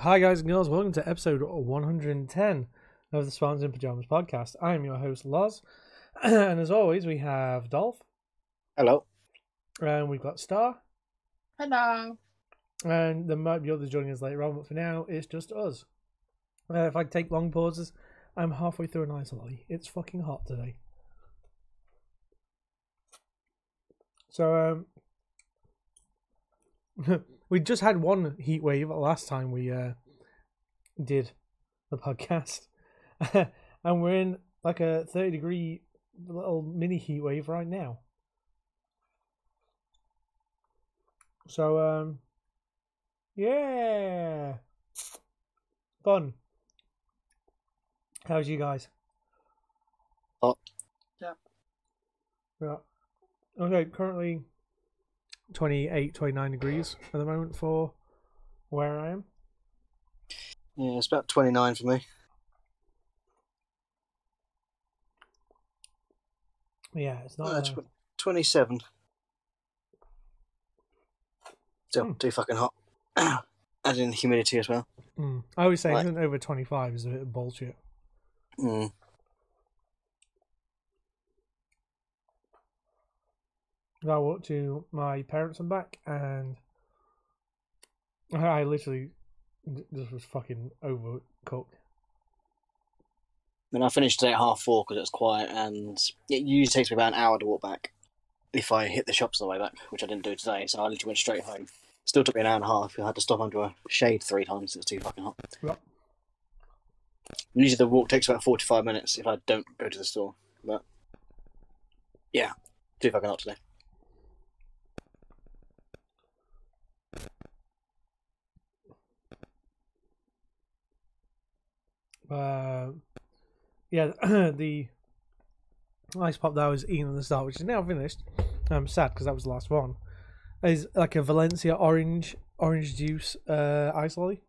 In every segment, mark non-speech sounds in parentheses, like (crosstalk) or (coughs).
Hi, guys and girls. Welcome to episode 110 of the Spartans in Pajamas podcast. I'm your host, Loz. (clears throat) and as always, we have Dolph, Hello. and we've got Star, Hello. and there might be others joining us later on, but for now, it's just us. Uh, if I take long pauses, I'm halfway through an ice lolly. It's fucking hot today. So, um, (laughs) we just had one heat wave last time we uh, did the podcast, (laughs) and we're in like a 30 degree little mini heat wave right now. So, um, yeah, fun. How's you guys? Hot. Yeah. Yeah. Okay, currently 28, 29 degrees at the moment for where I am. Yeah, it's about 29 for me. Yeah, it's not. Uh, tw- 27. Still Hmm. too fucking hot. (clears throat) Add in humidity as well. mm. I always say anything over 25 is a bit of bullshit. Mm. I walked to my parents and back, and I literally this was fucking overcooked. I mean, I finished today at half four because it was quiet, and it usually takes me about an hour to walk back if I hit the shops on the way back, which I didn't do today. So I literally went straight home. Still took me an hour and a half. I had to stop under a shade three times. It was too fucking hot. Yep. Usually the walk takes about 45 minutes if I don't go to the store. But yeah, too fucking hot today. Uh, yeah, (clears throat) the ice pop that I was eating at the start, which is now finished. I'm sad because that was the last one. Is like a Valencia orange orange juice uh, ice lolly.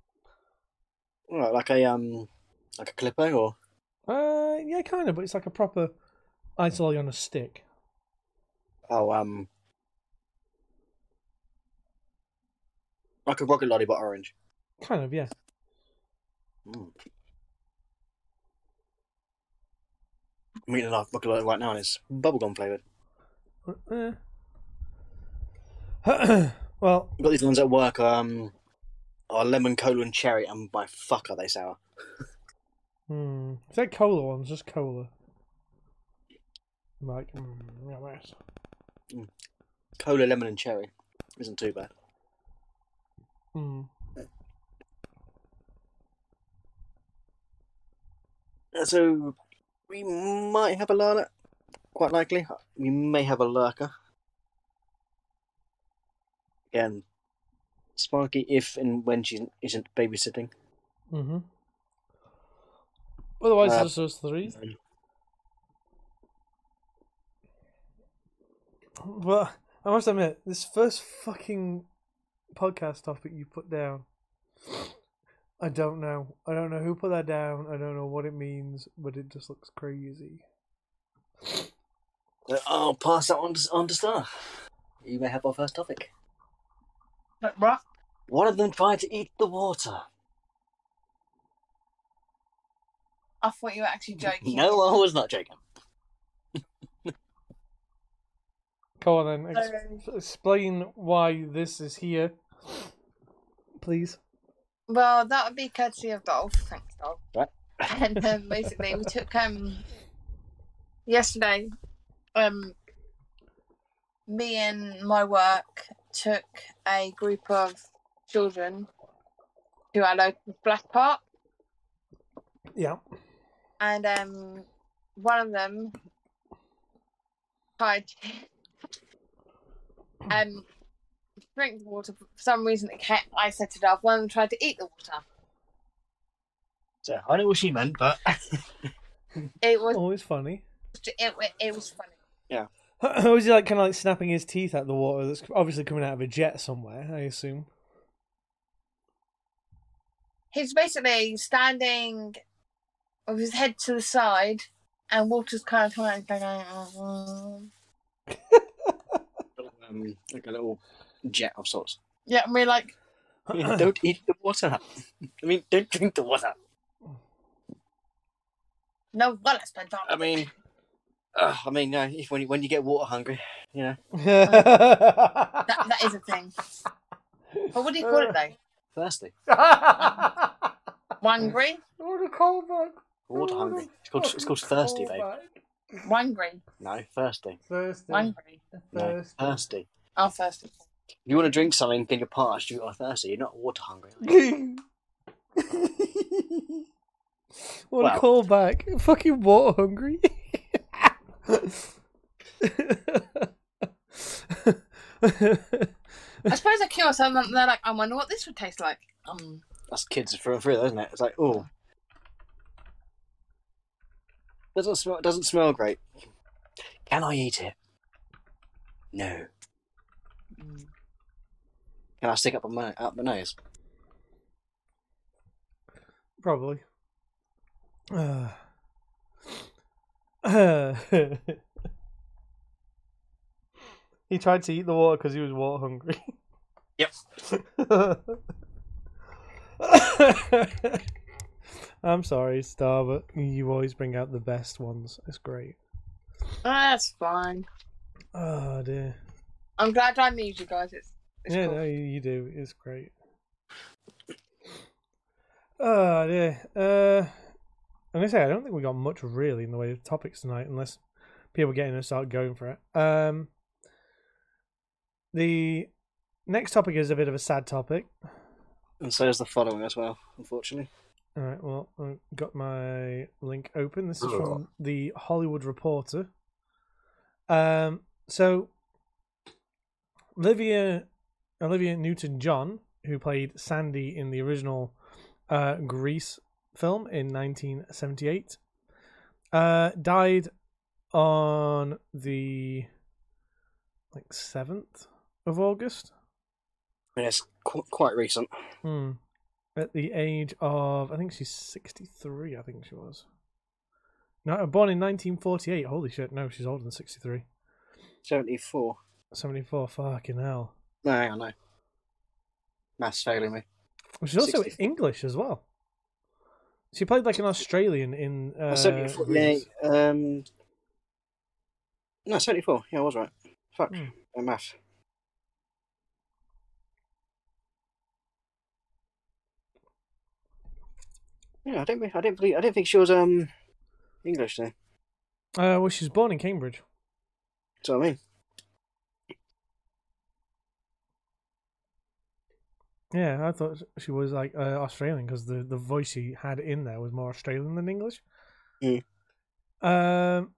Right, like a um, like a Calippo or Uh, yeah, kind of, but it's like a proper ice lolly on a stick. oh um, like a rocket lolly but orange. Kind of, yeah. Mm. I'm eating a rocket lolly right now, and it's bubblegum flavored. Eh. (clears throat) well, I've got these ones at work. Um, are lemon, cola, and cherry, and by fuck are they sour. hmm, Is they're cola ones, just cola. Like, mm, yeah, nice. Cola, lemon, and cherry isn't too bad. Hmm. Uh, So we might have a lurker. Quite likely, we may have a lurker. Again, Sparky, if and when she isn't babysitting. Mm-hmm. Otherwise, Uh, it's just those three. But I must admit, this first fucking podcast topic you put down, I don't know. I don't know who put that down. I don't know what it means, but it just looks crazy. Uh, I'll pass that on to, on to Star. You may have our first topic. But what? One of them tried to eat the water. I thought you were actually joking. No, I was not joking. Go on then. Ex- explain why this is here, please. Well, that would be courtesy of Dolph. Thanks, Dolph. Right. And um, basically, we took um yesterday. Um, me and my work took a group of children to our local black park, Yeah. and um, one of them tried to um drink the water. For some reason, it kept, I set it off. One of them tried to eat the water. So I know what she meant, but (laughs) It was Always funny. it, it, it was funny. Yeah. (clears throat) was he like kind of like snapping his teeth at the water that's obviously coming out of a jet somewhere? I assume. He's basically standing with his head to the side, and water's kind of coming out. (laughs) Going, um, like a little jet of sorts. yeah, and we're like, don't eat the water. (laughs) I mean, don't drink the water. No, well, it's been I mean, uh, I mean, uh, if when you, when you get water hungry, you know, (laughs) that, that is a thing. But what do you call it though? thirsty, Wangry? What a callback. water hungry. It's called it's called thirsty, babe. Wangry? No, thirsty. Thirsty. Wangry. No, Thirsty. thirsty. Oh, thirsty. If you want to drink something and you're parched, you are thirsty. You're not water hungry. (laughs) what Wow. a callback. Fucking water hungry. I suppose they kill someone and they're like, I wonder what this would taste like. Um, That's kids through and through, isn't it? It's like, oh, doesn't smell. Doesn't smell great. Can I eat it? No. Can I stick up my up my nose? Probably. Uh. (sighs) Uh. he tried to eat the water because he was water hungry. Yep. (laughs) I'm sorry, Star, but you always bring out the best ones. It's great. that's fine. Oh dear. I'm glad I met you guys. It's, it's yeah, cool. no, you, you do. It's great. Oh dear. Uh, I'm gonna say I don't think we got much really in the way of topics tonight, unless people are getting to start going for it. Um, the next topic is a bit of a sad topic. And so is the following as well, unfortunately. All right. Well, I've got my link open. This is from the Hollywood Reporter. Um. So, Olivia Olivia Newton John, who played Sandy in the original uh, Grease film in 1978, uh, died on the like seventh of August. I mean, it's qu- quite recent. Hmm. At the age of, I think she's 63, I think she was. No, born in 1948. Holy shit, no, she's older than 63. Seventy-four. 74, fucking hell. No, hang on, no. Maths failing me. Well, She's also 64. English as well. She played like an Australian in. Uh, Seventy-four. Yeah. Um. No, seventy-four. Yeah, I was right. Fuck. Hmm. Uh, math. Yeah, I didn't. I didn't believe. I didn't think she was um English. Then. Uh, well, she was born in Cambridge. That's what I mean. Yeah, I thought she was like uh, Australian because the, the voice she had in there was more Australian than English. Mm. Um,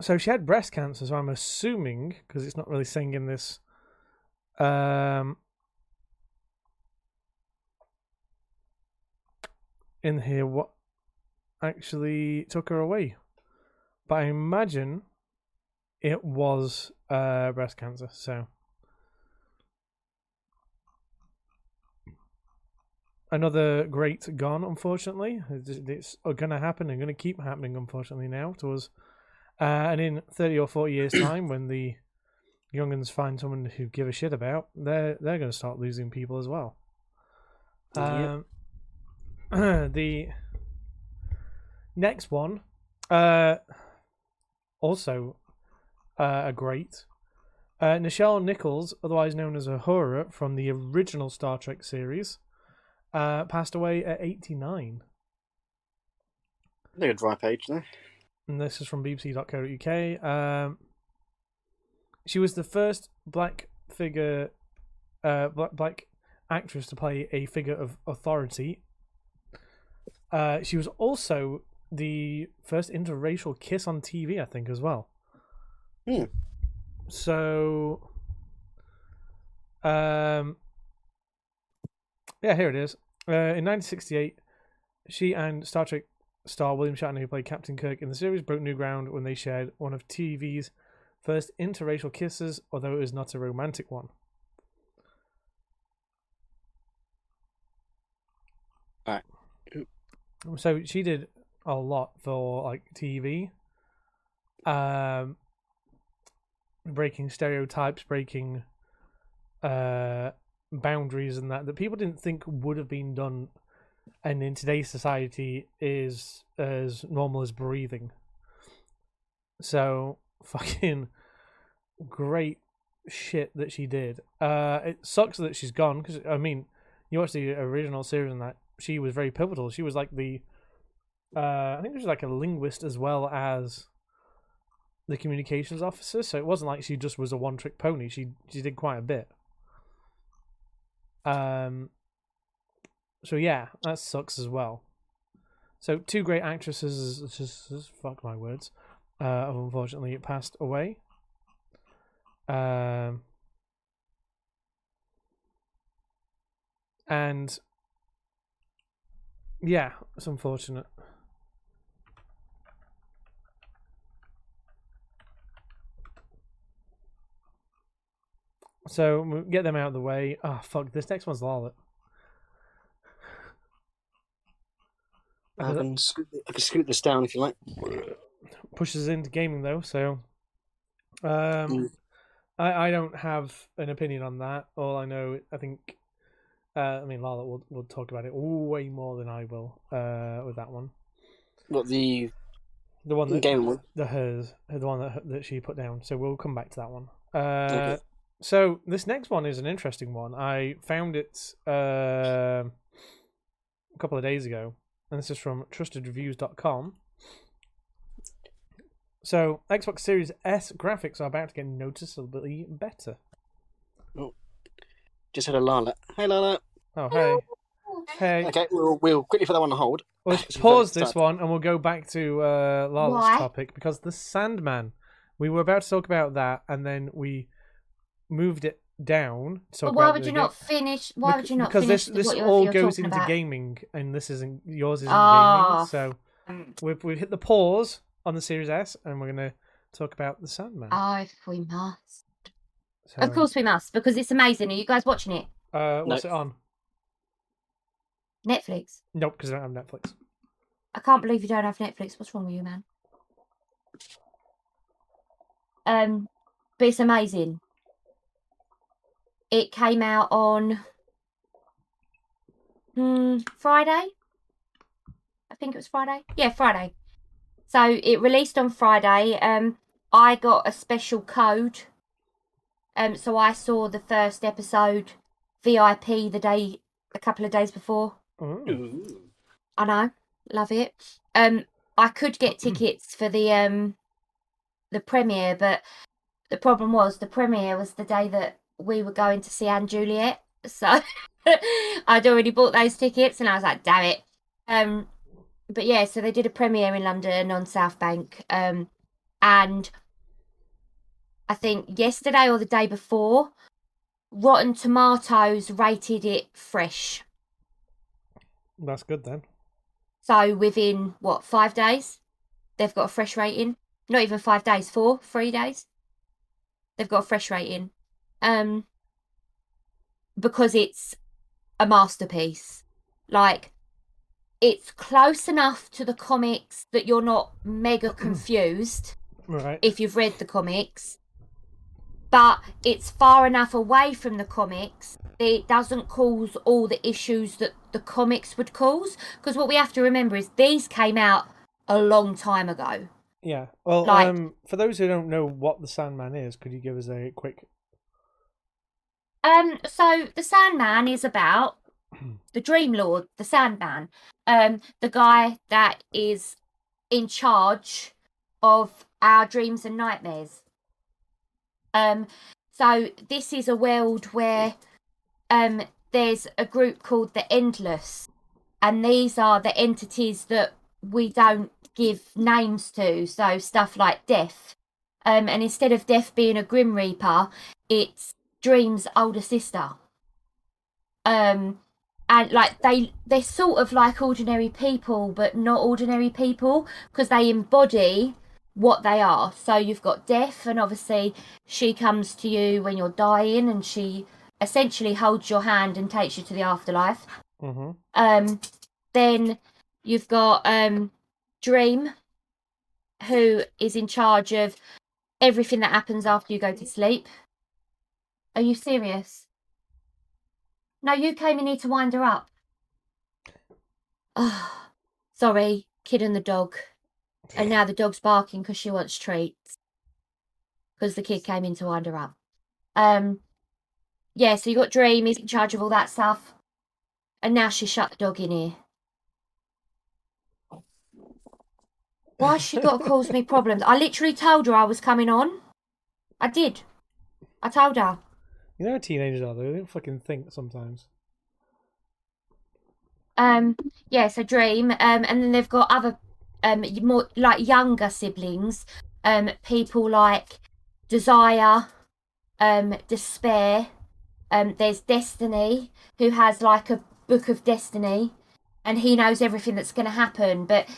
so she had breast cancer. So I'm assuming because it's not really saying in this. Um, in here, what actually took her away? But I imagine it was uh breast cancer. So. Another great gone, unfortunately. It's, going to happen and going to keep happening, unfortunately, now to us. Uh, and in 30 or 40 years' (clears throat) time, when the younguns find someone who give a shit about, they're, they're going to start losing people as well. Yep. Um, (clears throat) the next one, uh, also uh, a great. Uh, Nichelle Nichols, otherwise known as Uhura from the original Star Trek series, uh, passed away at 89. They're a dry page there. And this is from BBC.co.uk. Um, she was the first black figure, uh, black, black actress to play a figure of authority. Uh, she was also the first interracial kiss on TV, I think, as well. Hmm. So, um, yeah, here it is. Uh, in 1968, she and Star Trek star William Shatner, who played Captain Kirk in the series, broke new ground when they shared one of TV's first interracial kisses, although it was not a romantic one. Right. So she did a lot for like TV, um, breaking stereotypes, breaking uh, boundaries and that that people didn't think would have been done, and in today's society is as normal as breathing. So (laughs) fucking great shit that she did. Uh, it sucks that she's gone because I mean, you watch the original series and that she was very pivotal. She was like the, uh, I think she was like a linguist as well as the communications officer. So it wasn't like she just was a one trick pony. She she did quite a bit. Um. So yeah, that sucks as well. So two great actresses, (laughs) just, fuck my words, uh, unfortunately passed away. Um, and yeah, it's unfortunate. So we'll get them out of the way. Oh fuck! This next one's Larlot. I can, scoot, I can scoot this down if you like. pushes into gaming though, so um, Mm. I I don't have an opinion on that. All I know, I think, uh, I mean, Lala will will talk about it way more than I will uh, with that one. What the The one that game one? the hers, the one that that she put down. So we'll come back to that one. Uh, Okay. So this next one is an interesting one. I found it um a couple of days ago, and this is from TrustedReviews.com. So Xbox Series S graphics are about to get noticeably better. Oh, just had a Lala. Hey Lala. Oh hey, hey. Okay, we'll, we'll quickly put that one on hold. Let's (laughs) She's pause this sad. one and we'll go back to uh, Lala's Why? topic because the Sandman. We were about to talk about that, and then we moved it down. to talk But why would you ga- not finish? Why Bec- would you not because finish this this what you're, all you're goes into about? gaming, and this isn't yours isn't Oh. gaming. So Um, we've we've hit the pause on the Series S, and we're gonna talk about the Sandman. Oh, if we must. So, Of course we must, because it's amazing. Are you guys watching it? Uh, what's No. it on? Netflix. Nope, because I don't have Netflix. I can't believe you don't have Netflix. What's wrong with you, man? Um, but it's amazing. It came out on hmm, Friday. I think it was Friday. Yeah, Friday. So it released on Friday. Um, I got a special code. Um, so I saw the first episode VIP the day, a couple of days before. Ooh. I know, love it. Um, I could get tickets for the um, the premiere, but the problem was the premiere was the day that we were going to see & Juliet, so (laughs) I'd already bought those tickets, and I was like, damn it. Um, but yeah, so they did a premiere in London on South Bank, um, and I think yesterday or the day before, Rotten Tomatoes rated it fresh. That's good then. So within what five days, they've got a fresh rating. Not even five days, four, three days. They've got a fresh rating, um, because it's a masterpiece. Like, it's close enough to the comics that you're not mega (clears throat) confused Right. if you've read the comics, but it's far enough away from the comics that it doesn't cause all the issues that the comics would cause. Because what we have to remember is these came out a long time ago. Yeah. Well, Like- um, for those who don't know what the Sandman is, could you give us a quick? Um, so the Sandman is about (clears throat) the Dream Lord, the Sandman, um, the guy that is in charge of our dreams and nightmares. Um, so this is a world where um there's a group called the Endless, and these are the entities that we don't give names to. So stuff like death. Um, and instead of death being a Grim Reaper, it's Dream's older sister. Um, and like they they're sort of like ordinary people, but not ordinary people because they embody what they are. So you've got death, and obviously she comes to you when you're dying, and she essentially holds your hand and takes you to the afterlife. Mm-hmm. Um, then you've got um, Dream, who is in charge of everything that happens after you go to sleep. Are you serious? No, you came in here to wind her up. Oh, sorry, kid and the dog. And now the dog's barking because she wants treats. Because the kid came in to wind her up. Um, yeah, so you got Dream, he's in charge of all that stuff. And now she shut the dog in here. Why she got to cause me (laughs) problems? I literally told her I was coming on. I did. I told her. You know how teenagers are, though. They don't fucking think sometimes. Um, yeah, so Dream, um, and then they've got other, um, more like younger siblings, um, people like Desire, um, Despair. Um, there's Destiny, who has like a book of destiny, and he knows everything that's going to happen. But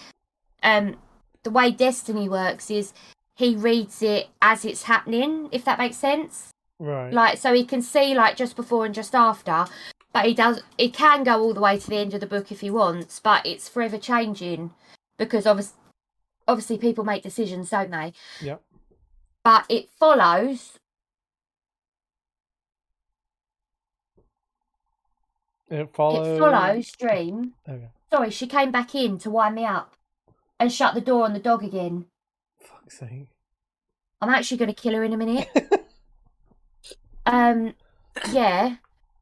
um, the way Destiny works is he reads it as it's happening, if that makes sense Right. like so he can see like just before and just after but he does he can go all the way to the end of the book if he wants but it's forever changing because obviously obviously people make decisions don't they Yeah. but it follows It follows. it follows dream Okay. sorry she came back in to wind me up and shut the door on the dog again Fuck's sake. i'm actually going to kill her in a minute (laughs) um yeah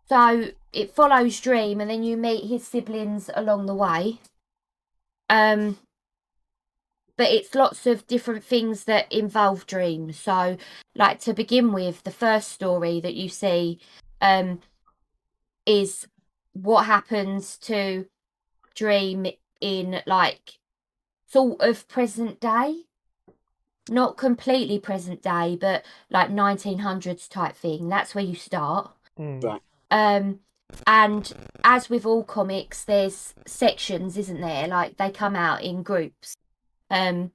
so it follows dream and then you meet his siblings along the way. Um but it's lots of different things that involve dream. So like to begin with the first story that you see um is what happens to dream in like sort of present day not completely present day but like 1900s type thing. That's where you start. Mm. Right. um and as with all comics there's sections isn't there? Like they come out in groups. Um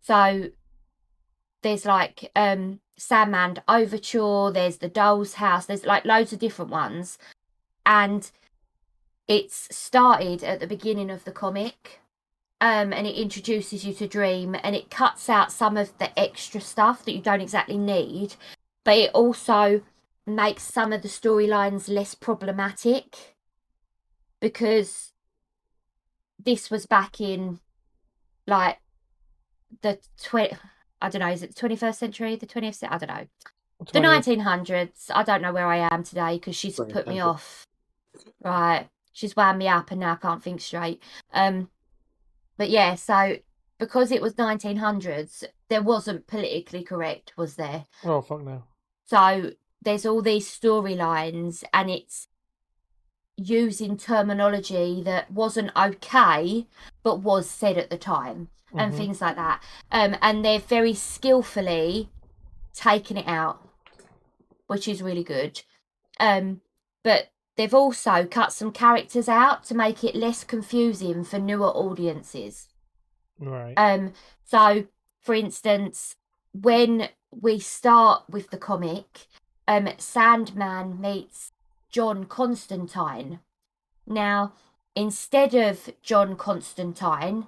so there's like um sandman overture there's the doll's house there's like loads of different ones. And it's started at the beginning of the comic um and it introduces you to dream and it cuts out some of the extra stuff that you don't exactly need but it also makes some of the storylines less problematic because this was back in like the 20 I don't know is it the 21st century? The 20th century I don't know. The 1900s I don't know where I am today because she's put me off. Right. She's wound me up and now I can't think straight. Um but yeah so because it was 1900s there wasn't politically correct was there Oh, fuck no. so there's all these storylines, and it's using terminology that wasn't okay, but was said at the time, and Mhm. things like that. Um, and they're very skillfully taken it out, which is really good. Um, but they've also cut some characters out to make it less confusing for newer audiences. Right. Um, so, for instance, when we start with the comic, um, Sandman meets John Constantine. Now, instead of John Constantine,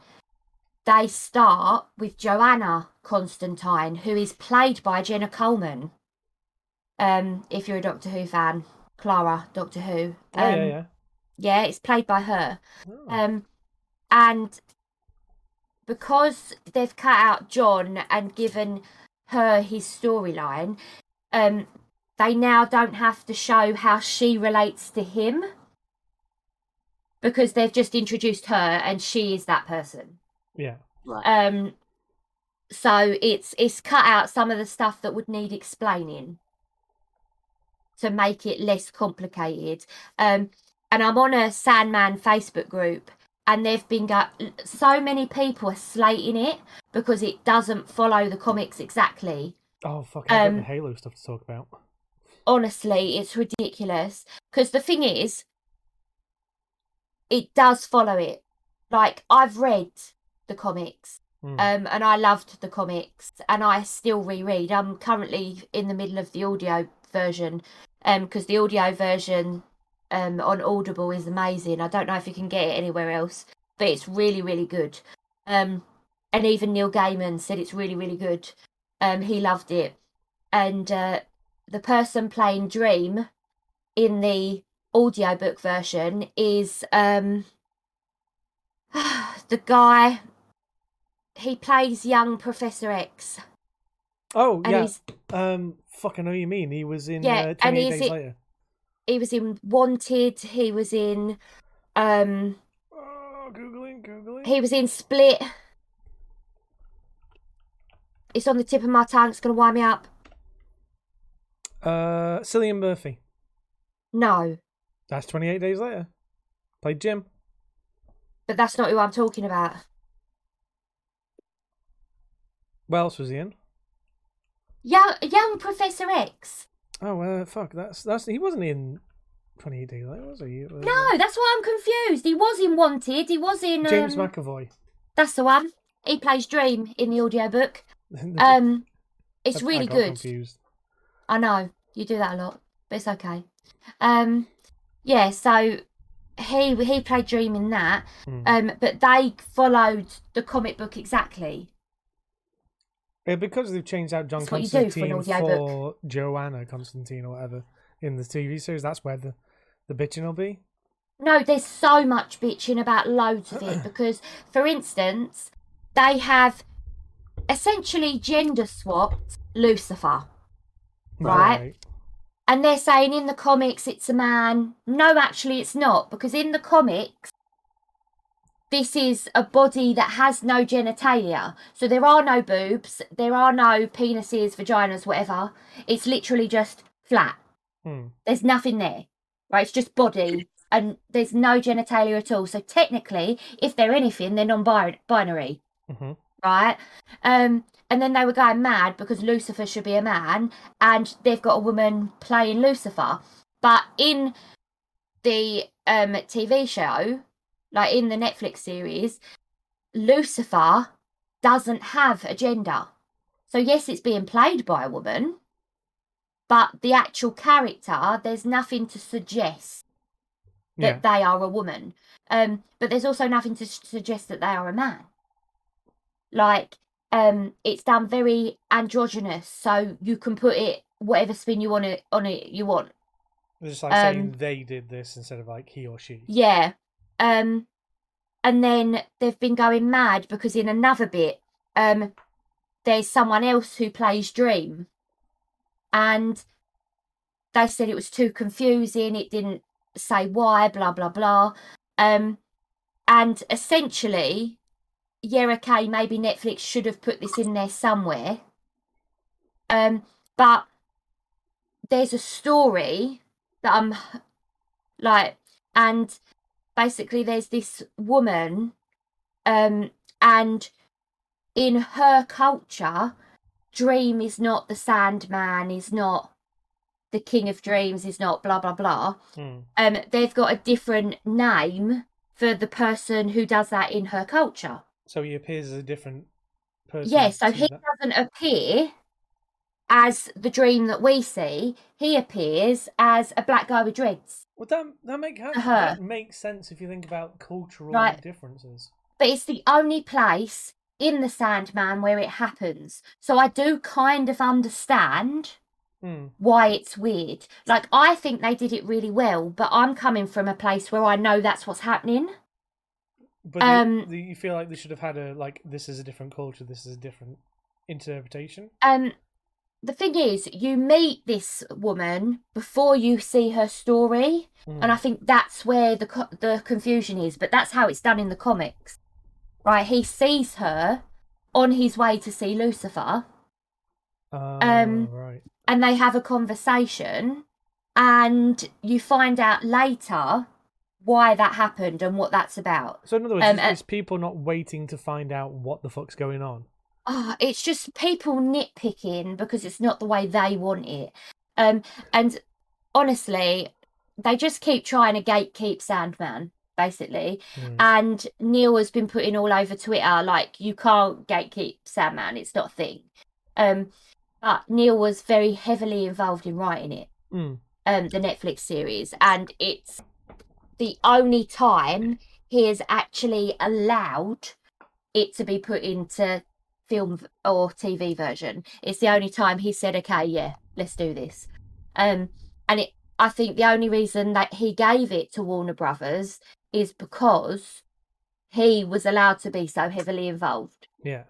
they start with Joanna Constantine, who is played by Jenna Coleman. Um, if you're a Doctor Who fan, Clara Doctor Who. oh, Um, yeah, yeah. yeah, it's played by her. Oh. Um, and because they've cut out John and given her his storyline, um, they now don't have to show how she relates to him because they've just introduced her and she is that person. yeah. Um, so it's it's cut out some of the stuff that would need explaining to make it less complicated. Um, and I'm on a Sandman Facebook group, and they've been got so many people are slating it because it doesn't follow the comics exactly. Oh, fuck. I've got Um, the Halo stuff to talk about. Honestly, it's ridiculous. Because the thing is, it does follow it. Like I've read the comics Mm. um, and I loved the comics, and I still reread. I'm currently in the middle of the audio version, um, because the audio version, um, on Audible is amazing. I don't know if you can get it anywhere else, but it's really, really good. Um, and even Neil Gaiman said it's really, really good. Um, he loved it, and uh, the person playing Dream in the audiobook version is um (sighs) the guy he plays young Professor X. Oh And yeah. he's Um, fuck, I know what you mean. He was in Yeah, uh, and 28 he's Days i- Later. he was in Wanted, he was in um Oh, googling, googling. he was in Split. It's on the tip of my tongue, it's gonna wind me up. Uh, Cillian Murphy. No, That's 28 Days Later. Played Jim. but that's not who I'm talking about. What else was he in? Young young Professor X. Oh, uh, fuck. That's that's he wasn't in 28 Days Later, was he? Uh, No, that's why I'm confused. He was in Wanted. He was in. James um, McAvoy. That's the one. He plays Dream in the audiobook. (laughs) Um, it's I- I really got good. Confused. I know you do that a lot, but it's okay. Um, yeah. So he he played Dream in that. Hmm. Um, but they followed the comic book exactly. Yeah, because they've changed out John what for Constantine for Joanna Constantine or whatever in the TV series. That's where the the bitching will be. No, there's so much bitching about loads of it (clears throat) because, for instance, they have essentially gender swapped Lucifer. Right. And they're saying in the comics it's a man. No, actually, it's not because in the comics, this is a body that has no genitalia. So there are no boobs, there are no penises, vaginas, whatever. It's literally just flat. Hmm. There's nothing there, right? It's just body and there's no genitalia at all. So technically, if they're anything, they're non-binary hmm right? Um, and then they were going mad because Lucifer should be a man, and they've got a woman playing Lucifer. But in the um TV show, like in the Netflix series, Lucifer doesn't have a gender. So yes, it's being played by a woman, but the actual character, there's nothing to suggest that Yeah. they are a woman. Um, but there's also nothing to suggest that they are a man. Like, um, it's done very androgynous, so you can put it whatever spin you want it on it you want. It's just like saying Um, they did this instead of like he or she. Yeah. Um, and then they've been going mad because in another bit, um, there's someone else who plays Dream, and they said it was too confusing. It didn't say why, blah blah blah. Um, and essentially, yeah, okay, maybe Netflix should have put this in there somewhere. Um, but there's a story that I'm like, and basically there's this woman, um, and in her culture, Dream is not the Sandman, is not the King of Dreams, is not blah blah blah Hmm. um, they've got a different name for the person who does that in her culture. So he appears as a different person. Yeah, so he that- doesn't appear as the dream that we see. He appears as a black guy with dreads. Well, that that make that, her. that makes sense if you think about cultural Right. differences. But it's the only place in the Sandman where it happens. So I do kind of understand Hmm. why it's weird. Like I think they did it really well, but I'm coming from a place where I know that's what's happening. But Um, the, you feel like they should have had a like this is a different culture, this is a different interpretation. um the thing is you meet this woman before you see her story Hmm. and i think that's where the co- the confusion is but that's how it's done in the comics right he sees her on his way to see lucifer Oh, um, right. and they have a conversation and you find out later why that happened and what that's about So in other words, um, it's, it's people not waiting to find out what the fuck's going on. Oh, it's just people nitpicking because it's not the way they want it. Um, and honestly, they just keep trying to gatekeep Sandman, basically. Hmm. And Neil has been putting all over Twitter like you can't gatekeep Sandman; it's not a thing. Um, but Neil was very heavily involved in writing it, Hmm. um, the Netflix series, and it's the only time he has actually allowed it to be put into film or TV version. It's the only time he said, "Okay, yeah, let's do this." Um, and it I think the only reason that he gave it to Warner Brothers is because he was allowed to be so heavily involved. Yeah.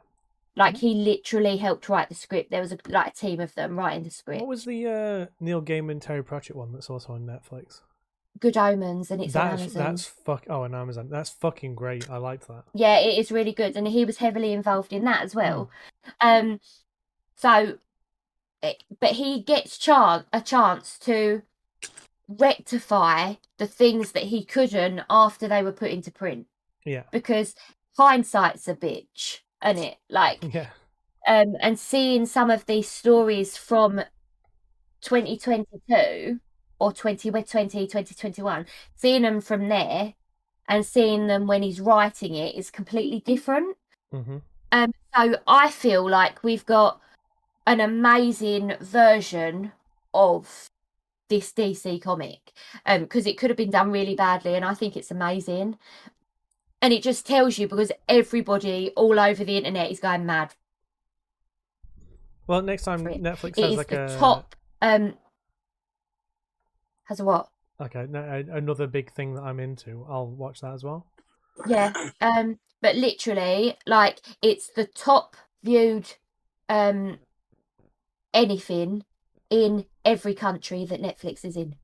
Like he literally helped write the script. There was a like a team of them writing the script. What was the uh, Neil Gaiman Terry Pratchett one that's also on Netflix? Good Omens, and it's on that's Amazon. that's fuck. Oh, on Amazon. That's fucking great. I liked that. Yeah, it is really good, and he was heavily involved in that as well. Um, so, eh, but he gets chance a chance to rectify the things that he couldn't after they were put into print Yeah. because hindsight's a bitch, and it like (laughs) Yeah. um and seeing some of these stories from 2022 or 2020 2021 seeing them from there and seeing them when he's writing it is completely different. Hmm um so i feel like we've got an amazing version of this dc comic um because it could have been done really badly and i think it's amazing. And it just tells you because everybody all over the internet is going mad. Well, next time. Netflix it has is like the a top um has a what okay no, another big thing that I'm into, I'll watch that as well. yeah um but literally like it's the top viewed um anything in every country that netflix is in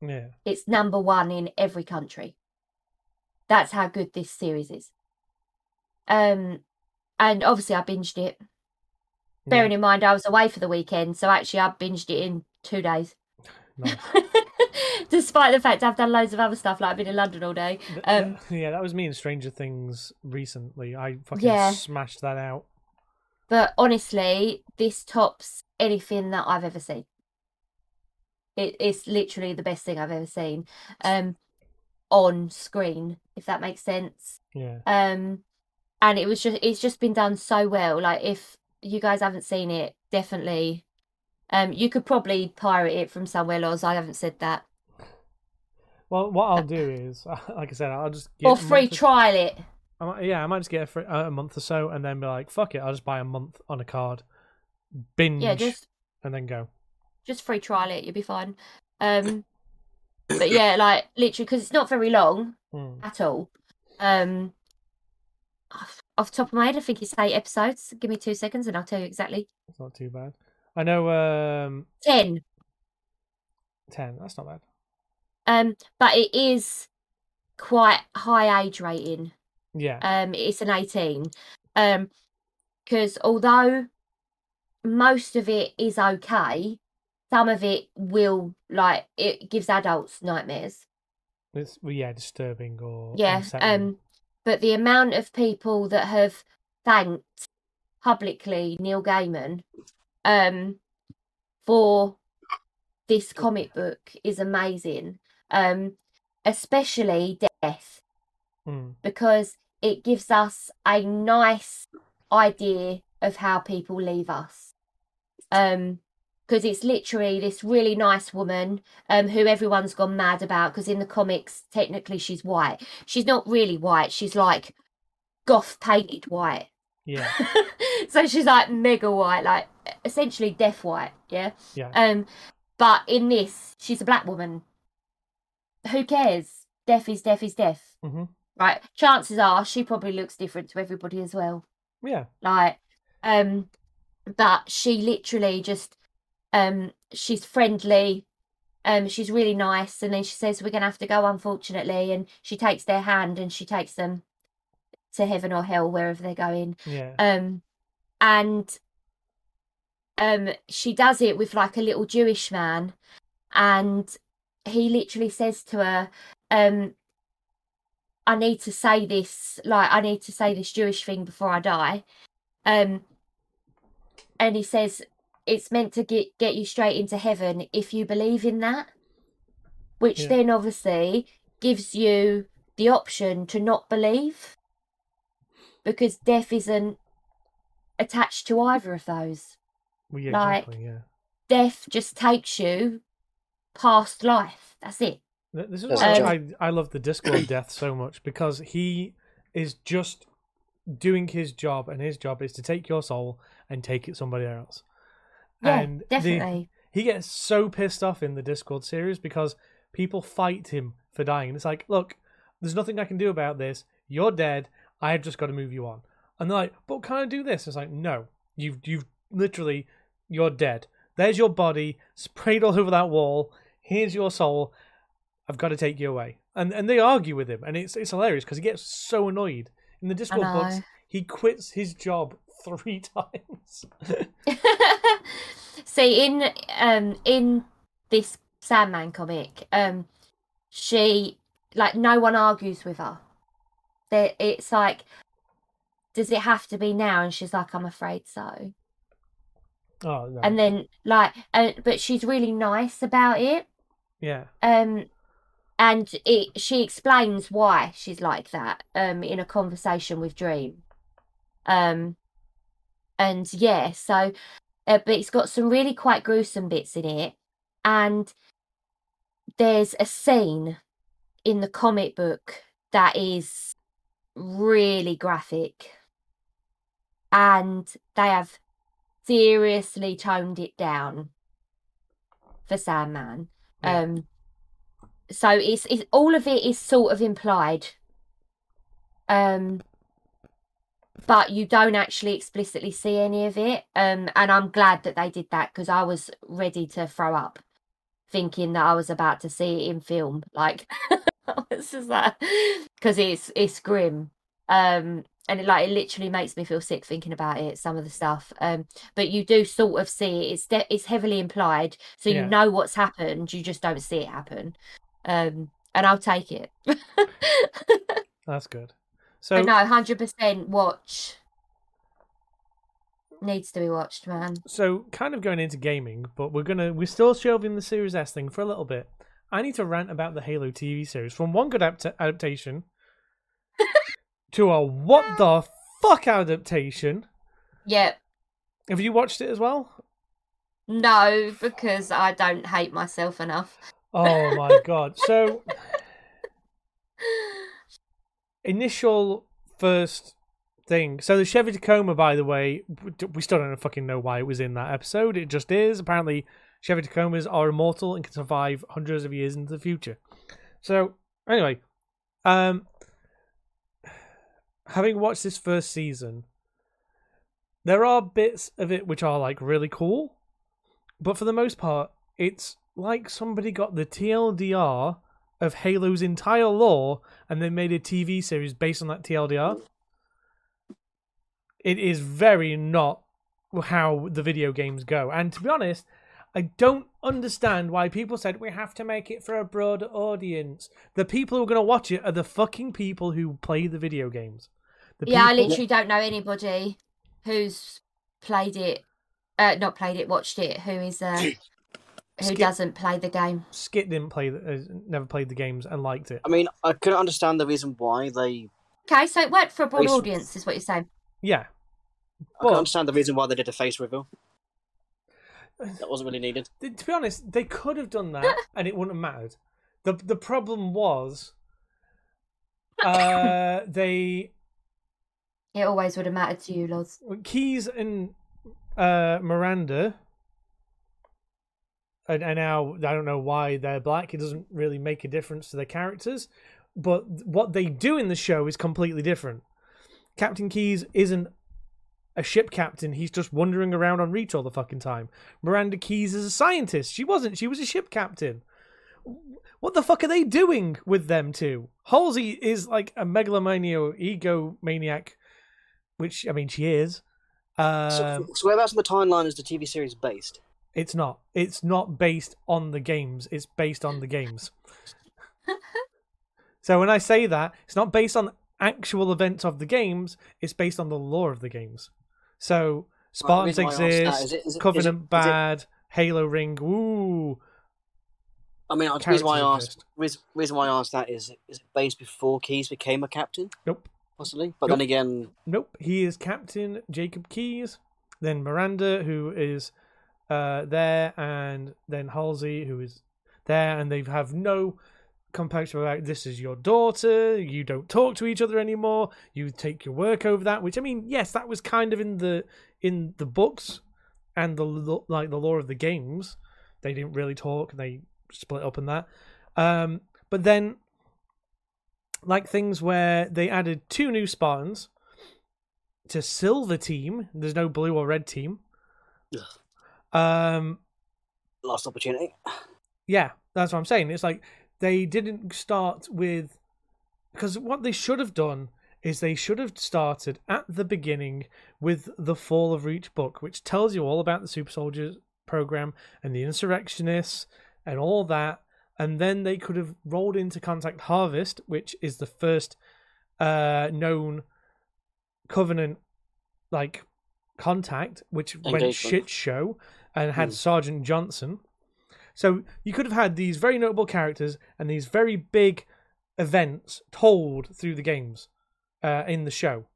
Yeah. it's number one in every country that's how good this series is um and obviously i binged it yeah. bearing in mind i was away for the weekend so actually i binged it in two days Nice. (laughs) (laughs) despite the fact i've done loads of other stuff like i've been in london all day Um, yeah, that was me in Stranger Things recently. I fucking Yeah. smashed that out. but honestly, this tops anything that I've ever seen. It, it's literally the best thing I've ever seen, um, on screen, if that makes sense. Yeah. Um, and it was just it's just been done so well. Like if you guys haven't seen it, definitely, um, you could probably pirate it from somewhere else. I haven't said that, Well, what I'll do is, (laughs) like I said, I'll just get or free trial it. I might, yeah, I might just get a, uh, a month or so, and then be like, "Fuck it," I'll just buy a month on a card, binge, Yeah, just and then go. just free trial it. You'll be fine. Um, (coughs) but yeah, like literally, because it's not very long. Mm. at all. Um, off, off the top of my head, I think it's eight episodes. Give me two seconds and I'll tell you exactly. It's not too bad. I know um Ten. ten. That's not bad. Um, but it is quite high age rating. Yeah. Um, it's an eighteen. Um, because although most of it is okay, some of it will like it gives adults nightmares. It's well, yeah, disturbing or yeah unsettling. um but the amount of people that have thanked publicly neil gaiman um for this comic book is amazing um especially death Mm. because it gives us a nice idea of how people leave us um because it's literally this really nice woman um who everyone's gone mad about because in the comics technically she's white she's not really white she's like goth painted white Yeah. (laughs) so she's like mega white like essentially deaf white yeah Yeah. um but in this she's a black woman who cares? Deaf is deaf is deaf hmm right chances are she probably looks different to everybody as well. Yeah. like um but she literally just um she's friendly um she's really nice and then she says we're gonna have to go unfortunately and she takes their hand and she takes them to heaven or hell wherever they're going. Yeah. um and um she does it with like a little jewish man and he literally says to her um i need to say this like i need to say this jewish thing before i die um and he says it's meant to get get you straight into heaven if you believe in that which Yeah. then obviously gives you the option to not believe because death isn't attached to either of those well, yeah, like- exactly. Yeah. death just takes you past life that's it Th- This is That's why a I I love the Discworld (clears throat) death so much because he is just doing his job, and his job is to take your soul and take it somebody else. yeah and the- definitely he gets so pissed off in the Discworld series because people fight him for dying. It's like, look, there's nothing I can do about this. You're dead. I've just got to move you on. And they're like, but can I do this? It's like, no, you've you've literally, you're dead. There's your body sprayed all over that wall. Here's your soul. I've got to take you away. And and they argue with him, and it's it's hilarious because he gets so annoyed in the Discworld books. He quits his job (laughs) three times. (laughs) See, in um in this Sandman comic, um, she like no one argues with her. That it's like, does it have to be now? And she's like, I'm afraid so. oh no. And then like, uh, but she's really nice about it. Yeah. Um, and it she explains why she's like that. Um, in a conversation with Dream. Um, and yeah, so, uh, but it's got some really quite gruesome bits in it, and there's a scene in the comic book that is really graphic, and they have seriously toned it down for Sandman. Um, so it's it's all of it is sort of implied. Um, but you don't actually explicitly see any of it. Um, and I'm glad that they did that because I was ready to throw up, thinking that I was about to see it in film. Like, (laughs) I was just like, because it's it's grim. Um, and it like it literally makes me feel sick thinking about it. Some of the stuff. Um, but you do sort of see it. It's de- it's heavily implied, so you Yeah. know what's happened. You just don't see it happen. Um, and I'll take it. (laughs) That's good. So but no, hundred percent watch. Needs to be watched, man. so kind of going into gaming, but we're gonna we're still shelving the Series S thing for a little bit. I need to rant about the Halo TV series from one good adapt- adaptation to a what the fuck adaptation. Yep. Have you watched it as well? No, because I don't hate myself enough. Oh my (laughs) god! So initial first thing. So the Chevy Tacoma, by the way, we still don't fucking know why it was in that episode. It just is. Apparently, Chevy Tacomas are immortal and can survive hundreds of years into the future. So anyway, um, having watched this first season, there are bits of it which are like really cool, but for the most part, it's like somebody got the TLDR of Halo's entire lore and then made a TV series based on that TLDR. It is very not how the video games go. And to be honest, I don't understand why people said we have to make it for a broader audience. The people who are going to watch it are the fucking people who play the video games. The yeah, I people- literally don't know anybody who's played it, uh, not played it, watched it, who is uh, who Skip- doesn't play the game. Skit didn't play, the, uh, never played the games and liked it. I mean, I couldn't understand the reason why they. Okay, so it worked for a broad Face- audience, is what you're saying. Yeah, I can't understand the reason why they did a face reveal. That wasn't really needed. To be honest, they could have done that (laughs) and it wouldn't have mattered. the The problem was, uh, (laughs) they It always would have mattered to you, Loz. Keyes and uh, Miranda, and, and now I don't know why they're black. It doesn't really make a difference to their characters, but what they do in the show is completely different. Captain Keyes isn't a ship captain. He's just wandering around on Reach all the fucking time. Miranda Keyes is a scientist. She wasn't. She was a ship captain. What the fuck are they doing with them two? Halsey is like a megalomania, egomaniac, which I mean she is. Um, so, so whereabouts in the timeline is the TV series based? it's not. It's not based on the games. It's based on the games. (laughs) so when I say that, it's not based on actual events of the games. It's based on the lore of the games. So Spartans reason why I asked that exist, is it- is it- Covenant is it- is it- bad, Halo Ring. Ooh, I mean, the reason why I asked reason, reason why I asked that is is it based before Keyes became a captain, nope. Possibly? But Nope. then again, Nope, he is Captain Jacob Keyes. Then Miranda, who is uh, there, and then Halsey, who is there, and they have no compunction about this is your daughter. You don't talk to each other anymore. You take your work over that. Which I mean, yes, that was kind of in the in the books and the like the lore of the games. they didn't really talk. They split up and that. Um, but then, like things where they added two new Spartans to Silver Team. There's no blue or red team. Um, Last opportunity. yeah, that's what I'm saying. It's like they didn't start with because what they should have done is they should have started at the beginning with the fall of Reach book, which tells you all about the Super Soldiers program and the insurrectionists and all that. And then they could have rolled into Contact Harvest, which is the first uh, known Covenant like contact, which went shit show and had Hmm. Sergeant Johnson. So you could have had these very notable characters and these very big events told through the games uh, in the show.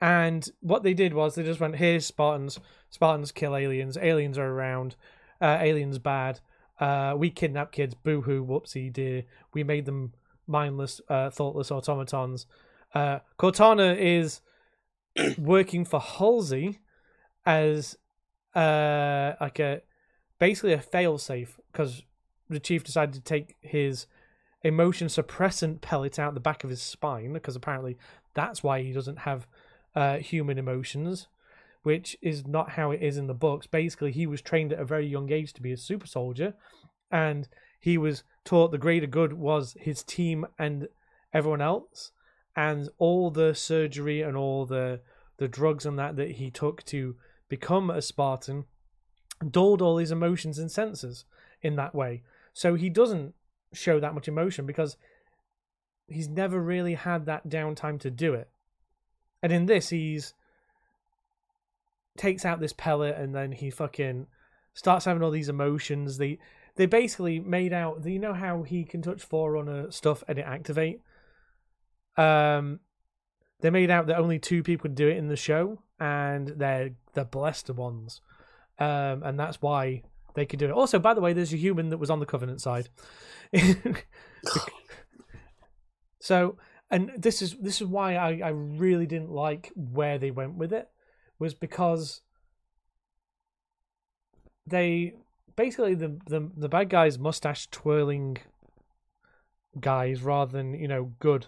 And what they did was they just went, "Here's Spartans. Spartans kill aliens. Aliens are around. Uh, aliens bad. Uh, we kidnap kids. Boo hoo. Whoopsie dear. We made them mindless, uh, thoughtless automatons. Uh, Cortana is (coughs) working for Halsey as uh, like a basically a failsafe because the chief decided to take his emotion suppressant pellet out the back of his spine because apparently that's why he doesn't have uh, human emotions, which is not how it is in the books. Basically, he was trained at a very young age to be a super soldier, and he was taught the greater good was his team and everyone else, and all the surgery and all the the drugs and that that he took to become a Spartan dulled all his emotions and senses in that way. So he doesn't show that much emotion because he's never really had that downtime to do it. And in this, he's takes out this pellet and then he fucking starts having all these emotions. They they basically made out. You know how he can touch Forerunner stuff and it activate. Um, they made out that only two people could do it in the show, and they're the blessed ones, um, and that's why they could do it. Also, by the way, there's a human that was on the Covenant side. (laughs) so, and this is this is why I, I really didn't like where they went with it, was because they basically the the, the bad guys mustache twirling guys rather than you know good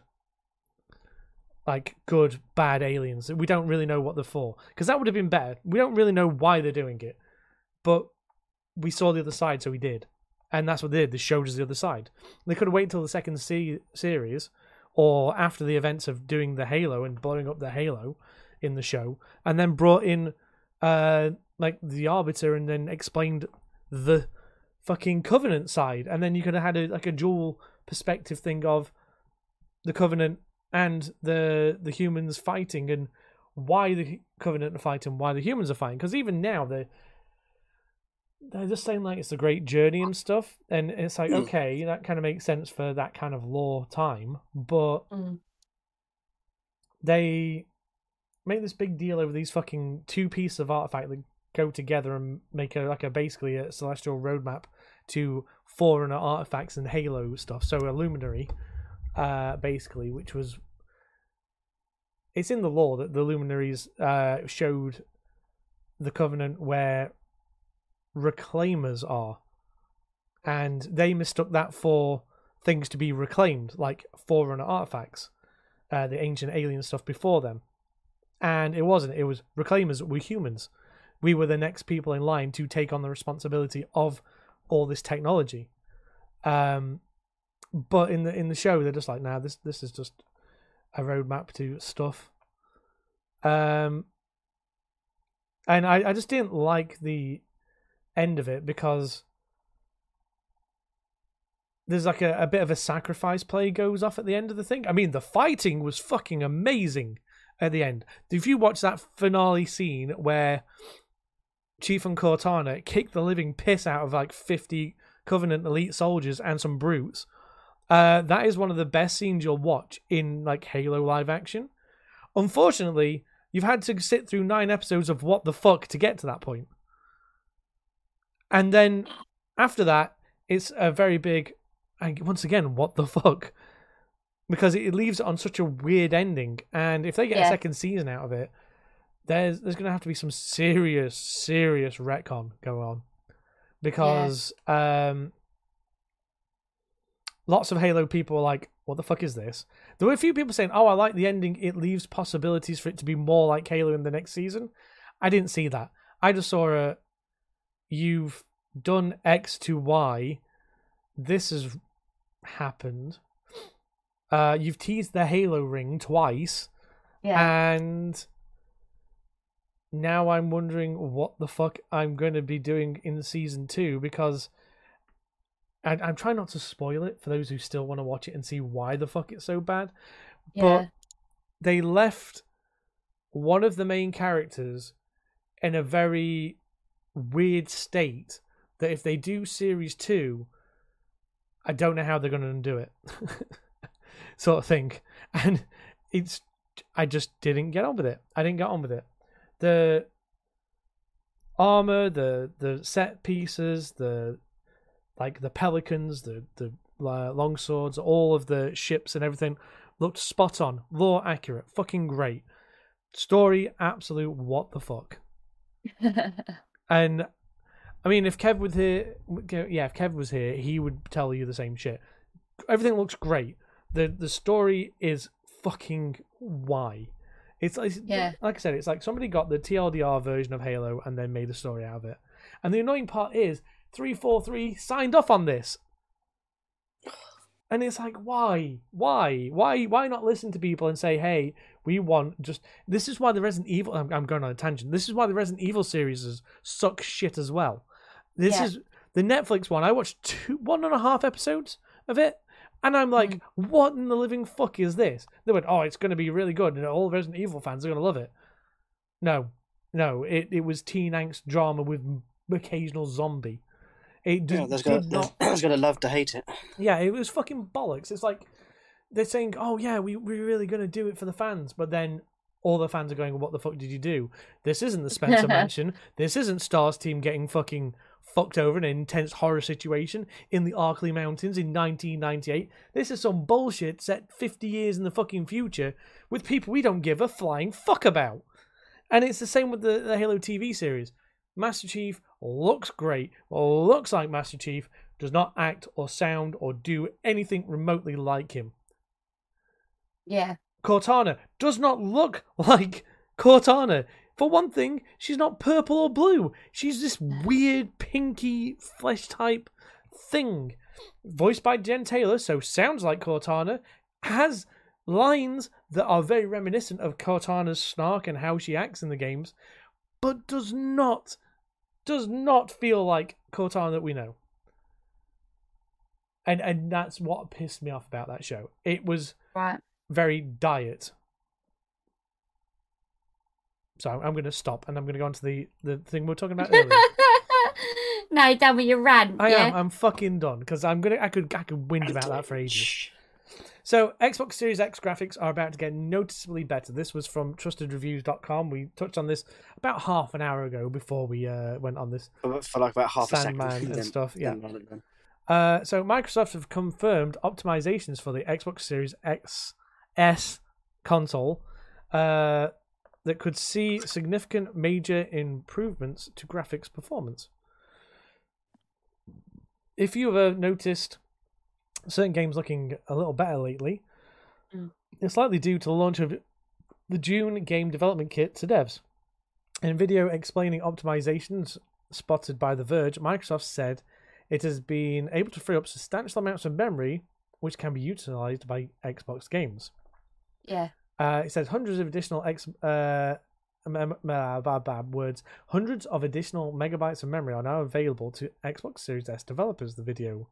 like good bad aliens. We don't really know what they're for. Because that would have been better. We don't really know why they're doing it but we saw the other side so we did. And that's what they did. They showed us the other side. They could have waited until the second se- series or after the events of doing the halo and blowing up the halo in the show and then brought in uh like the arbiter and then explained the fucking covenant side and then you could have had a, like a dual perspective thing of the covenant and the the humans fighting and why the covenant are fighting why the humans are fighting because even now they're they're just saying like it's a great journey and stuff and it's like Mm. okay that kind of makes sense for that kind of lore time but Mm. they make this big deal over these fucking two pieces of artifact that go together and make a like a basically a celestial roadmap to forerunner artifacts and halo stuff. So a luminary uh basically which was it's in the lore that the luminaries uh showed the covenant where reclaimers are. And they mistook that for things to be reclaimed like forerunner artifacts uh, the ancient alien stuff before them and it wasn't. It was reclaimers were humans. We were the next people in line to take on the responsibility of all this technology. Um but in the in the show they're just like nah this this is just a roadmap to stuff. Um and i i just didn't like the end of it because there's like a, a bit of a sacrifice play goes off at the end of the thing. I mean the fighting was fucking amazing at the end if you watch that finale scene where chief and cortana kick the living piss out of like 50 covenant elite soldiers and some brutes uh, that is one of the best scenes you'll watch in like Halo live action. Unfortunately, you've had to sit through nine episodes of what the fuck to get to that point. And then after that, it's a very big, and once again, what the (laughs) fuck? Because it leaves it on such a weird ending. And if they get a second season out of it, there's there's gonna have to be some serious, serious retcon going on. because um, lots of Halo people are like, "What the fuck is this?" There were a few people saying, "Oh, I like the ending. It leaves possibilities for it to be more like Halo in the next season." I didn't see that. I just saw a, "You've done X to Y. This has happened. Uh, you've teased the Halo ring twice." Yeah. And now I'm wondering what the fuck I'm going to be doing in season two because I, I'm trying not to spoil it for those who still want to watch it and see why the fuck it's so bad. yeah. But they left one of the main characters in a very weird state that if they do series two, I don't know how they're going to undo it, (laughs) sort of thing. (laughs) And it's, I just didn't get on with it. I didn't get on with it. The armor, the the set pieces, the like the pelicans, the the uh, long swords, all of the ships and everything looked spot on, lore accurate, fucking great. Story, absolute what the fuck. (laughs) And I mean, if Kev was here, yeah, if Kev was here, he would tell you the same shit. Everything looks great. The The story is fucking why. It's, it's Yeah. like I said, it's like somebody got the TLDR version of Halo and then made a story out of it. And the annoying part is, three four three signed off on this. And it's like, why? Why? Why? Why not listen to people and say, hey, we want just. This is why the Resident Evil. I'm, I'm going on a tangent. This is why the Resident Evil series is, suck shit as well. This Yeah. is the Netflix one. I watched two, one and a half episodes of it, and I'm like, hmm. what in the living fuck is this? They went, oh, it's going to be really good, and all Resident Evil fans are going to love it. No, no, it, it was teen angst drama with occasional zombie. It did, Yeah, there's did gonna, not there's gonna love to hate it. yeah, it was fucking bollocks. It's like they're saying, "Oh yeah, we we're really gonna do it for the fans," but then all the fans are going, "What the fuck did you do? This isn't the Spencer (laughs) Mansion. This isn't Stars team getting fucking fucked over in an intense horror situation in the Arklay Mountains in 1998. This is some bullshit set 50 years in the fucking future with people we don't give a flying fuck about." And it's the same with the, the Halo TV series. Master Chief looks great, looks like Master Chief, does not act or sound or do anything remotely like him. yeah. Cortana does not look (laughs) like Cortana. For one thing, she's not purple or blue. She's this weird pinky flesh type thing. Voiced by Jen Taylor, so sounds like Cortana, has lines that are very reminiscent of Cortana's snark and how she acts in the games, but does not does not feel like Cortana that we know. And and that's what pissed me off about that show. It was Right. very diet. So I'm going to stop and I'm going to go on to the, the thing we were talking about earlier. (laughs) no, you're done with your rant. I yeah. am. I'm fucking done because I'm gonna. I could. I could whinge about that for ages. So Xbox Series X graphics are about to get noticeably better. This was from TrustedReviews.com. We touched on this about half an hour ago before we uh, went on this. For, for like about half Sandman a second. and (laughs) then- stuff, yeah. then run then. Uh, so Microsoft have confirmed optimizations for the Xbox Series X S console uh, that could see significant major improvements to graphics performance. If you've uh, noticed certain games looking a little better lately, Mm. it's likely due to the launch of the June game development kit to devs. In a video explaining optimizations spotted by The Verge, Microsoft said it has been able to free up substantial amounts of memory, which can be utilized by Xbox games. yeah. Uh, it says hundreds of additional X, uh, uh, bad, bad words. Hundreds of additional megabytes of memory are now available to Xbox Series S developers. The video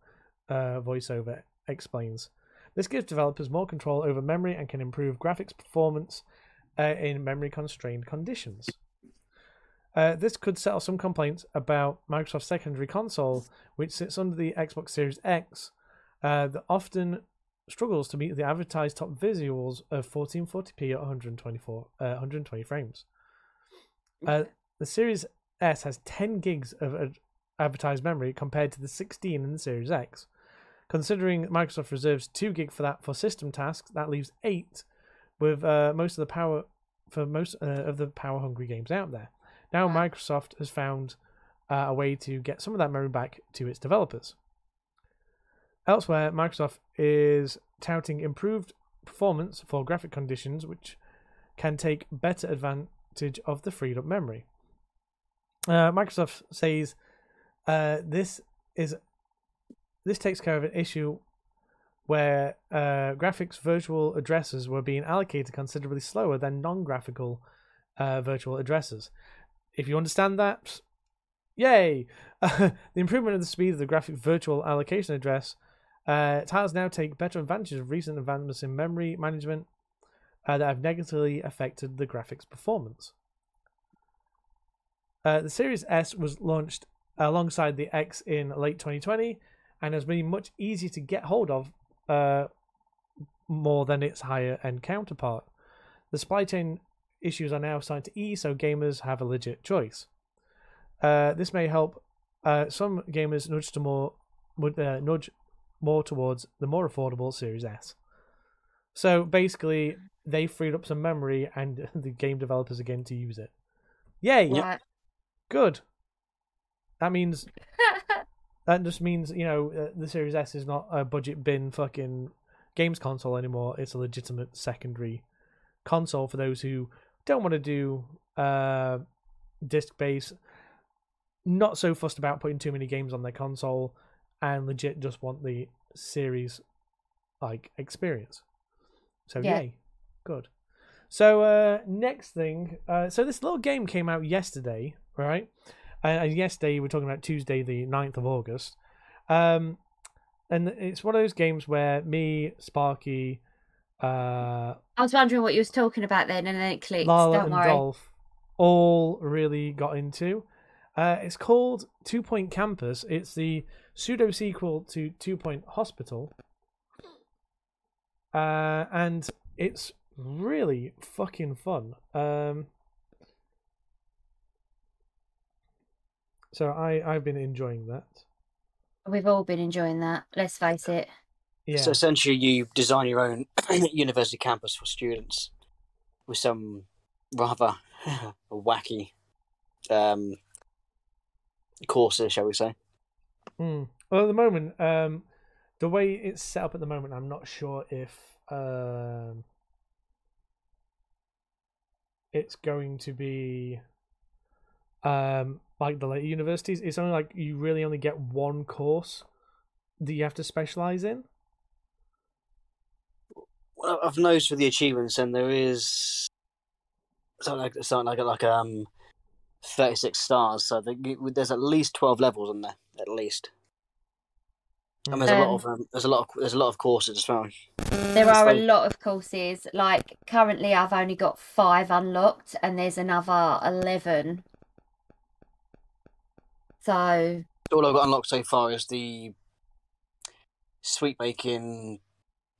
uh, voiceover explains. This gives developers more control over memory and can improve graphics performance uh, in memory constrained conditions. Uh, this could settle some complaints about Microsoft's secondary console, which sits under the Xbox Series X, uh, that often struggles to meet the advertised top visuals of 1440p at 124, uh, 120 frames. Uh, the Series S has 10 gigs of ad- advertised memory compared to the 16 in the Series X. Considering Microsoft reserves 2 gig for that for system tasks, that leaves 8 with uh, most of the power for most uh, of the power hungry games out there. Now. Microsoft has found uh, a way to get some of that memory back to its developers. Elsewhere, Microsoft is touting improved performance for graphic conditions, which can take better advantage of the freed up memory. Uh, Microsoft says uh, this is this takes care of an issue where uh, graphics virtual addresses were being allocated considerably slower than non-graphical uh, virtual addresses. If you understand that, yay! (laughs) the improvement of the speed of the graphic virtual allocation address uh, tiles now take better advantage of recent advancements in memory management uh, that have negatively affected the graphics performance. Uh, the Series S was launched alongside the X in late 2020 and has been much easier to get hold of uh, more than its higher end counterpart. The supply chain issues are now starting to ease, so gamers have a legit choice. Uh, this may help uh, some gamers nudge to more uh, nudge more towards the more affordable Series S. So basically, they freed up some memory, and (laughs) the game developers again to use it. Yay! Right. Good. That means (laughs) that just means you know uh, the Series S is not a budget bin fucking games console anymore. It's a legitimate secondary console for those who don't want to do uh, disc based, not so fussed about putting too many games on their console, and legit just want the series like experience. So Yeah. yay, good. So uh, next thing, uh, so this little game came out yesterday, right? And and yesterday we're talking about Tuesday, the 9th of August. Um, and it's one of those games where me, Sparky, uh, I was wondering what you was talking about then, and then it clicked. Lala Don't and worry. Dolph all really got into. Uh, it's called Two Point Campus. It's the pseudo sequel to Two Point Hospital. Uh, and it's really fucking fun. Um, so I, I've been enjoying that. We've all been enjoying that. Let's face it. Yeah. So essentially, you design your own (clears throat) university campus for students with some rather (laughs) wacky um, courses, shall we say? Mm. Well, at the moment, um, the way it's set up at the moment, I'm not sure if um, it's going to be um, like the later universities. It's only like you really only get one course that you have to specialize in. Well, I've noticed with the achievements, and there is something like something like like um thirty six stars. So the, there's at least twelve levels in there, at least. And there's a lot Um, of um, there's a lot of there's a lot of courses as well. There are a lot of courses. Like currently, I've only got five unlocked, and there's another eleven. So All I've got unlocked so far is the sweet baking,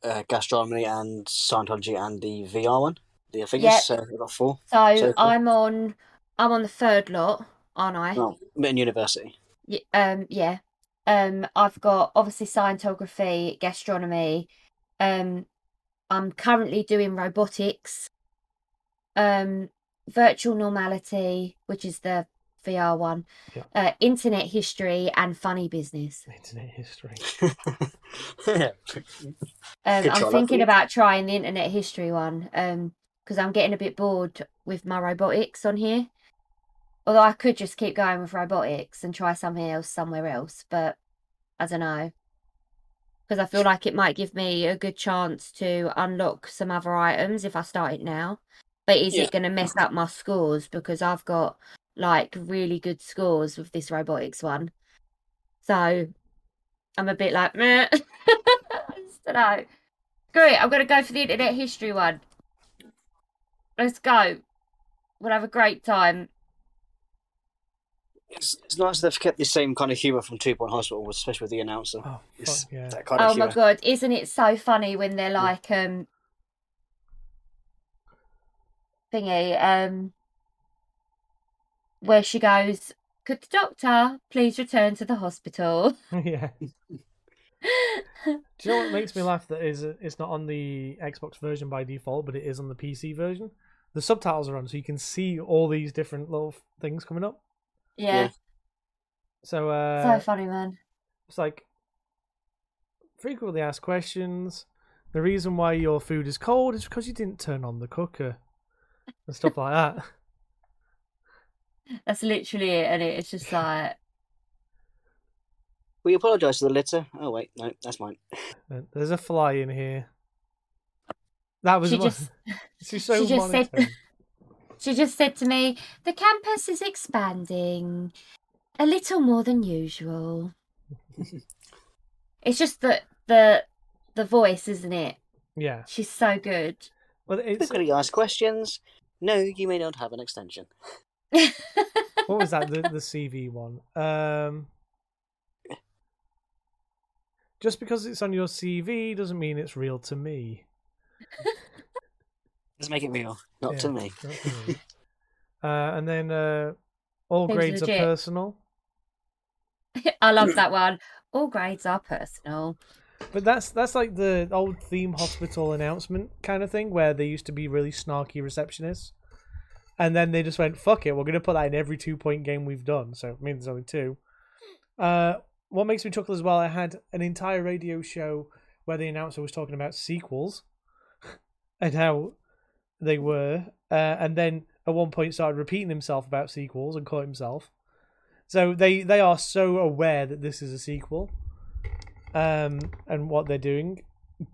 uh, gastronomy, and Scientography, and the VR one. The figures. Yeah. So I've got four. so So. I'm on. I'm on the third lot, aren't I? Oh, in university. Y- um yeah um i've got obviously scientography gastronomy um i'm currently doing robotics um virtual normality which is the vr one Yeah. uh internet history and funny business Internet history. (laughs) yeah. um i'm thinking lovely. about trying the internet history one um because i'm getting a bit bored with my robotics on here although i could just keep going with robotics and try something else somewhere else but i don't know because i feel like it might give me a good chance to unlock some other items if i start it now but is Yeah. it going to mess up my scores because i've got like really good scores with this robotics one so i'm a bit like Meh. i (laughs) just don't know Great, I'm gonna go for the internet history one. Let's go. We'll have a great time. It's, it's nice they've kept the same kind of humour from Two Point Hospital, especially with the announcer. Oh, fuck yeah. that kind of Oh my humour. god, isn't it so funny when they're like um thingy, um where she goes, Could the doctor please return to the hospital? (laughs) (laughs) yeah. Do you know what makes me laugh? That is, it's not on the Xbox version by default, but it is on the PC version. The subtitles are on, so you can see all these different little things coming up. Yeah. Yeah. So uh, so funny, man. it's like frequently asked questions. The reason why your food is cold is because you didn't turn on the cooker and stuff like that. (laughs) That's literally it, and it's just like We apologise for the litter. Oh wait, no, that's mine. Uh, There's a fly in here. That was she mo- just (laughs) she's so she just said- monotone. She just said to me, "The campus is expanding a little more than usual." (laughs) it's just that the the voice, isn't it? Yeah. She's so good. Well, it's Frequently asked questions. No, you may not have an extension. (laughs) what was that? The the CV one. Um, just because it's on your CV doesn't mean it's real to me. (laughs) Let's make it real, not Yeah. to me. Not to me. (laughs) uh, and then uh, all Seems grades legit. are personal. (laughs) I love that one. All grades are personal. But that's that's like the old theme hospital announcement kind of thing where they used to be really snarky receptionists. And then they just went, fuck it, we're gonna put that in every two point game we've done. So it means there's only two. Uh what makes me chuckle as well, I had an entire radio show where the announcer was talking about sequels (laughs) and how they were. Uh, and then at one point started repeating himself about sequels and caught himself. So they, they are so aware that this is a sequel um, and what they're doing,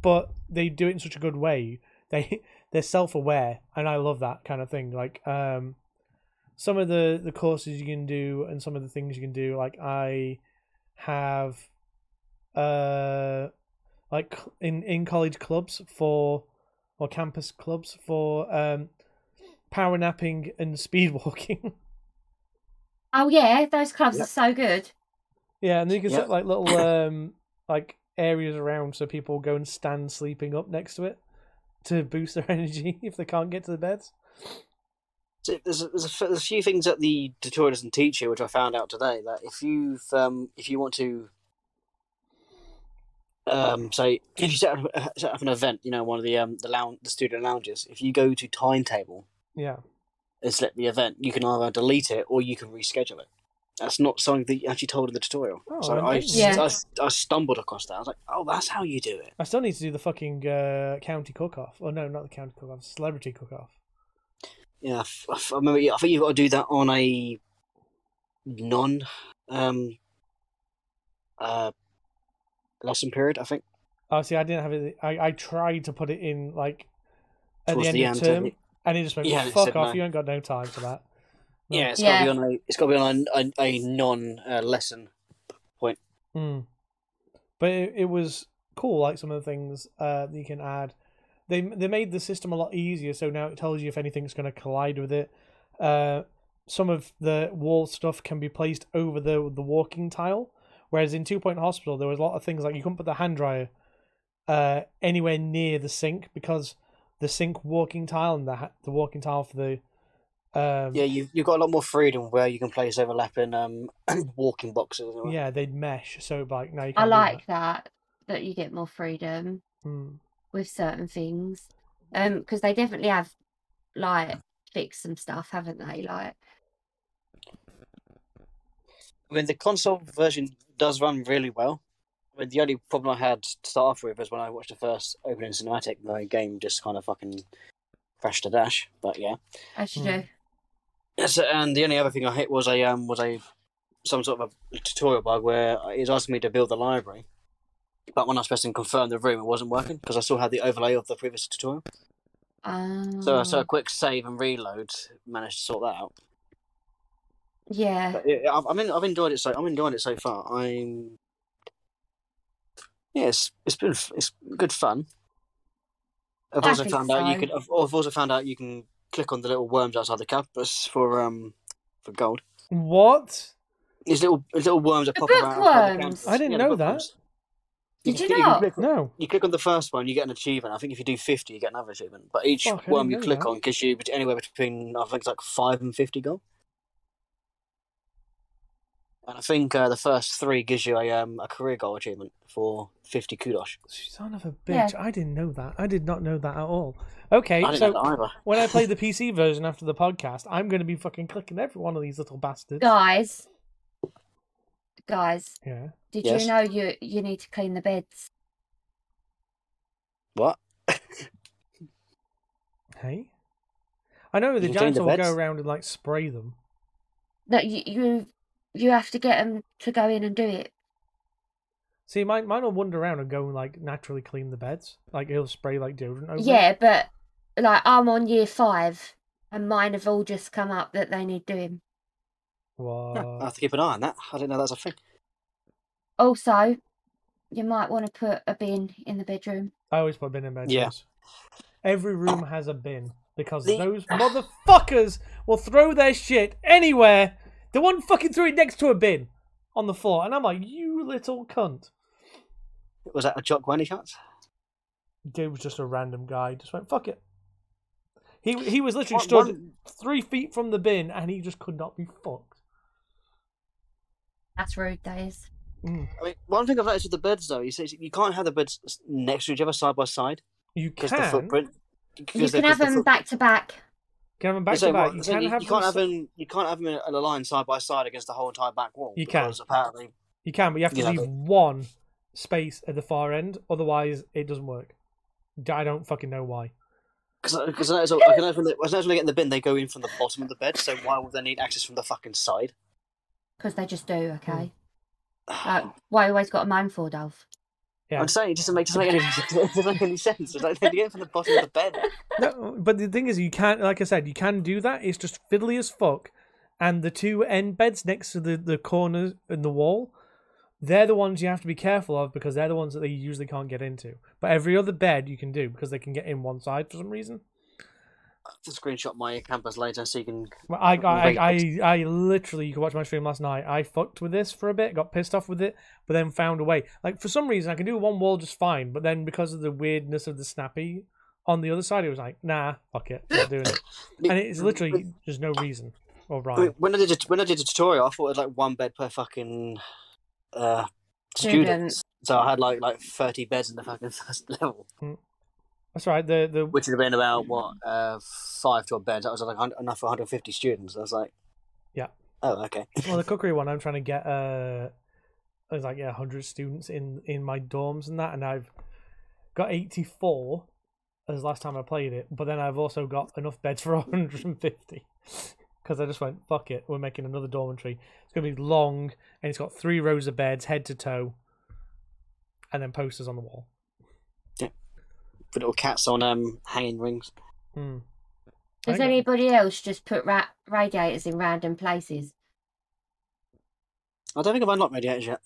but they do it in such a good way. They (laughs) they're self aware, and I love that kind of thing. Like um, some of the the courses you can do, and some of the things you can do. Like I have, uh, like in in college clubs for or campus clubs for um, power napping and (laughs) speed walking. Oh yeah, those clubs Yeah. are so good. Yeah, and you can Yeah. set like little um like areas around so people go and stand sleeping up next to it to boost their (laughs) energy if they can't get to the beds. So there's a, there's, a, f- there's a few things that the tutorial doesn't teach you, which I found out today. That if you've um, if you want to um, say if you set up, uh, set up an event, you know, one of the um, the lounge, the student lounges, if you go to timetable Yeah. and select the event, you can either delete it or you can reschedule it. That's not something that you actually told in the tutorial. Oh, so I I, didn't know I. I stumbled across that. I was like, oh, that's how you do it. I still need to do the fucking uh, county cook off. Oh no, not the county cook off, celebrity cook off. Yeah, I f- I f- I remember. yeah, I think you've got to do that on a non um, uh, lesson period. I think Oh see I didn't have it I, I tried to put it in like at Towards the end the of end, term and it just went Yeah, it fuck off, no. you ain't got no time for that. No. (laughs) Yeah, it's Yeah. got to be on a. It's got to be on a, a, a non uh, lesson. Mm. But it, it was cool, like some of the things uh, that you can add. They they made the system a lot easier, so now it tells you if anything's going to collide with it. Uh, some of the wall stuff can be placed over the the walking tile, whereas in Two Point Hospital there was a lot of things like you couldn't put the hand dryer uh, anywhere near the sink because the sink walking tile and the ha- the walking tile for the um, Yeah, you you've got a lot more freedom where you can place overlapping um (clears throat) walking boxes. and all yeah they'd mesh. So like now you I can't do like that that you get more freedom. Mm. with certain things. Um, because they definitely have like fixed some stuff, haven't they? Like, I mean, the console version does run really well. I mean, the only problem I had to start off with was when I watched the first opening cinematic, the game just kind of fucking crashed to dash. But yeah, as you Hmm. do. yes. And the only other thing I hit was a um was a some sort of a tutorial bug where it was asking me to build the library. But when I was pressing confirm the room, it wasn't working because I still had the overlay of the previous tutorial. Um, So, so a quick save and reload managed to sort that out. Yeah, But yeah, I've, I've, en- I've enjoyed it so I'm enjoying it so far. I'm yeah, it's, it's been it's good fun. I've I also think found out you so. could. I've, I've also found out you can click on the little worms outside the campus for um for gold. What? These little these little worms that The pop around outside the campus. I didn't Yeah, the know that. You Did you can- not? can click, No. you click on the first one, you get an achievement. I think if you do fifty, you get another achievement. But each Fuck, I worm you click that. on gives you bet- anywhere between I think it's like five and fifty gold. And I think uh, the first three gives you a um a career goal achievement for fifty kudos. Son of a Yeah. bitch! I didn't know that. I did not know that at all. Okay, I didn't so know that either. when I play the (laughs) PC version after the podcast, I'm going to be fucking clicking every one of these little bastards. guys, guys, Yeah. did Yes. you know you you need to clean the beds? What? (laughs) Hey. I know the can giants the will go around and like spray them. That you you you have to get them to go in and do it. See, mine, mine will wander around and go and like naturally clean the beds. Like he'll spray like deodorant over. it. Yeah, but like I'm on year five, and mine have all just come up that they need doing. Huh, What? I have to keep an eye on that. I didn't know that was a thing. Also, you might want to put a bin in the bedroom. I always put a bin in bedrooms. Yeah. yes. Every room has a bin because The- those motherfuckers will throw their shit anywhere. The one fucking threw it next to a bin on the floor, and I'm like, you little cunt. Was that a jock by any chance? Dude was just a random guy. Just went fuck it. He he was literally One- stood one- three feet from the bin, and he just could not be fucked. That's rude, that is. Mm. I mean, one thing I've noticed with the beds, though, you say you can't have the beds next to each other side by side You can the footprint. You can have the them foot- back to back. Can have them back So to back. You so can you, have you can't have them. You can't have them in a line side by side against the whole entire back wall. You can. Apparently, You can, but you have to Yeah, leave but- one space at the far end. Otherwise, it doesn't work. I don't fucking know why. because because I noticed I can when they, when they get in the bin, they go in from the bottom of the bed. So why would they need access from the fucking side? Because they just do, okay? Hmm. Like, (sighs) why always got a man for, Dolph? Yeah. I'm saying it doesn't make doesn't make any it (laughs) doesn't make any sense. It's like they get in from the bottom of the bed. No, but the thing is, you can't. Like I said, you can do that. It's just fiddly as fuck. And the two end beds next to the the corners in the wall, they're the ones you have to be careful of because they're the ones that they usually can't get into. But every other bed you can do because they can get in one side for some reason. I'll have to screenshot my campus later so you can. Well, I, I, I, I, I literally, you can watch my stream last night. I fucked with this for a bit, got pissed off with it, but then found a way. Like for some reason, I can do one wall just fine, but then because of the weirdness of the snappy on the other side, it was like, nah, fuck it, not doing it. (laughs) And it's literally there's no reason or rhyme. when I did it, when I did a tutorial, I thought it was like one bed per fucking uh, student. Student. So I had like like thirty beds in the fucking (laughs) first level, That's right. The the which would have been about what uh, five to a bed. That was like enough for 150 students. I was like, Yeah. oh okay. (laughs) well, the cookery one, I'm trying to get uh, there's like yeah, hundred students in in my dorms and that, and I've got 84 as last time I played it, but then I've also got enough beds for (laughs) 150 because I just went fuck it, we're making another dormitory. It's gonna be long, and it's got three rows of beds, head to toe, and then posters on the wall. Put little cats on um hanging rings. Hmm. Does Okay. anybody else just put ra- radiators in random places? I don't think I've unlocked radiators yet.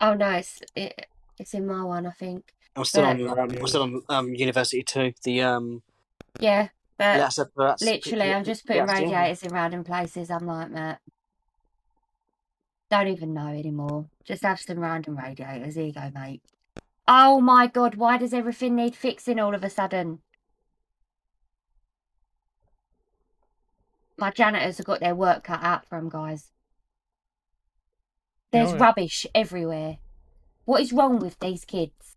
Oh no, it's it, it's in my one, I think. I'm still Yeah. on. Um, I'm still on um, university too. The um. Yeah, but that's a, that's, literally, I'm just putting that's the- radiators in random places. I'm like, Matt, don't even know anymore. Just have some random radiators. Here you go, mate. Oh my god, why does everything need fixing all of a sudden? My janitors have got their work cut out for them, guys. There's No, rubbish everywhere. What is wrong with these kids?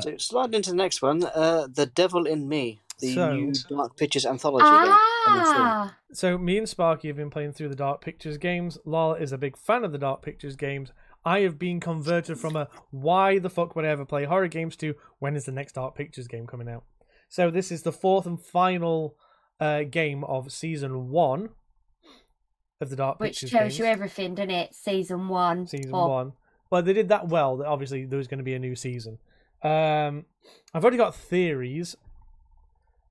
So sliding into the next one. Uh, the Devil in Me, the So- new Dark Pictures anthology game. Ah, So me and Sparky have been playing through the Dark Pictures games. Lala is a big fan of the Dark Pictures games. I have been converted from a why the fuck would I ever play horror games to when is the next Dark Pictures game coming out? So this is the fourth and final uh, game of season one of the Dark which Pictures tells games. you everything, doesn't it? Season one. season of- one. Well, they did that well that obviously there was going to be a new season. Um, I've already got theories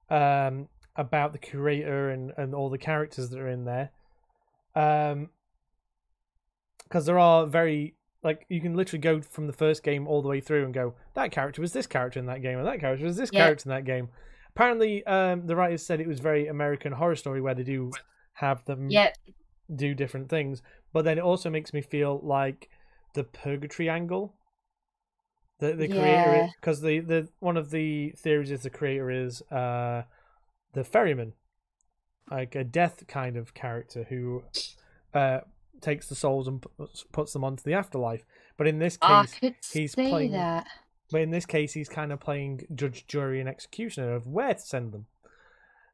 um, about the curator and, and all the characters that are in there. Um, because there are very like you can literally go from the first game all the way through and go that character was this character in that game and that character was this Yeah. character in that game. Apparently, um, the writers said it was very American Horror Story where they do have them Yep. do different things. But then it also makes me feel like the purgatory angle. The the curator Yeah. because the, the one of the theories is the curator is uh the ferryman, like a death kind of character who uh takes the souls and puts, them onto the afterlife. But in this I case, he's playing- that. but in this case, he's kind of playing judge, jury, and executioner of where to send them.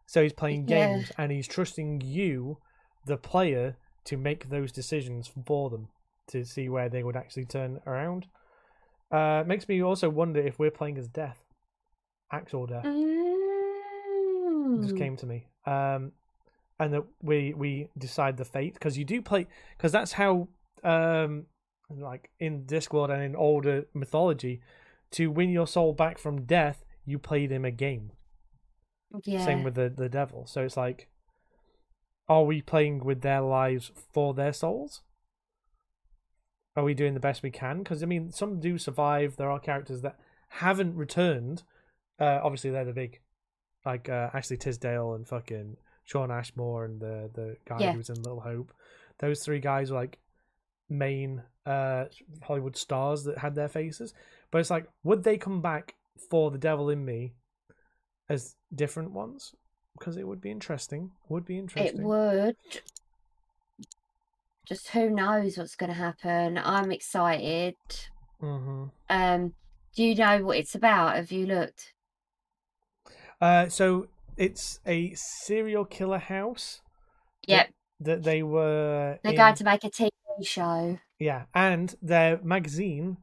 So he's playing Yeah. games and he's trusting you, the player, to make those decisions for them to see where they would actually turn around. Uh, makes me also wonder if we're playing as death, actual death. just Mm. came to me. Um, and that we we decide the fate because you do play because that's how um like in Discworld and in older mythology, to win your soul back from death, you played him a game. Yeah. Same with the the devil. So it's like, are we playing with their lives for their souls? Are we doing the best we can? Because I mean, some do survive. There are characters that haven't returned. Uh, obviously, they're the big, like uh, Ashley Tisdale and fucking Shawn Ashmore and the the guy Yeah. who was in Little Hope. Those three guys were like main uh Hollywood stars that had their faces. But it's like, would they come back for the Devil in Me as different ones? Because it would be interesting. Would be interesting. It would. Just who knows what's going to happen? I'm excited. hmm Um, do you know what it's about? Have you looked? Uh, so it's a serial killer house Yep, that they were. they're in- going to make a TV show. Yeah, and their magazine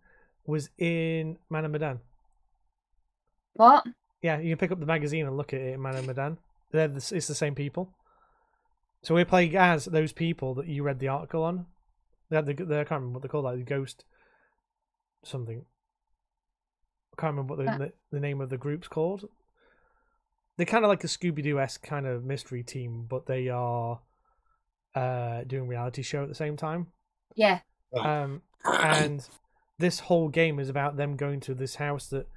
was in Man of Medan. What? Yeah, you can pick up the magazine and look at it in Man of Medan. They're the, it's the same people. So we're playing as those people that you read the article on. They had the, the I can't remember what they call that. The ghost something. I can't remember what the, Uh. the, the name of the group's called. They're kind of like a Scooby Doo esque kind of mystery team, but they are uh, doing reality show at the same time. Yeah, Um, and this whole game is about them going to this house that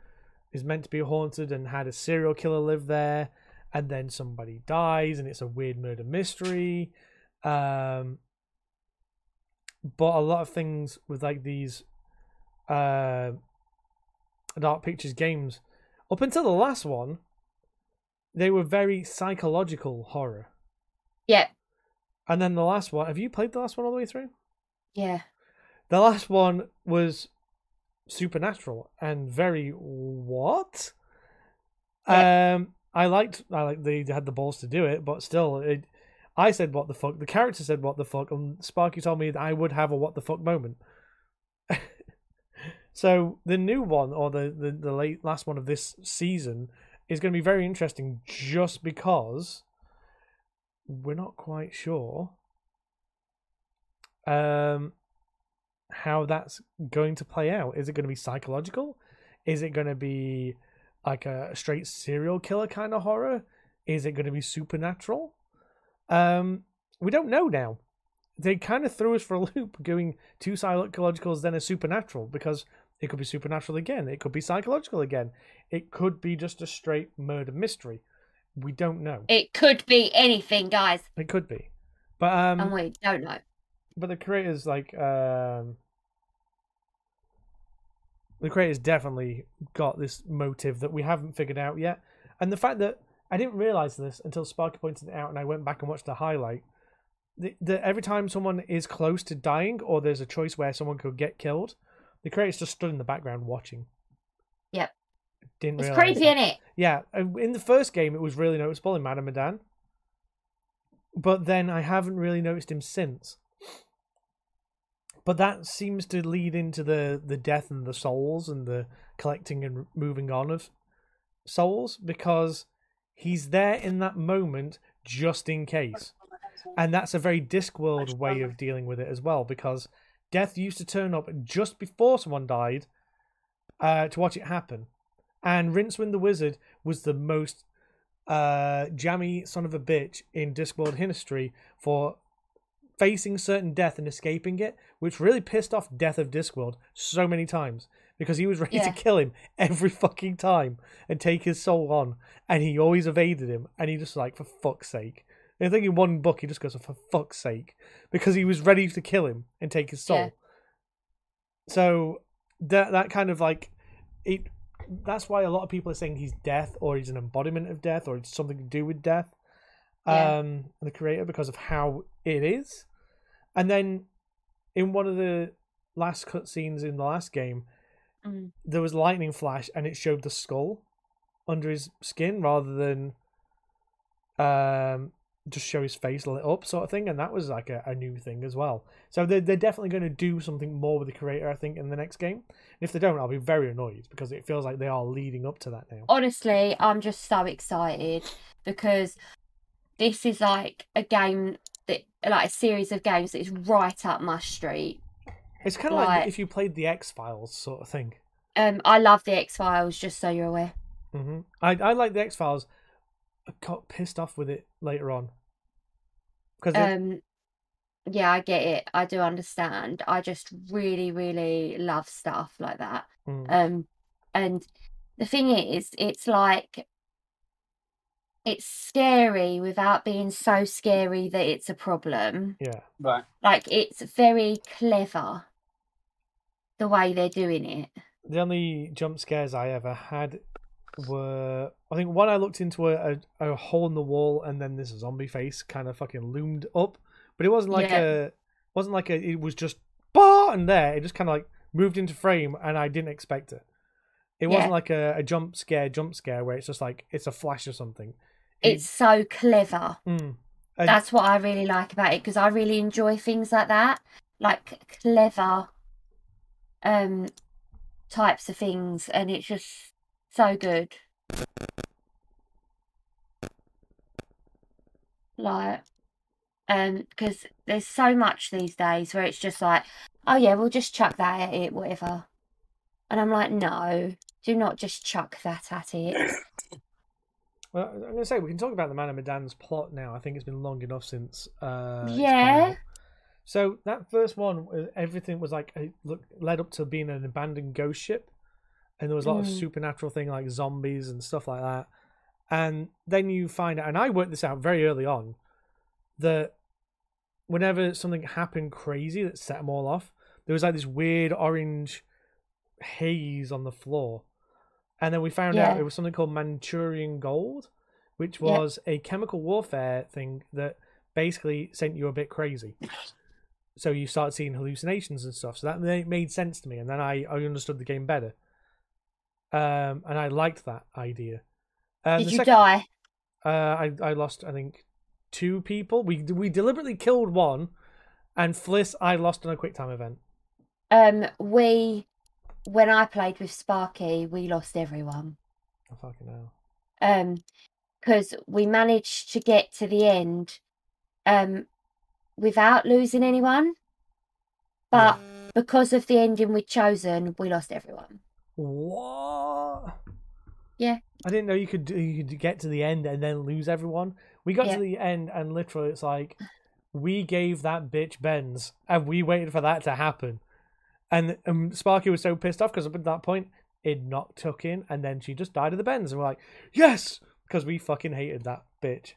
is meant to be haunted and had a serial killer live there and then somebody dies and it's a weird murder mystery. Um but a lot of things with like these uh dark pictures games up until the last one they were very psychological horror yeah, and then the last one have you played the last one all the way through yeah. the last one was supernatural and very what? Um, I liked I like they had the balls to do it, but still, it. I said what the fuck. The character said what the fuck, and Sparky told me that I would have a what the fuck moment. (laughs) so the new one or the, the the late last one of this season is going to be very interesting, just because we're not quite sure. Um, how that's going to play out. Is it going to be psychological? Is it going to be like a straight serial killer kind of horror? Is it going to be supernatural? Um, we don't know now. They kind of threw us for a loop, (laughs) going two psychologicals, then a supernatural, because it could be supernatural again. It could be psychological again. It could be just a straight murder mystery. We don't know. It could be anything, guys, It could be, but um, and we don't know. but the creators like um the creators definitely got this motive that we haven't figured out yet and the fact that i didn't realize this until sparky pointed it out and i went back and watched the highlight the, every time someone is close to dying or there's a choice where someone could get killed the creators just stood in the background watching Yep. didn't It's that. is it? Yeah, uh, in the first game, it was really noticeable in Madame Medan. But then I haven't really noticed him since. But that seems to lead into the, the death and the souls and the collecting and moving on of souls because he's there in that moment just in case. And that's a very Discworld way of dealing with it as well because death used to turn up just before someone died uh, to watch it happen. And Rincewind the Wizard was the most uh, jammy son of a bitch in Discworld history for facing certain death and escaping it, which really pissed off Death of Discworld so many times because he was (laughs) ready Yeah. to kill him every fucking time and take his soul on, and he always evaded him, and he just like for fuck's sake. I think in one book he just goes for fuck's sake because he was ready to kill him and take his soul. Yeah. So that that kind of like it. That's why a lot of people are saying he's death or he's an embodiment of death or it's something to do with death. Yeah. Um, the creator because of how it is, and then in one of the last cutscenes in the last game, Mm. there was lightning flash and it showed the skull under his skin rather than um just show his face lit up sort of thing, and that was like a, a new thing as well. So they're they're definitely going to do something more with the creator, I think, in the next game. And if they don't, I'll be very annoyed because it feels like they are leading up to that now. Honestly, I'm just so excited because this is like a game that, like a series of games that is right up my street. It's kind of like Like- if you played the X Files sort of thing. Um, I love the X Files, just so you're aware. hmm I I like the X Files. I got pissed off with it later on because Um, yeah, I get it. I do understand. I just really, really love stuff like that. Mm. Um, and the thing is, it's like it's scary without being so scary that it's a problem. yeah, Right. Like it's very clever the way they're doing it. the only jump scares I ever had were I think one I looked into a, a, a hole in the wall and then this zombie face kind of fucking loomed up, but it wasn't like Yeah. a wasn't like a it was just bah and there it just kind of like moved into frame and I didn't expect it. It Yeah. wasn't like a, a jump scare jump scare where it's just like it's a flash or something. It- It's so clever. mm. And- That's what I really like about it because I really enjoy things like that, like clever um types of things, and it's just so good. Like, um, because there's so much these days where it's just like, oh yeah, we'll just chuck that at it, whatever. And I'm like, no, do not just chuck that at it. Well, I'm going to say we can talk about the Man of Medan's plot now. I think it's been long enough since. Uh, Yeah. So that first one, uh, everything was like it look led up to being an abandoned ghost ship, and there was a lot of Mm. supernatural thing like zombies and stuff like that. And then you find out, and I worked this out very early on, that whenever something happened crazy that set them all off, there was like this weird orange haze on the floor. And then we found out it was something called Manchurian gold, which Yeah. was a chemical warfare thing that basically sent you a bit crazy. So you started seeing hallucinations and stuff. So that made sense to me, and then I, I understood the game better. Um, and I liked that idea. Um, Did you second- die? uh, I I lost I think two people. We we deliberately killed one, and Fliss I lost in a quick time event. Um, we, when I played with Sparky, we lost everyone. I fucking hell. Um, because we managed to get to the end, um, without losing anyone. But because of the ending we'd chosen, we lost everyone. What? Yeah. I didn't know you could do, you could get to the end and then lose everyone. We got Yeah. to the end and literally it's like we gave that bitch bends and we waited for that to happen. And um, Sparky was so pissed off because up at that point it knocked took in and then she just died of the bends and we're like yes because we fucking hated that bitch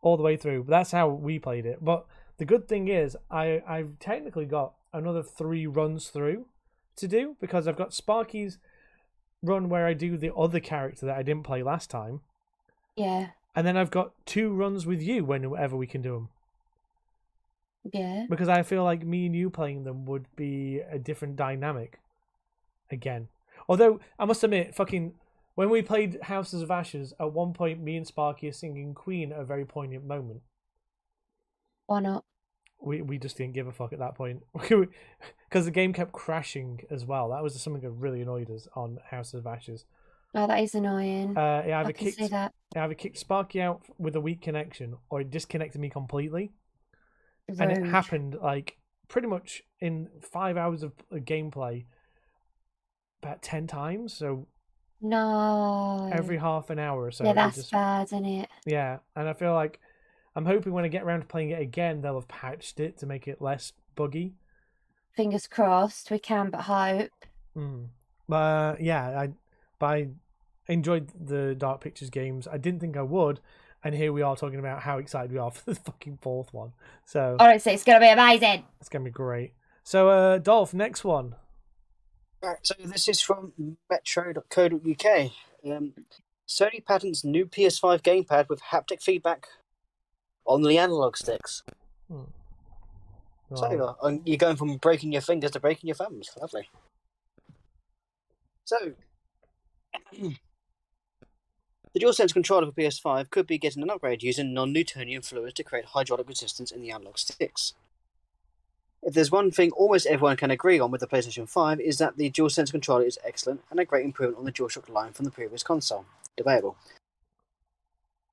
all the way through. But that's how we played it. But the good thing is I I've technically got another three runs through to do because I've got Sparky's run where I do the other character that I didn't play last time, Yeah, and then I've got two runs with you whenever we can do them yeah. because I feel like me and you playing them would be a different dynamic again. Although I must admit, fucking when we played Houses of Ashes, at one point me and Sparky are singing Queen at a very poignant moment. Why not? We we just didn't give a fuck at that point (laughs) because the game kept crashing as well. That was something that really annoyed us on House of Ashes. Oh, that is annoying. Uh, it I either can kicked that. it either kicked Sparky out with a weak connection or it disconnected me completely. And it happened like pretty much in five hours of uh, gameplay about 10 times. So No. every half an hour or so. yeah, that's just- bad, isn't it? Yeah. And I feel like I'm hoping when I get around to playing it again, they'll have patched it to make it less buggy. Fingers crossed. We can but hope. Mm. But yeah, I, but I enjoyed the Dark Pictures games. I didn't think I would. And here we are talking about how excited we are (laughs) for the fucking fourth one. So. Honestly, it's gonna be amazing. It's gonna be great. So, uh, Dolph, next one. Right, so this is from metro.co.uk. Um, Sony patents new PS5 gamepad with haptic feedback on the analog sticks. Oh, So uh, and you're going from breaking your fingers to breaking your thumbs. Lovely. So, (clears throat) The DualSense controller for PS5 could be getting an upgrade using non-Newtonian fluids to create hydraulic resistance in the analog sticks. If there's one thing almost everyone can agree on with the PlayStation 5 is that the DualSense controller is excellent and a great improvement on the DualShock line from the previous console. Debatable.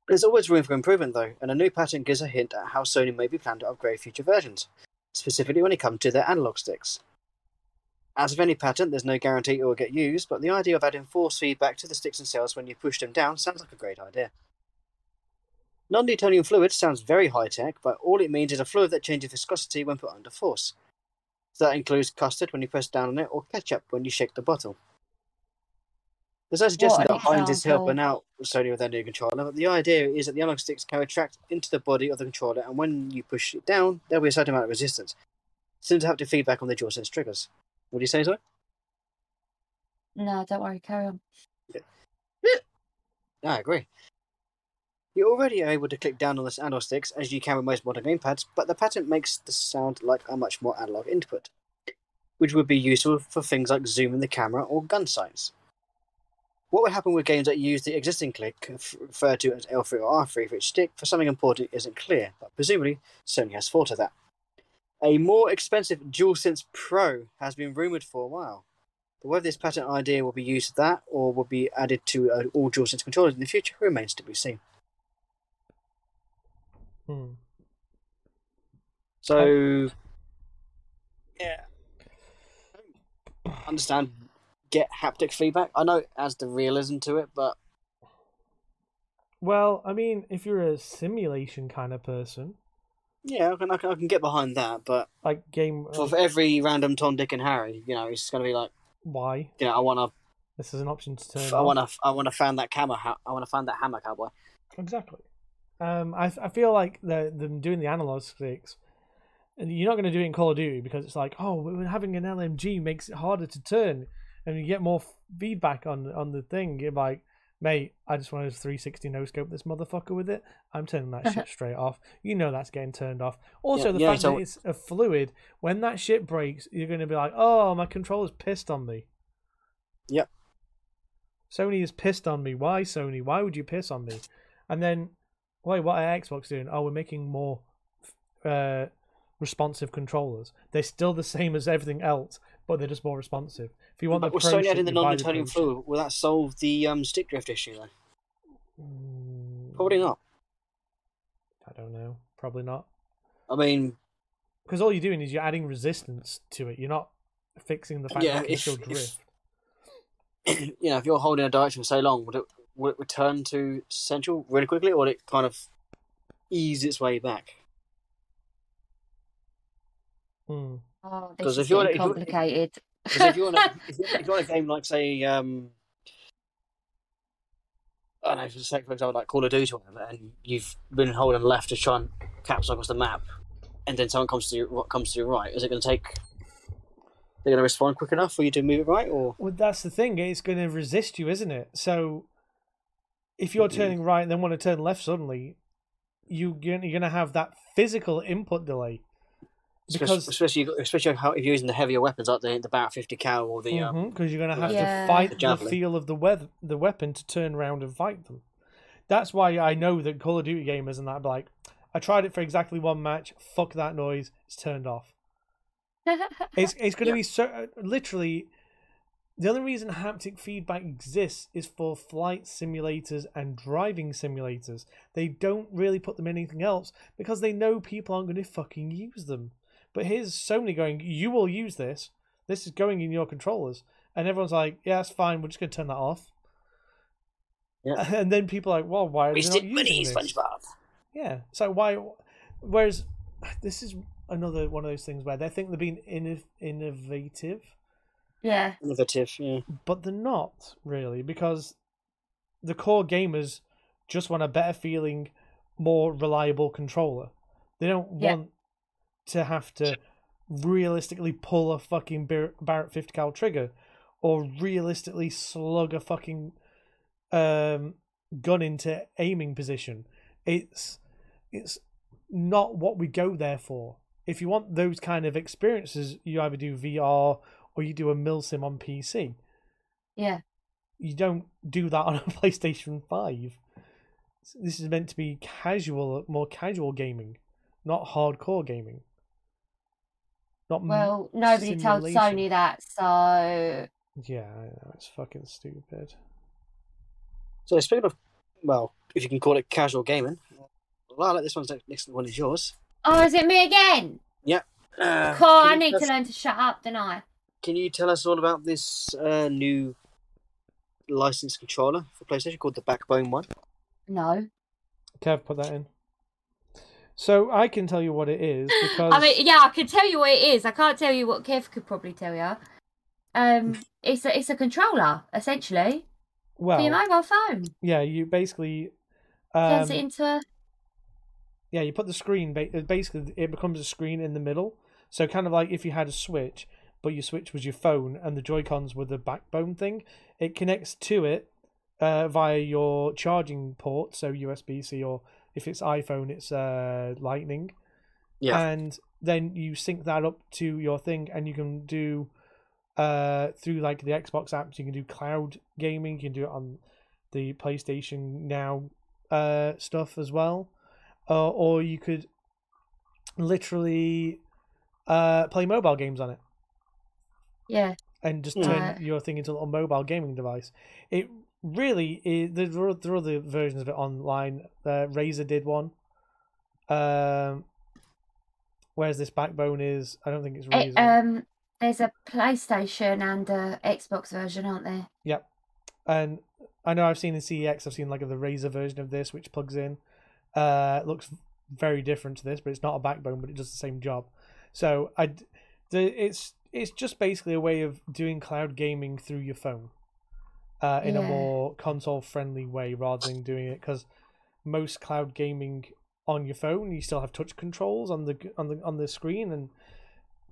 There's always room for improvement though, and a new patent gives a hint at how Sony may be planning to upgrade future versions, specifically when it comes to their analog sticks. As with any patent, there's no guarantee it will get used, but the idea of adding force feedback to the sticks and cells when you push them down sounds like a great idea. Non Newtonian fluid sounds very high tech, but all it means is a fluid that changes viscosity when put under force. So that includes custard when you press down on it, or ketchup when you shake the bottle. There's no suggestion that Heinz is helping out Sony with their new controller, but the idea is that the analog sticks can retract into the body of the controller, and when you push it down, there'll be a certain amount of resistance. Seems to haptic feedback on the DualSense triggers. What do you say, so? No, don't worry, carry on. Yeah. yeah. I agree. You're already able to click down on the analog sticks as you can with most modern gamepads, but the patent makes the sound like a much more analog input, which would be useful for things like zooming the camera or gun sights. What would happen with games that use the existing click, referred to as L3 or R3 for each stick, for something important isn't clear, but presumably Sony has thought of that. A more expensive DualSense Pro has been rumoured for a while. But whether this patent idea will be used for that or will be added to uh, all DualSense controllers in the future remains to be seen. Hmm. So, yeah, I understand. Get haptic feedback. I know it adds the realism to it, but Well, I mean, if you're a simulation kind of person, yeah, I can I can, I can get behind that. But like game, for, every random Tom, Dick, and Harry, you know, it's going to be like, why? you know, I want to. This is an option to turn. I want to, I want to find that camera. I want to find that hammer cowboy. Exactly. Um, I I feel like the them doing the analog sticks, and you're not going to do it in Call of Duty because it's like, oh, having an LMG makes it harder to turn, and you get more feedback on on the thing. You're like, mate, I just want to 360 no scope this motherfucker with it. I'm turning that shit (laughs) straight off. You know that's getting turned off. Also, Yeah, the yeah, fact so- that it's a fluid, when that shit breaks, you're going to be like, oh, my controller's pissed on me. Yep. Sony is pissed on me. Why, Sony? Why would you piss on me? And then, wait, what are Xbox doing? Oh, we're making more uh, responsive controllers. They're still the same as everything else, but they're just more responsive. If you want the But with pro Sony adding the non-Newtonian fluid, will that solve the um, stick drift issue? Though Mm, probably not. I don't know. Probably not. I mean, Because all you're doing is you're adding resistance to it. You're not fixing the fact Yeah, that it can if- still if- drift. (coughs) you know, if you're holding a direction for so long, would it would it return to central really quickly, or would it kind of ease its way back? Hmm. Oh, 'Cause this if is you're- getting if you're- complicated. Because if you're on a, if you're, if you're on a game like say, um, I don't know, for say for example, like Call of Duty or whatever, and you've been holding left to try and capture across the map, and then someone comes to your what comes to your right, is it going to take? They're going to respond quick enough for you to move it right, or Well, that's the thing. It's going to resist you, isn't it? So, if you're Mm. turning right and then want to turn left suddenly, you you're going to have that physical input delay. Because- especially especially how, if you're using the heavier weapons like the the Barrett 50 cal or the um, because you're going to have Yeah. to fight The the, feel of the weather, the weapon to turn around and fight them. That's why I know that Call of Duty gamers and that like, I tried it for exactly one match. Fuck that noise. It's turned off. (laughs) It's it's going to Yeah. be so literally. The only reason haptic feedback exists is for flight simulators and driving simulators. They don't really put them in anything else because they know people aren't going to fucking use them. But here's Sony going, "You will use this. This is going in your controllers," and everyone's like, "Yeah, that's fine. We're just going to turn that off." Yeah. (laughs) And then people are like, "Well, why are they not wasted using money, this?" SpongeBob. Yeah. So why? Whereas this is another one of those things where they think they're being inno- innovative, yeah. Innovative, yeah. but they're not really because the core gamers just want a better feeling, more reliable controller. They don't Yeah. want to have to realistically pull a fucking Bar- Barrett 50 cal trigger or realistically slug a fucking um, gun into aiming position. It's it's not what we go there for. If you want those kind of experiences, you either do VR or you do a milsim on PC. Yeah. you don't do that on a (laughs) PlayStation Five. This is meant to be casual, more casual gaming, not hardcore gaming. Not Well, nobody told. Sony that, so Yeah, I know, it's fucking stupid. So speaking of, well, if you can call it casual gaming, Lila, this one's next one is yours. oh, is it me again? Uh, Cool, I need tell to learn to shut up, don't I? Can you tell us all about this uh, new licensed controller for PlayStation called the Backbone one? No. Kev, put that in. So I can tell you what it is because I mean, yeah, I can tell you what it is. I can't tell you what Kev could probably tell you. Um, it's a it's a controller essentially for your mobile phone. yeah, you basically, Turns um, it into a yeah, you put the screen. uh, Basically, it becomes a screen in the middle. So kind of like if you had a Switch, but your Switch was your phone and the Joy Cons were the backbone thing. It connects to it uh, via your charging port, so USB C, or if it's iPhone, it's uh, Lightning. Yeah. and then you sync that up to your thing and you can do uh through like the xbox apps you can do cloud gaming you can do it on the playstation now uh stuff as well uh, or you could literally uh play mobile games on it yeah. and just turn Right. your thing into a little mobile gaming device. It really is. There are, there are other versions of it online. Uh, Razer did one. Um, whereas this backbone is, I don't think it's Razer. It, um, there's a PlayStation and a Xbox version, aren't there? Yep. And I know I've seen in CEX, I've seen like the Razer version of this, which plugs in. Uh, looks very different to this, but it's not a backbone, but it does the same job. So I, the it's it's just basically a way of doing cloud gaming through your phone, uh, in a more console friendly way rather than doing it because most cloud gaming on your phone you still have touch controls on the on the on the screen and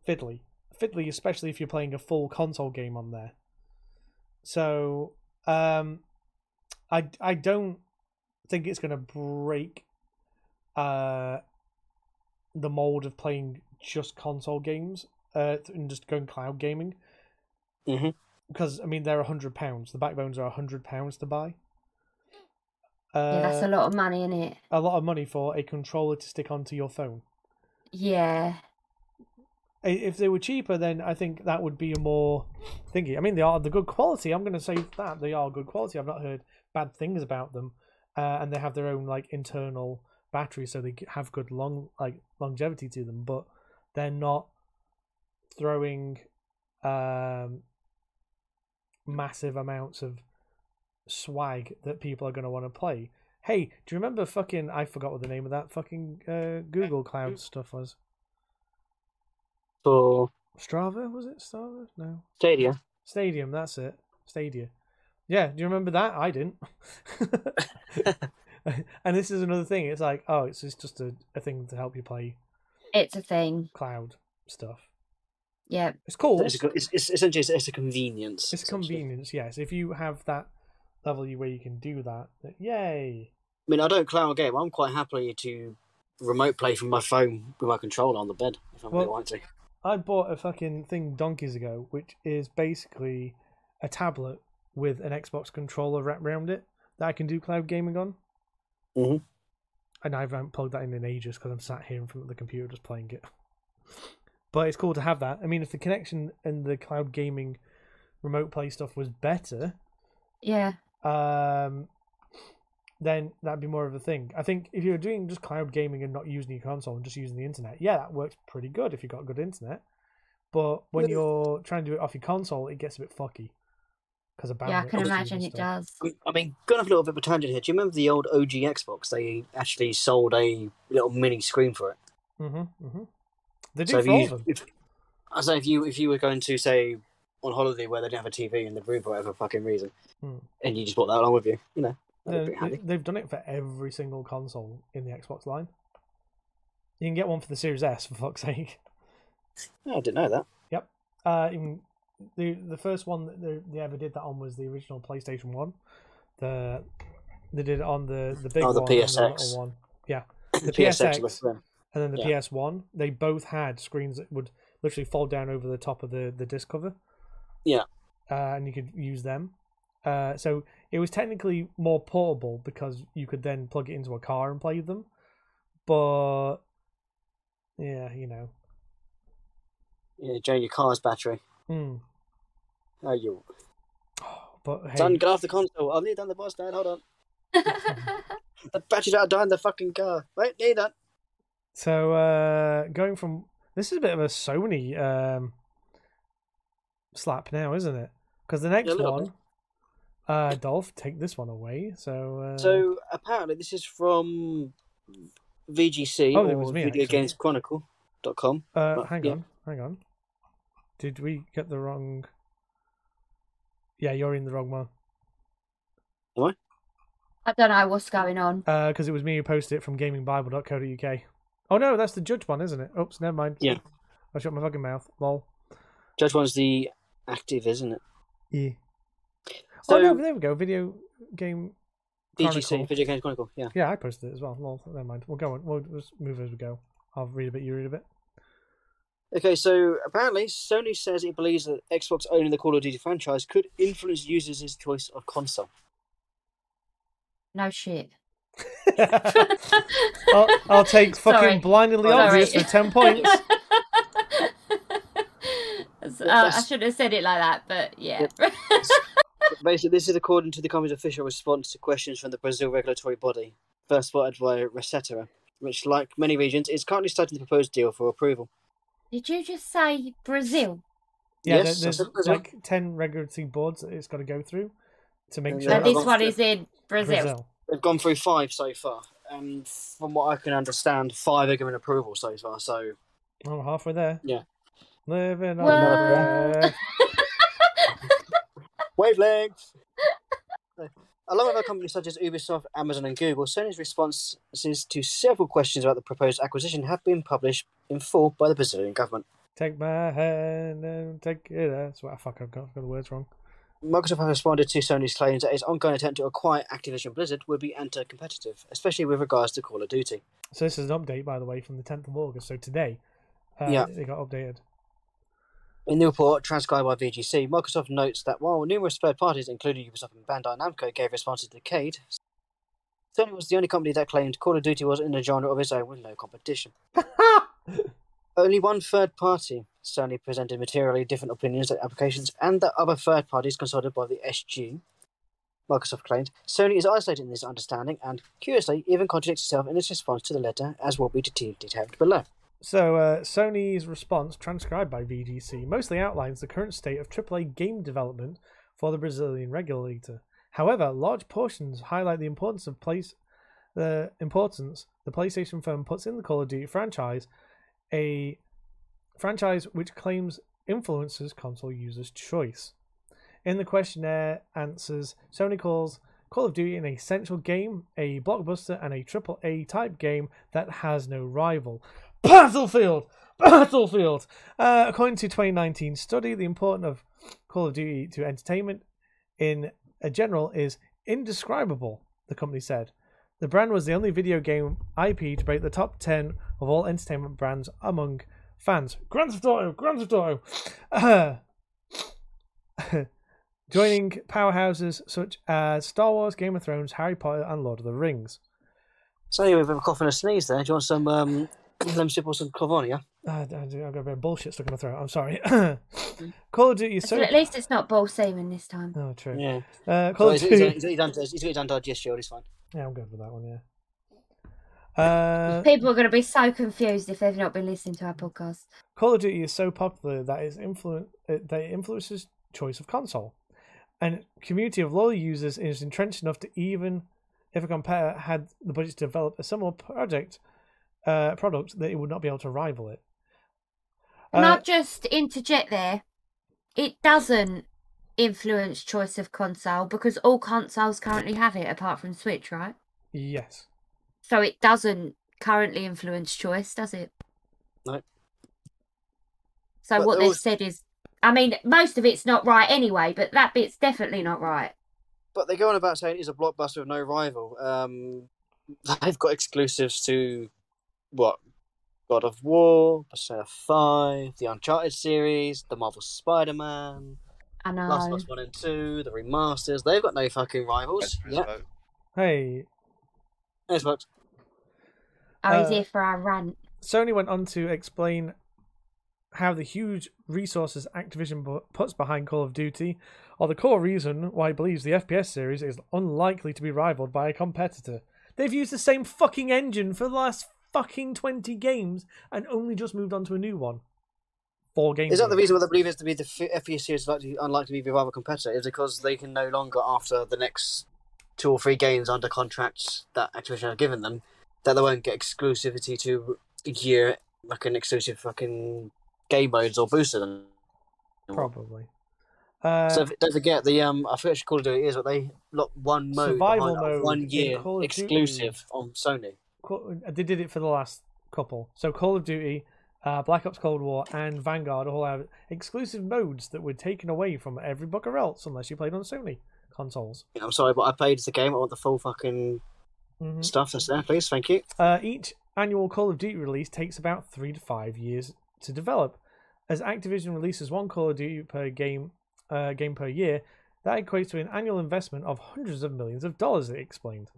fiddly fiddly especially if you're playing a full console game on there. So um, I I don't think it's going to break uh the mold of playing just console games uh and just going cloud gaming. Mhm. Because I mean they're a hundred pounds. The backbones are a hundred pounds to buy. Uh, yeah, that's a lot of money in it. a lot of money for a controller to stick onto your phone. Yeah. If they were cheaper, then I think that would be a more thingy. I mean, they are the good quality. I'm going to say that they are good quality. I've not heard bad things about them, uh, and they have their own like internal battery, so they have good long like longevity to them. But they're not throwing um, massive amounts of swag that people are going to want to play. Hey, do you remember fucking? I forgot what the name of that fucking uh, Google Cloud stuff was. For Strava was it Strava? No, Stadia. Stadium. That's it. Stadia. Yeah, do you remember that? I didn't. (laughs) (laughs) and this is another thing. It's like, oh, it's just just a, a thing to help you play It's a thing. cloud stuff. Yeah. It's cool. It's, a, co- it's, it's essentially it's, it's a convenience. It's essentially. convenience, yes. If you have that level where you can do that, then yay. I mean, I don't cloud game. I'm quite happy to remote play from my phone with my controller on the bed if I really Well- want to. I bought a fucking thing donkeys ago, which is basically a tablet with an Xbox controller wrapped around it that I can do cloud gaming on. Mhm. And I haven't plugged that in in ages because I'm sat here in front of the computer just playing it. But it's cool to have that. I mean, if the connection and the cloud gaming remote play stuff was better, Yeah. um, then that'd be more of a thing. I think if you're doing just cloud gaming and not using your console and just using the internet, yeah, that works pretty good if you've got good internet. But when Yeah. you're trying to do it off your console, it gets a bit fucky because of bandwidth. Yeah, I can imagine it does. I mean, going off a little bit of a tangent here. Do you remember the old OG Xbox? They actually sold a little mini screen for it. Mm-hmm, mm-hmm. They do So if for all you, of them. if, I say if you if you were going to say on holiday where they didn't have a TV in the room for whatever fucking reason, Hmm. and you just brought that along with you, you know, that'd be They- pretty handy. They've done it for every single console in the Xbox line. You can get one for the Series S for fuck's sake. Yeah, I didn't know that. Yep. Uh, even the the first one that they, they ever did that on was the original PlayStation One. The they did it on the the big Oh, the one PSX. little one. Yeah, (clears throat) The, The PSX PSX. Was them. and then the Yeah. PS One. They both had screens that would literally fold down over the top of the the disc cover. Yeah. uh, and you could use them. Uh, so it was technically more portable because you could then plug it into a car and play them. But yeah, you know. Yeah, drain your car's battery. Hmm. Oh, you. (sighs) But hey, Son, get off the console. I'll need on the bus, Dad. Hold on. (laughs) The battery's out of die in the fucking car. Wait, need that. So uh, going from this is a bit of a Sony um, slap now, isn't it? Because the next Yeah, a little one, uh, Dolph, take this one away. So uh, So apparently, this is from VGC Oh, it or me, Video actually. Games Chronicle.com. Uh, Well, hang yeah. on, hang on. Did we get the wrong? Yeah, you're in the wrong one. I I don't know what's going on. Because it was me who posted it from gamingbible.co.uk. Oh no, that's the judge one, isn't it? Oops, never mind. Yeah. I shut my fucking mouth. Lol. Judge one's the active, isn't it? Yeah. Oh, so oh no, there we go. Video game. VGC, Chronicle. Video Games Chronicle. Yeah. Yeah, I posted it as well. Lol, never mind. We'll go on. We'll just move as we go. I'll read a bit. You read a bit. Okay, so apparently Sony says it believes that Xbox owning the Call of Duty franchise could influence users' choice of console. No shit. (laughs) I'll, I'll take fucking Sorry. blindingly Sorry. obvious for ten points. (laughs) Uh, I should have said it like that, but yeah. (laughs) Basically, this is according to the company's official response to questions from the Brazil regulatory body, first spotted by Resetera, which, like many regions, is currently studying the proposed deal for approval. Did you just say Brazil? Yeah, Yes, there's Brazil. like ten regulatory boards that it's got to go through to make And sure. Yeah, that this one is in Brazil. Brazil. They've gone through five so far, and from what I can understand, five are given approval so far. So Oh, halfway there. Yeah. Living on What? the (laughs) wavelength. Along with other companies such as Ubisoft, Amazon, and Google, Sony's responses to several questions about the proposed acquisition have been published in full by the Brazilian government. Take my hand and take it. That's what I fuck. I've got, got the words wrong. Microsoft has responded to Sony's claims that its ongoing attempt to acquire Activision Blizzard would be anti-competitive, especially with regards to Call of Duty. So this is an update, by the way, from the 10th of August. So today, uh, Yeah. they got updated. In the report transcribed by VGC, Microsoft notes that while numerous third parties, including Ubisoft and Bandai Namco, gave responses to the CADE, Sony was the only company that claimed Call of Duty was in a genre of its own with no competition. (laughs) Only one third party, Sony presented materially different opinions and applications, and that other third parties consulted by the SG. Microsoft claimed Sony is isolated in this understanding and, curiously, even contradicts itself in its response to the letter, as will be detailed below. So uh, Sony's response, transcribed by VGC, mostly outlines the current state of AAA game development for the Brazilian regulator. However, large portions highlight the importance of place, the importance the PlayStation firm puts in the Call of Duty franchise, a franchise which claims influences console users' choice. In the questionnaire answers, Sony calls Call of Duty an essential game, a blockbuster, and a triple A type game that has no rival. Battlefield! Battlefield! Uh, according to 2019 study, the importance of Call of Duty to entertainment in a general is indescribable, the company said. The brand was the only video game IP to break the top 10 of all entertainment brands among fans. Grand Theft Auto! Grand Theft Auto! Joining powerhouses such as Star Wars, Game of Thrones, Harry Potter, and Lord of the Rings. So anyway, with a cough and a sneeze there, do you want some um, lemon sip or some Clavon, yeah? Uh, I- I've got a bit of bullshit stuck in my throat. I'm sorry. Call of Duty is so. At least it's not ball semen this time. Oh, true. Yeah. Uh, Call So of he's, he's, Duty. he's, he's, under, he's got his anti-digest shield, he's fine. Yeah, I'm good with that one. Yeah. Uh, People are going to be so confused if they've not been listening to our podcast. Call of Duty is so popular that it's influ- that it influences choice of console, and community of loyal users is entrenched enough to even if a competitor had the budget to develop a similar project uh, product that it would not be able to rival it. Can Uh, I just interject there? It doesn't influence choice of console because all consoles currently have it apart from Switch, right? yes. So it doesn't currently influence choice, does it? No. So But what they've was- said is, I mean, most of it's not right anyway, but that bit's definitely not right. But they go on about saying it's a blockbuster with no rival. Um, (laughs) they've got exclusives to what? God of War, Persona 5, the Uncharted series, the Marvel Spider Man, I know. Last of Us One and Two, the remasters, they've got no fucking rivals. Yeah, Hey, Xbox. oh, he's uh, here for our rant. Sony went on to explain how the huge resources Activision puts behind Call of Duty are the core reason why it believes the FPS series is unlikely to be rivaled by a competitor. They've used the same fucking engine for the last fucking 20 games and only just moved on to a new one. Four games. Is that the reason why they believe it's to be the F- FPS is likely, unlikely to be a rival competitor? Is because they can no longer, after the next two or three games under contracts that Activision have given them, that they won't get exclusivity to a year, like an exclusive fucking game modes or booster them. Probably. Uh, So if- don't forget the um, I forget what Call of Duty is, but they lock one mode, Survival behind mode one year exclusive on Sony. They did it for the last couple. So Call of Duty, uh, Black Ops Cold War, and Vanguard all have exclusive modes that were taken away from every booker else unless you played on Sony consoles. I'm sorry, but I played the game. I want the full fucking Mhm. stuff that's there, please. Thank you. Uh, each annual Call of Duty release takes about three to five years to develop. As Activision releases one Call of Duty per game, uh, game per year, that equates to an annual investment of hundreds of millions of dollars. It explained.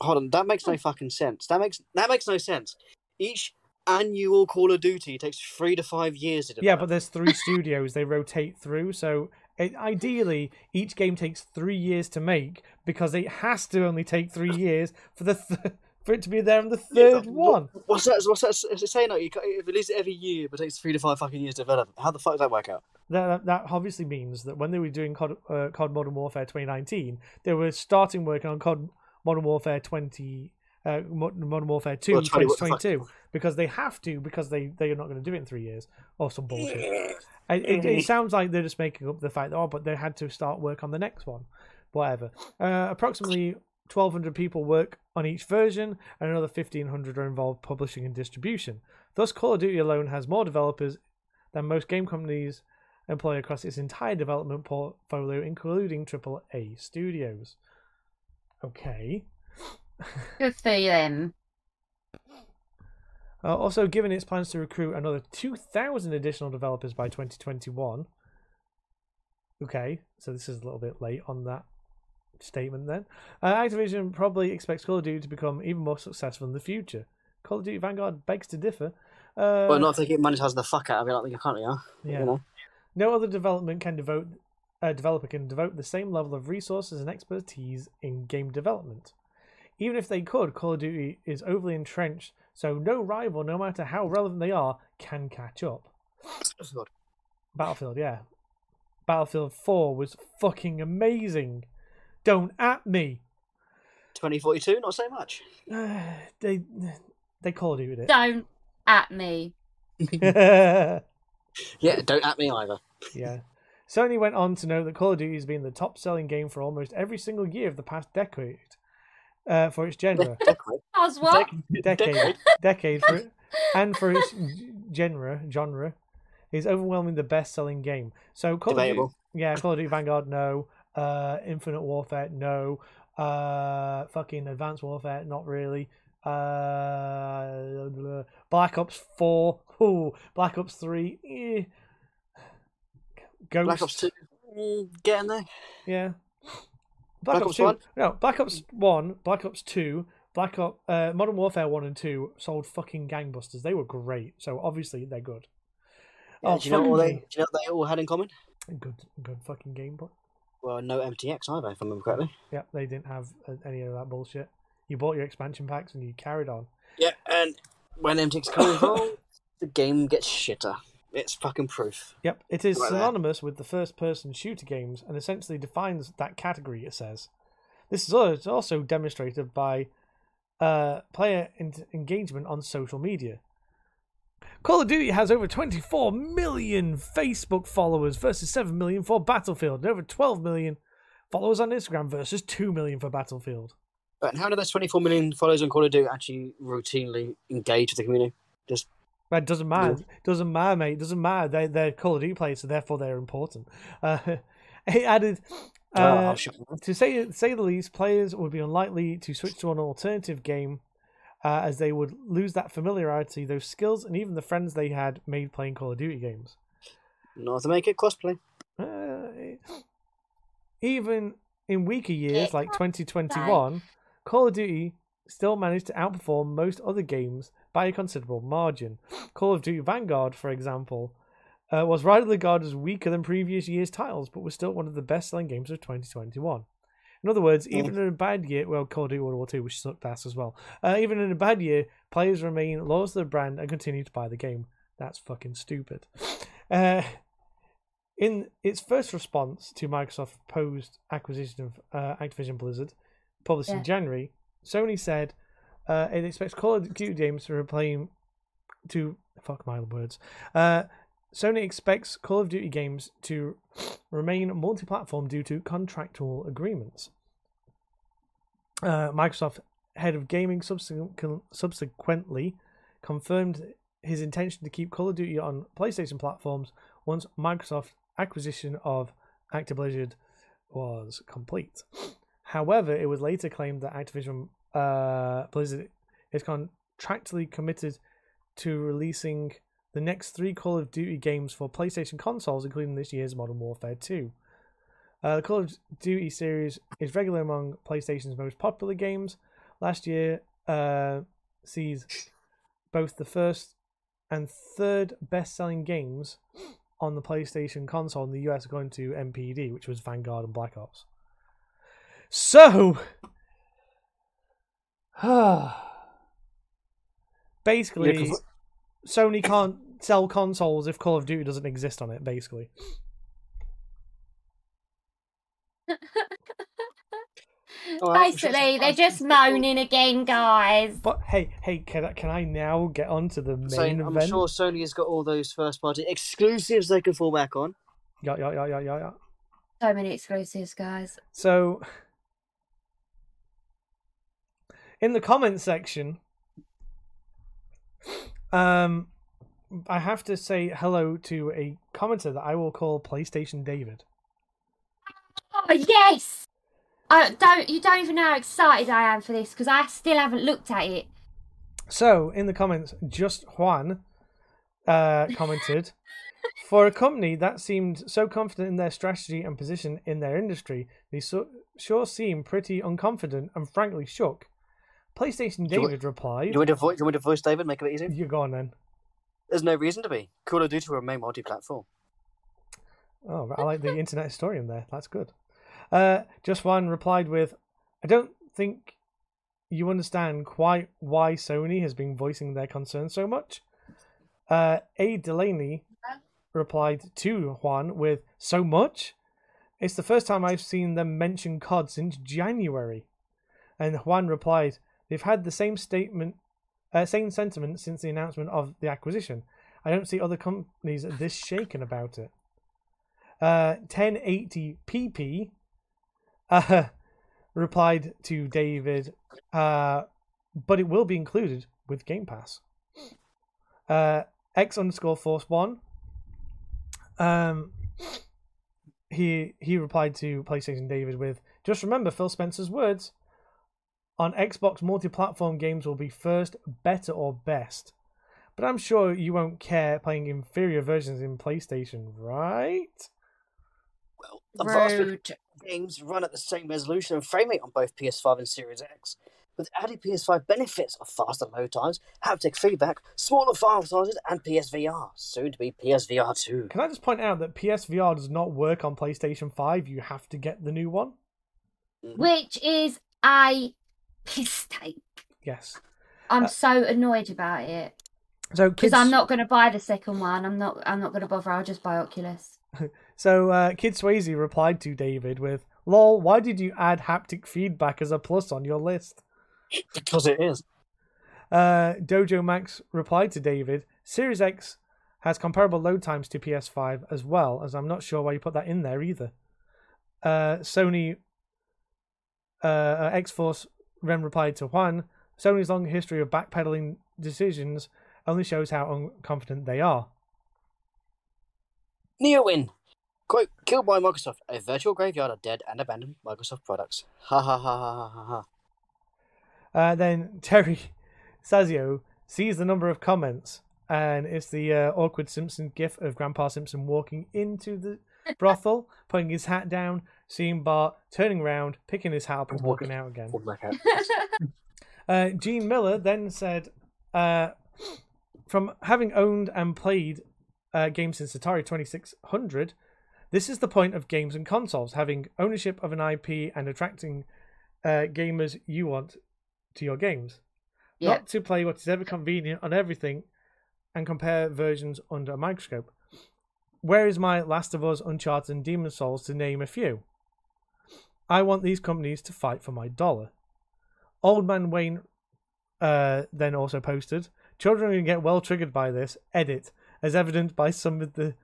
Hold on, that makes no fucking sense. That makes that makes no sense. Each annual Call of Duty takes three to five years to develop. Yeah, but there's three studios they rotate through, so it, ideally each game takes three years to make because it has to only take three (laughs) years for the th- for it to be there in the Yeah, third but one. what- What's that? What's that? Is it saying that you ca- it releases it every year, but it takes three to five fucking years to develop? How the fuck does that work out? That, that that obviously means that when they were doing COD, uh, COD Modern Warfare 2019, they were starting working on COD Modern Warfare 20. Uh, Modern Warfare 2 Well, 20 what the 2022 because they have to because they they are not going to do it in three years or some bullshit. It, it, it (laughs) sounds like they're just making up the fact that, oh, but they had to start work on the next one. Whatever. Uh, approximately 1,200 people work on each version, and another 1,500 are involved publishing and distribution. Thus, Call of Duty alone has more developers than most game companies employ across its entire development portfolio, including AAA studios. Okay. Good for them. Uh, also, given its plans to recruit another 2,000 additional developers by 2021. Okay, so this is a little bit late on that statement then. Uh, Activision probably expects Call of Duty to become even more successful in the future. Call of Duty Vanguard begs to differ. Uh, well, not if they keep monetizing the fuck out of it like they currently are. yeah. You know? No other development can devote a developer can devote the same level of resources and expertise in game development. Even if they could, Call of Duty is overly entrenched, so no rival, no matter how relevant they are, can catch up. God. Battlefield, yeah. Battlefield 4 was fucking amazing. Don't at me. 2042, not so much. (sighs) they they Call of Duty it. Don't at me. it. (laughs) Yeah, don't at me either. Yeah. Sony went on to note that Call of Duty has been the top selling game for almost every single year of the past decade uh, for its genre. (laughs) As was what? decade, decade for it, and for its genre, genre, is overwhelming the best selling game. So Call of Duty, yeah, Call of Duty Vanguard, no. Uh, Infinite Warfare, no. Uh, fucking Advanced Warfare, not really. Uh, Black Ops Four, ooh, Black Ops Three, eh. Ghost, Black Ops 2, mm, getting there. yeah. Black, Black Ops, Ops 2. 1? No, Black Ops 1, Black Ops 2, Black Ops, uh, Modern Warfare 1 and 2 sold fucking gangbusters. They were great. So obviously they're good. Yeah, Oh, do, you know what they, do you know what they all had in common? Good, good fucking gameplay. Well, no MTX either, if I remember correctly. Yeah, they didn't have uh, any of that bullshit. You bought your expansion packs and you carried on. Yeah, and when MTX comes (coughs) involved, the game gets shitter. It's fucking proof. Yep, it is Right there. synonymous with the first person shooter games and essentially defines that category, it says. This is also demonstrated by uh, player en- engagement on social media. Call of Duty has over 24 million Facebook followers versus 7 million for Battlefield, and over 12 million followers on Instagram versus 2 million for Battlefield. But how do those 24 million followers on Call of Duty actually routinely engage with the community? Just But it doesn't matter. Doesn't matter, mate. Doesn't matter. They, they're Call of Duty players, so therefore they're important. Uh, (laughs) it added. oh, Uh, I'll shoot them. To say say the least, players would be unlikely to switch to an alternative game, uh, as they would lose that familiarity, those skills, and even the friends they had made playing Call of Duty games. not to make it crossplay. uh, even in weaker years like 2021, Call of Duty still managed to outperform most other games by a considerable margin. Call of Duty Vanguard, for example, uh, was widely regarded as weaker than previous year's titles, but was still one of the best-selling games of 2021. In other words, even in a bad year, well, Call of Duty World War II, which sucked ass as well. Uh, even in a bad year, players remain loyal to the brand and continue to buy the game. That's fucking stupid. Uh, in its first response to Microsoft's proposed acquisition of uh, Activision Blizzard, published in January, Sony said uh, it expects Call of Duty games to replace to fuck my words. Uh, Sony expects Call of Duty games to remain multi-platform due to contractual agreements. Uh, Microsoft head of gaming subsequently confirmed his intention to keep Call of Duty on PlayStation platforms once Microsoft acquisition of Activision was complete. However, it was later claimed that Activision uh, Blizzard is contractually committed to releasing the next three Call of Duty games for PlayStation consoles, including this year's Modern Warfare 2. Uh, the Call of Duty series is regular among PlayStation's most popular games. Last year uh, sees both the first and third best-selling games on the PlayStation console in the US according to NPD, which was Vanguard and Black Ops. So, (sighs) basically, Yeah, 'cause- Sony can't sell consoles if Call of Duty doesn't exist on it. Basically, (laughs) Oh, Basically, some- they're just moaning again, guys. but hey, hey, can I, can I now get on to the main Saying, I'm event? sure Sony has got all those first party exclusives they can fall back on. Yeah, yeah, yeah, yeah, yeah, yeah. So many exclusives, guys. So, in the comment section, um, I have to say hello to a commenter that I will call PlayStation David. Oh yes. I don't. You don't even know how excited I am for this because I still haven't looked at it. So, in the comments, just Juan uh, commented, (laughs) for a company that seemed so confident in their strategy and position in their industry, they so, sure seem pretty unconfident and frankly shook. PlayStation David replied, Do you want to you want to voice David, make it easy? "You go on then." There's no reason to be. Call of Duty will remain multi platform. Oh, I like the internet historian there. That's good. Uh, just one replied with, "I don't think you understand quite why Sony has been voicing their concerns so much." Uh, A. Delaney replied to Juan with, "So much? It's the first time I've seen them mention COD since January." And Juan replied, "They've had the same statement, uh, same sentiment since the announcement of the acquisition. I don't see other companies this shaken about it." Uh, 1080pp uh, (laughs) replied to David, uh, but it will be included with Game Pass. Uh, X underscore Force One. Um, he he replied to PlayStation David with, "Just remember Phil Spencer's words. On Xbox, multi-platform games will be first, better, or best. But I'm sure you won't care playing inferior versions in PlayStation, right?" Well, the vast majority of games run at the same resolution and frame rate on both PS5 and Series X, with added PS5 benefits of faster load times, haptic feedback, smaller file sizes, and PSVR, soon to be PSVR 2. Can I just point out that PSVR does not work on PlayStation 5? You have to get the new one. Mm-hmm. Which is a piss take. Yes. I'm Uh, so annoyed about it So because kids, I'm not going to buy the second one. I'm not. I'm not going to bother. I'll just buy Oculus. (laughs) So uh, Kid Swayze replied to David with, "Lol, why did you add haptic feedback as a plus on your list?" Because it is. Uh, Dojo Max replied to David, "Series X has comparable load times to PS5 as well, as I'm not sure why you put that in there either." Uh, Sony uh, X Force Rem replied to Juan, "Sony's long history of backpedaling decisions only shows how unconfident they are." Neowin! Quote, killed by Microsoft, a virtual graveyard of dead and abandoned Microsoft products. Ha ha ha ha ha ha ha. Uh, then Terry (laughs) Sazio sees the number of comments, and it's the uh, awkward Simpson gif of Grandpa Simpson walking into the (laughs) brothel, putting his hat down, seeing Bart, turning round, picking his hat up and walking out again. Walk back out. Uh, Gene Miller then said, uh, from having owned and played uh, games since Atari 2600, this is the point of games and consoles, having ownership of an IP and attracting uh, gamers you want to your games. Yeah. Not to play what is ever convenient on everything and compare versions under a microscope. Where is my Last of Us, Uncharted, and Demon's Souls to name a few? I want these companies to fight for my dollar. Old Man Wayne uh, then also posted, Children are going to get well triggered by this. Edit, as evident by some of the,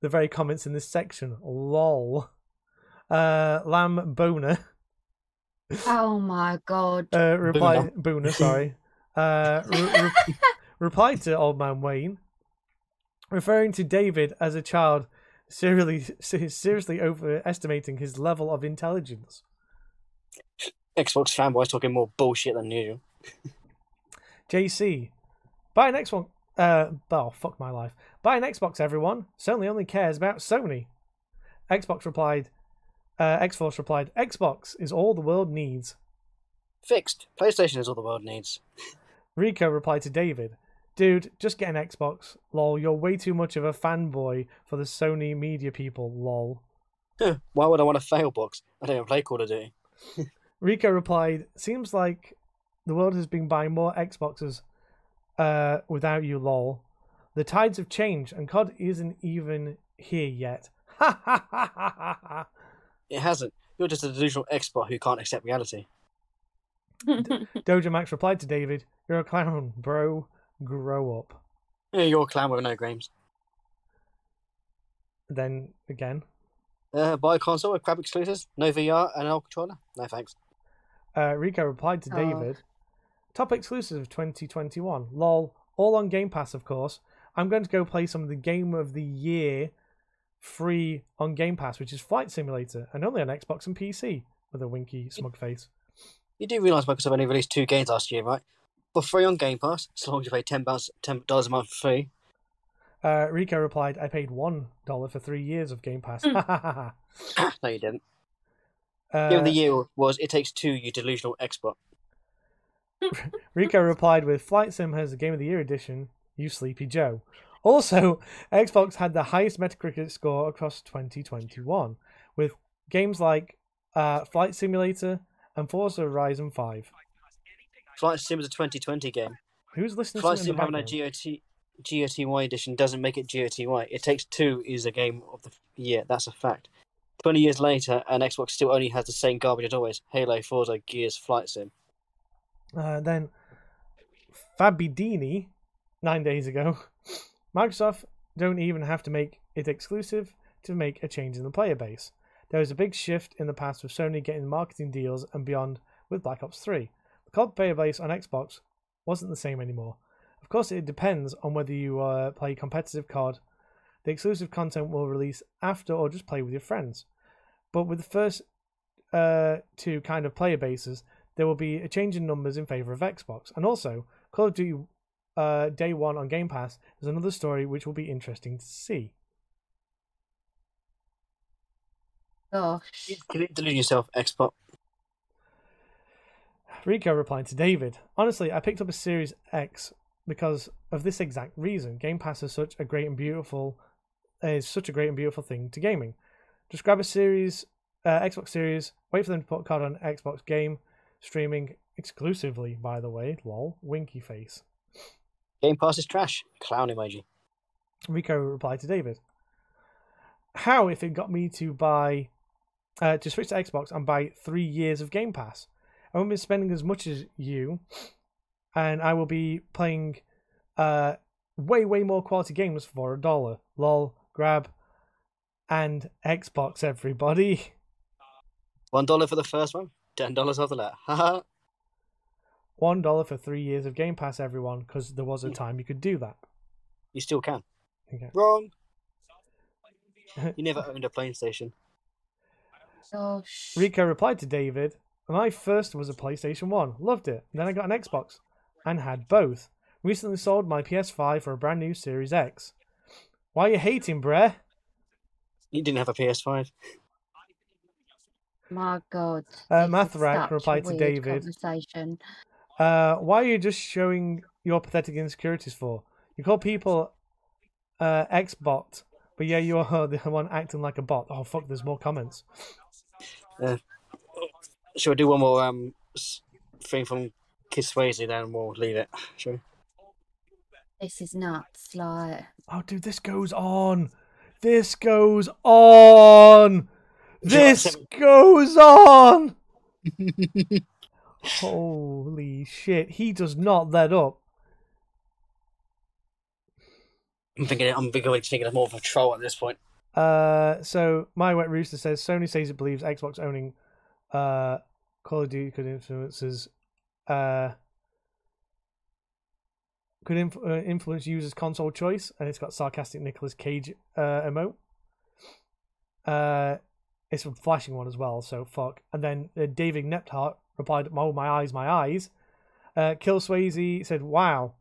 the very comments in this section. Lol. Uh, Lamb Boner oh my god. uh, reply Booner, sorry. Uh, re- re- (laughs) replied to Old Man Wayne, referring to David as a child, seriously, (laughs) seriously overestimating his level of intelligence. Xbox fanboys talking more bullshit than usual. JC, buy an Xbox. Uh, oh fuck my life. Buy an Xbox, everyone. Sony only cares about Sony. Xbox replied. Uh, X Force replied, Xbox is all the world needs. Fixed. PlayStation is all the world needs. Rico replied to David, Dude, just get an Xbox. Lol, you're way too much of a fanboy for the Sony media people. Lol. Huh, Why would I want a fail box? I don't even play Call of Duty. (laughs) Rico replied, Seems like the world has been buying more Xboxes uh, without you, lol. The tides have changed and COD isn't even here yet. Ha ha ha ha ha ha. It hasn't. You're just a delusional expert who can't accept reality. (laughs) Doja Max replied to David, You're a clown, bro. Grow up. Yeah, you're a clown with no games. Then again, Uh, buy a console with crap exclusives, no VR, and an old controller? No thanks. uh, Rico replied to Oh. David, Top exclusive of 2021. Lol. All on Game Pass, of course. I'm going to go play some of the Game of the Year free on Game Pass, which is Flight Simulator, and only on Xbox and PC, with a winky smug face. You do realise Microsoft only released two games last year, right? For free on Game Pass, as long as you pay ten pounds, ten dollars a month for free. Uh, Rico replied, I paid $1 for three years of Game Pass. Ha. (laughs) (coughs) no, you didn't. Uh, Game of the year was It Takes Two, you delusional expert. (laughs) Rico replied with Flight Sim has the Game of the Year edition, you sleepy Joe. Also, (laughs) Xbox had the highest Metacritic score across 2021, with games like uh, Flight Simulator and Forza Horizon 5. Flight Sim is a 2020 game. Who's listening Flight to Sim having a? GOT, GOTY edition doesn't make it GOTY. It Takes Two is a game of the year. That's a fact. 20 years later, and Xbox still only has the same garbage as always Halo, Forza, Gears, Flight Sim. Uh, then Fabidini, nine days ago, (laughs) Microsoft don't even have to make it exclusive to make a change in the player base. There was a big shift in the past with Sony getting marketing deals and beyond with Black Ops 3. The COD player base on Xbox wasn't the same anymore. Of course, it depends on whether you uh, play competitive COD. The exclusive content will release after or just play with your friends. But with the first uh, two kind of player bases, there will be a change in numbers in favor of Xbox. And also, Call of Duty uh, Day 1 on Game Pass is another story which will be interesting to see. Gosh. You delude yourself, expert. Rico replied to David, Honestly, I picked up a Series X because of this exact reason. Game Pass is such a great and beautiful is such a great and beautiful thing to gaming. Just grab a series uh, Xbox Series, wait for them to put a card on Xbox game streaming exclusively, by the way. Lol, winky face. Game Pass is trash. Clown emoji. Rico replied to David, How if it got me to buy uh, to switch to Xbox and buy three years of Game Pass? I won't be spending as much as you, and I will be playing uh, way, way more quality games for a dollar. Lol, grab, and Xbox, everybody. One dollar for the first one, ten dollars after that. Haha. One dollar for three years of Game Pass, everyone, because there was a time you could do that. you still can. Okay. Wrong. (laughs) You never owned a PlayStation. Gosh. Rico replied to David, My first was a PlayStation 1. Loved it. Then I got an Xbox and had both. Recently sold my PS5 for a brand new Series X. Why are you hating, bruh? You didn't have a PS5. My God. Uh, Mathrak replied to David. Uh, why are you just showing your pathetic insecurities for? You call people uh, X-bot, but yeah, you are (laughs) the one acting like a bot. Oh fuck! There's more comments. Shall we do one more um thing from Kid Swayze, then we'll leave it. Shall we? This is nuts. Like, Oh, dude, this goes on. This goes on. Would you like This to- goes on. (laughs) Holy shit! He does not let up. I'm thinking. I'm beginning becoming thinking of more of a troll at this point. Uh, so my wet rooster says Sony says it believes Xbox owning uh Call of Duty could influences uh could inf- uh, influence users' console choice, and it's got sarcastic Nicolas Cage uh, emote. Uh, it's a flashing one as well, so fuck. And then uh, David Nepthart replied, "Oh my eyes, my eyes." Uh, Kill Swayze said, "Wow,"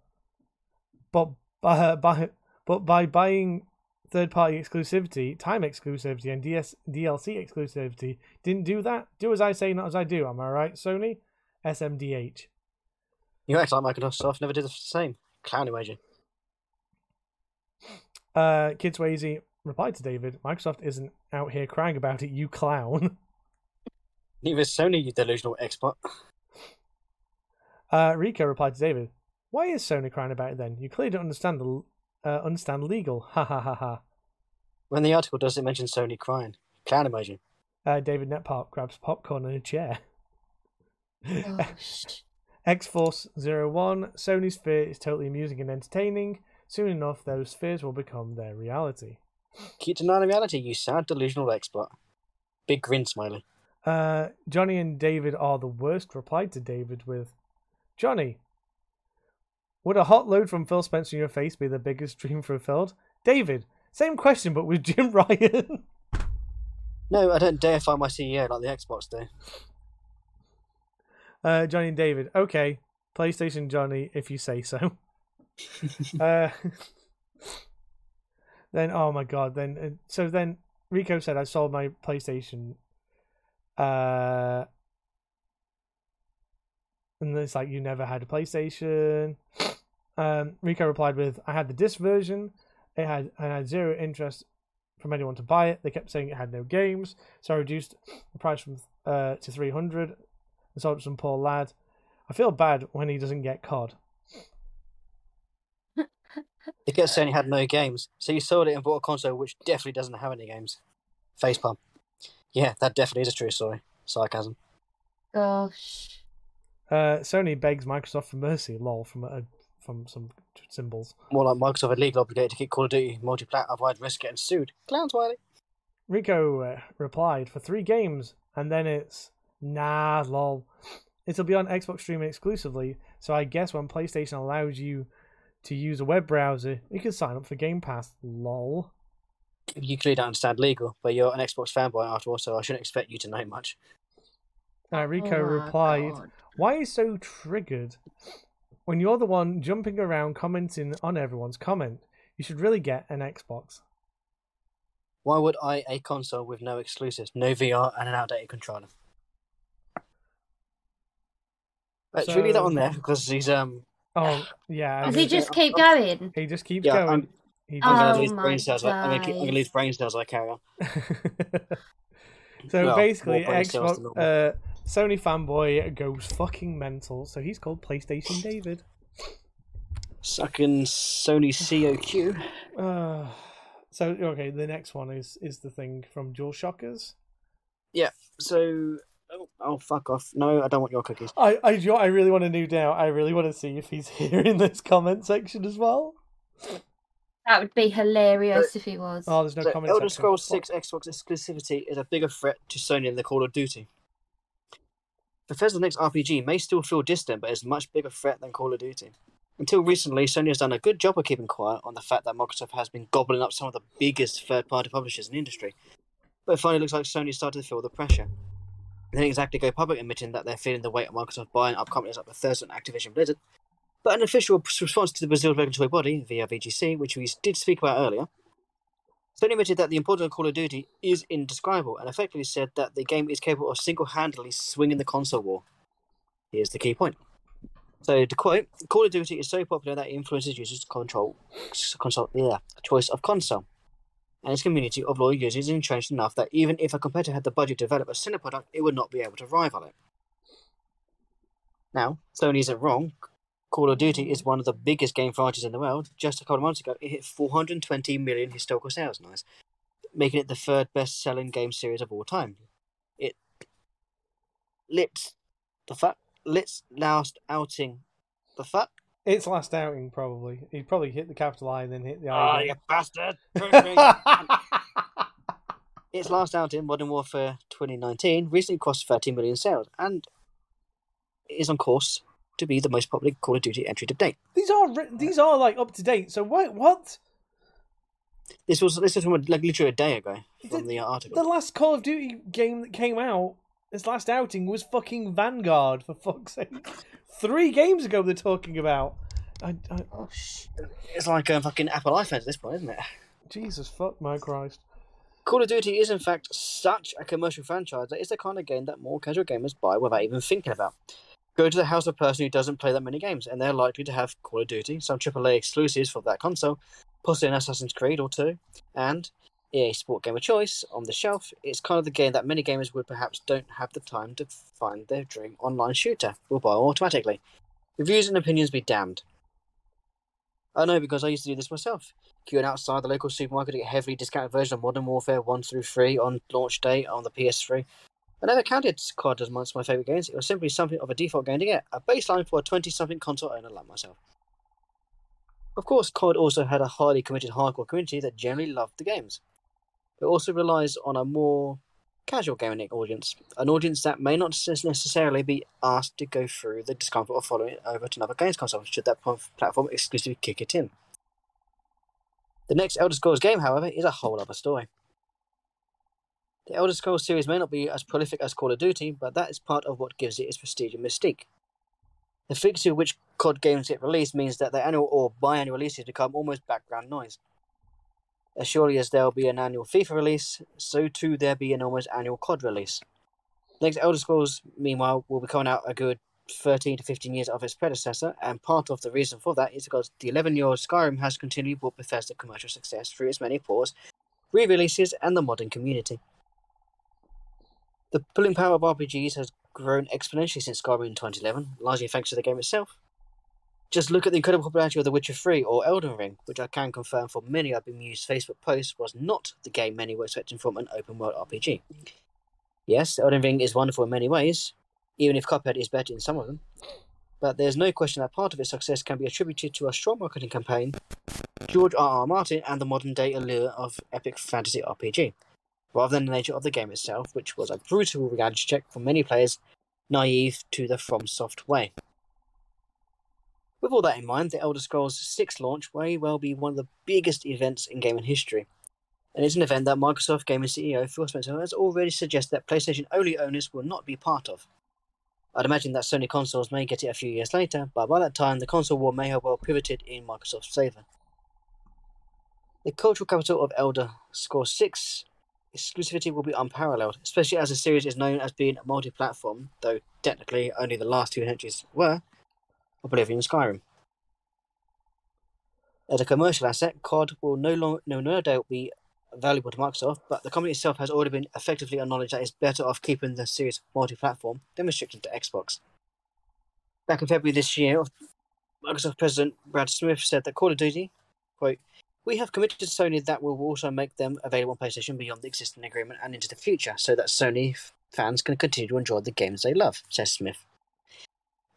but (laughs) uh, by but by buying third party exclusivity, time exclusivity, and DS- DLC exclusivity didn't do that. Do as I say, not as I do. Am I right, Sony? SMDH. You act like Microsoft never did the same. Clown emoji. Uh, Kid Swayze replied to David, Microsoft isn't out here crying about it, you clown. (laughs) Neither is Sony, you delusional expert. Uh, Rico replied to David, why is Sony crying about it then? You clearly don't understand the uh, understand legal. Ha ha ha ha. When the article doesn't mention Sony crying? Clown emoji. Uh, David Netpark grabs popcorn and a chair. gosh. (laughs) X Force Zero One, Sony's fear is totally amusing and entertaining. Soon enough, those fears will become their reality. Keep denying reality, you sad delusional expert. Big grin smiley. Uh, Johnny and David are the worst, replied to David with Johnny, would a hot load from Phil Spencer in your face be the biggest dream fulfilled? David, same question but with (laughs) Jim Ryan. No, I don't dare find my CEO like the Xbox do. Uh, Johnny and David, okay. PlayStation Johnny, if you say so. (laughs) uh, (laughs) then, oh my god, then, uh, so then Rico said, I sold my PlayStation. Uh, and it's like, you never had a PlayStation. Um, Rico replied with, I had the disc version. It had, I had zero interest from anyone to buy it. They kept saying it had no games. So I reduced the price from uh, to 300 and sold it to some poor lad. I feel bad when he doesn't get COD. It gets Sony had no games, so you sold it and bought a console which definitely doesn't have any games. Facepalm. Yeah, that definitely is a true story. Sarcasm. Gosh. Uh, Sony begs Microsoft for mercy. Lol from a, from some symbols. More like Microsoft are legally obligated to keep Call of Duty multi-plat, otherwise risk getting sued. Clowns, Wiley. Rico uh, replied for three games, and then it's nah, lol. It'll be on Xbox streaming exclusively, so I guess when PlayStation allows you to use a web browser, you can sign up for Game Pass. Lol. You clearly don't understand legal, but you're an Xbox fanboy after all, so I shouldn't expect you to know much. Uh, Rico Oh replied, God. Why are you so triggered? When you're the one jumping around commenting on everyone's comment, you should really get an Xbox. Why would I a console with no exclusives, no VR, and an outdated controller? Uh, should we leave that So- on there because he's um. Oh, yeah. Does he just keep I'm- going? he just keeps Yeah, going. I'm- He I'm gonna Oh lose my brain cells. I'm gonna, keep, I'm gonna lose brain cells as I carry on. (laughs) (laughs) so Well, basically, more brain cells Xbox, uh, Sony fanboy goes fucking mental. So he's called PlayStation David. Sucking Sony COQ. (sighs) Uh, so okay, the next one is is the thing from DualShockers. Yeah. So, oh, oh, fuck off! No, I don't want your cookies. I I I really want to know now. I really want to see if he's (laughs) here in this comment section as well. That would be hilarious if he was. Oh, there's no So comment Elder section. Scrolls 6 Xbox exclusivity is a bigger threat to Sony than the Call of Duty. Bethesda's next RPG may still feel distant, but is a much bigger threat than Call of Duty. Until recently, Sony has done a good job of keeping quiet on the fact that Microsoft has been gobbling up some of the biggest third-party publishers in the industry. But it finally looks like Sony started to feel the pressure. They didn't exactly go public admitting that they're feeling the weight of Microsoft buying up companies like Bethesda and Activision Blizzard, but an official response to the Brazil regulatory body, via VGC, which we did speak about earlier, Sony admitted that the importance of Call of Duty is indescribable and effectively said that the game is capable of single handedly swinging the console war. Here's the key point. So, to quote, Call of Duty is so popular that it influences users to control yeah, choice of console. And its community of loyal users is entrenched enough that even if a competitor had the budget to develop a similar product, it would not be able to rival it. Now, Sony isn't wrong. Call of Duty is one of the biggest game franchises in the world. Just a couple of months ago, it hit 420 million historical sales, nice, making it the third best-selling game series of all time. It lit the fuck Lit's last outing. The fuck? Its last outing, probably. He probably hit the capital I and then hit the Oh, I. Ah, you bastard! (laughs) its last outing, Modern Warfare 2019, recently crossed 30 million sales and is on course to be the most popular Call of Duty entry to date. these are ri- these are like up to date. So wait, what? This was this is from like literally a day ago from The- the article. The last Call of Duty game that came out, its last outing was fucking Vanguard. For fuck's sake, three games ago they're talking about. I, I, oh It's like um, fucking Apple iPhone at this point, isn't it? Jesus fuck my Christ. Call of Duty is in fact such a commercial franchise that it's the kind of game that more casual gamers buy without even thinking about. Go to the house of a person who doesn't play that many games, and they're likely to have Call of Duty, some AAA exclusives for that console, possibly an Assassin's Creed or two, and EA Sport Game of Choice on the shelf. It's kind of the game that many gamers would perhaps don't have the time to find their dream online shooter will buy automatically. Reviews and opinions be damned. I know because I used to do this myself queuing outside the local supermarket to get a heavily discounted version of Modern Warfare 1 through 3 on launch day on the PS3. I never counted COD as amongst my favourite games, it was simply something of a default game to get, a baseline for a 20 something console owner like myself. Of course, COD also had a highly committed hardcore community that generally loved the games. It also relies on a more casual gaming audience, an audience that may not necessarily be asked to go through the discomfort of following it over to another games console should that platform exclusively kick it in. The next Elder Scrolls game, however, is a whole other story. The Elder Scrolls series may not be as prolific as Call of Duty, but that is part of what gives it its prestige and mystique. The frequency which COD games get released means that their annual or biannual releases become almost background noise. As surely as there will be an annual FIFA release, so too there will be an almost annual COD release. Next Elder Scrolls, meanwhile, will be coming out a good 13 to 15 years of its predecessor, and part of the reason for that is because the 11 year old Skyrim has continually brought Bethesda commercial success through its many ports, re releases, and the modding community. The pulling power of RPGs has grown exponentially since Skyrim in 2011, largely thanks to the game itself. Just look at the incredible popularity of The Witcher 3 or Elden Ring, which I can confirm from many of bemused Facebook posts was not the game many were expecting from an open world RPG. Yes, Elden Ring is wonderful in many ways, even if Cuphead is better in some of them. But there's no question that part of its success can be attributed to a strong marketing campaign, George R. R. Martin, and the modern day allure of epic fantasy RPG, rather than the nature of the game itself, which was a brutal reality check for many players naive to the FromSoft way. With all that in mind, the Elder Scrolls 6 launch may well be one of the biggest events in gaming history. And it's an event that Microsoft Gaming CEO Phil Spencer has already suggested that PlayStation only owners will not be part of. I'd imagine that Sony consoles may get it a few years later, but by that time the console war may have well pivoted in Microsoft's favour. The cultural capital of Elder Scrolls 6 exclusivity will be unparalleled, especially as the series is known as being multi platform, though technically only the last two entries were Oblivion and Skyrim. As a commercial asset, COD will no, long, no, no doubt be valuable to Microsoft, but the company itself has already been effectively acknowledged that it's better off keeping the series multi-platform than restricting to Xbox. Back in February this year, Microsoft President Brad Smith said that Call of Duty, quote, we have committed to Sony that we will also make them available on PlayStation beyond the existing agreement and into the future, so that Sony fans can continue to enjoy the games they love, says Smith.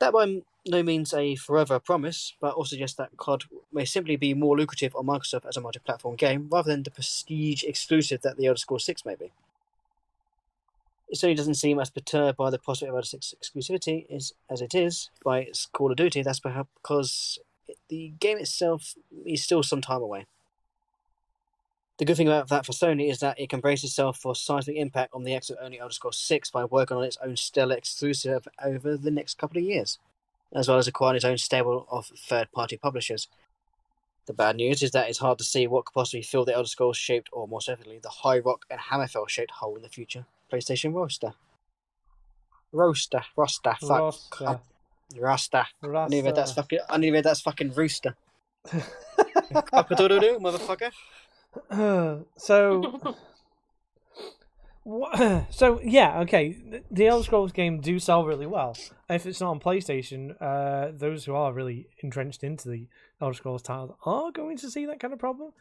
That by no means a forever promise, but also suggests that COD may simply be more lucrative on Microsoft as a multi-platform game rather than the prestige exclusive that the Elder Scrolls 6 may be. It certainly doesn't seem as perturbed by the prospect of Elder 6 exclusivity is, as it is by its Call of Duty. That's perhaps because the game itself is still some time away. The good thing about that for Sony is that it can brace itself for seismic impact on the exit only Elder Scrolls 6 by working on its own stellar exclusive over the next couple of years, as well as acquiring its own stable of third party publishers. The bad news is that it's hard to see what could possibly fill the Elder Scrolls shaped, or more specifically, the High Rock and Hammerfell shaped hole in the future. PlayStation roaster. Roaster. Roster. Fuck. Roster. Rasta. I read that's fucking. I read that's fucking rooster. (laughs) Cock-a-doodle-doo, motherfucker. (clears throat) so (laughs) Wha- (clears throat) so yeah okay. The elder scrolls game do sell really well. If it's not on playstation uh those who are really entrenched into the elder scrolls titles are going to see that kind of problem.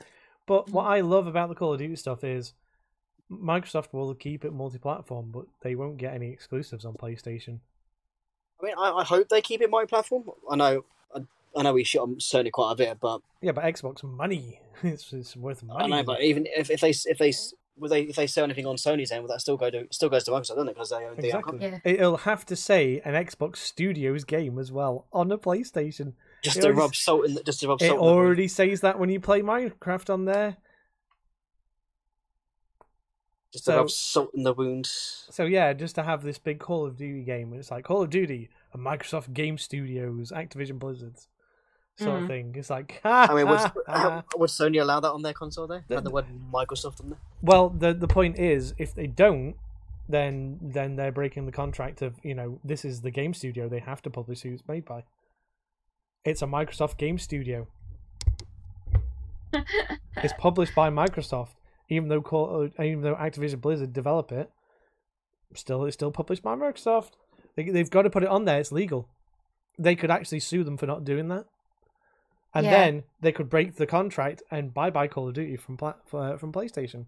But what i love about the call of duty stuff is microsoft will keep it multi-platform but they won't get any exclusives on playstation. I mean, I, I hope they keep it multi-platform. I know, I, I know we shit on Sony quite a bit, but yeah but xbox money (laughs) it's, it's worth money I know. But even if, if they if they will they if they sell anything on Sony's end, will that still go to still goes to Microsoft, doesn't it? Because they own the exactly Yeah. it'll have to say an xbox studios game as well on a playstation just It to already- rub salt in the, just to rub It salt. in the already says that when you play Minecraft on there. just to so- rub salt in the wound. So yeah, just to have this big Call of Duty game, it's like Call of Duty, a Microsoft Game Studios, Activision Blizzard's sort of Mm. thing. It's like, (laughs) I mean, would, (laughs) would Sony allow that on their console? There, The- have the word Microsoft on there. well, the the point is, if they don't, then then they're breaking the contract of you know this is the game studio they have to publish who it's made by. It's a Microsoft game studio. (laughs) It's published by Microsoft, even though Call, uh, even though Activision Blizzard develop it. Still, it's still published by Microsoft. They, they've got to put it on there. It's legal. They could actually sue them for not doing that, and Yeah. then they could break the contract and bye bye Call of Duty from pla- uh, from PlayStation.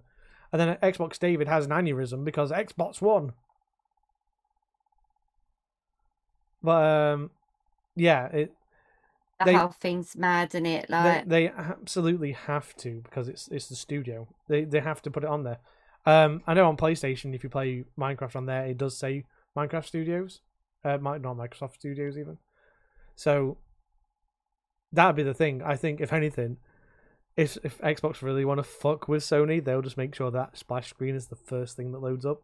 And then Xbox David has an aneurysm because Xbox won. But um, yeah, it the They- whole thing's mad, and it like they absolutely have to because it's it's the studio. They they have to put it on there. Um, I know on PlayStation, if you play Minecraft on there, it does say Minecraft Studios, uh, not Microsoft Studios even. So that'd be the thing. I think if anything, if if Xbox really want to fuck with Sony, they'll just make sure that splash screen is the first thing that loads up.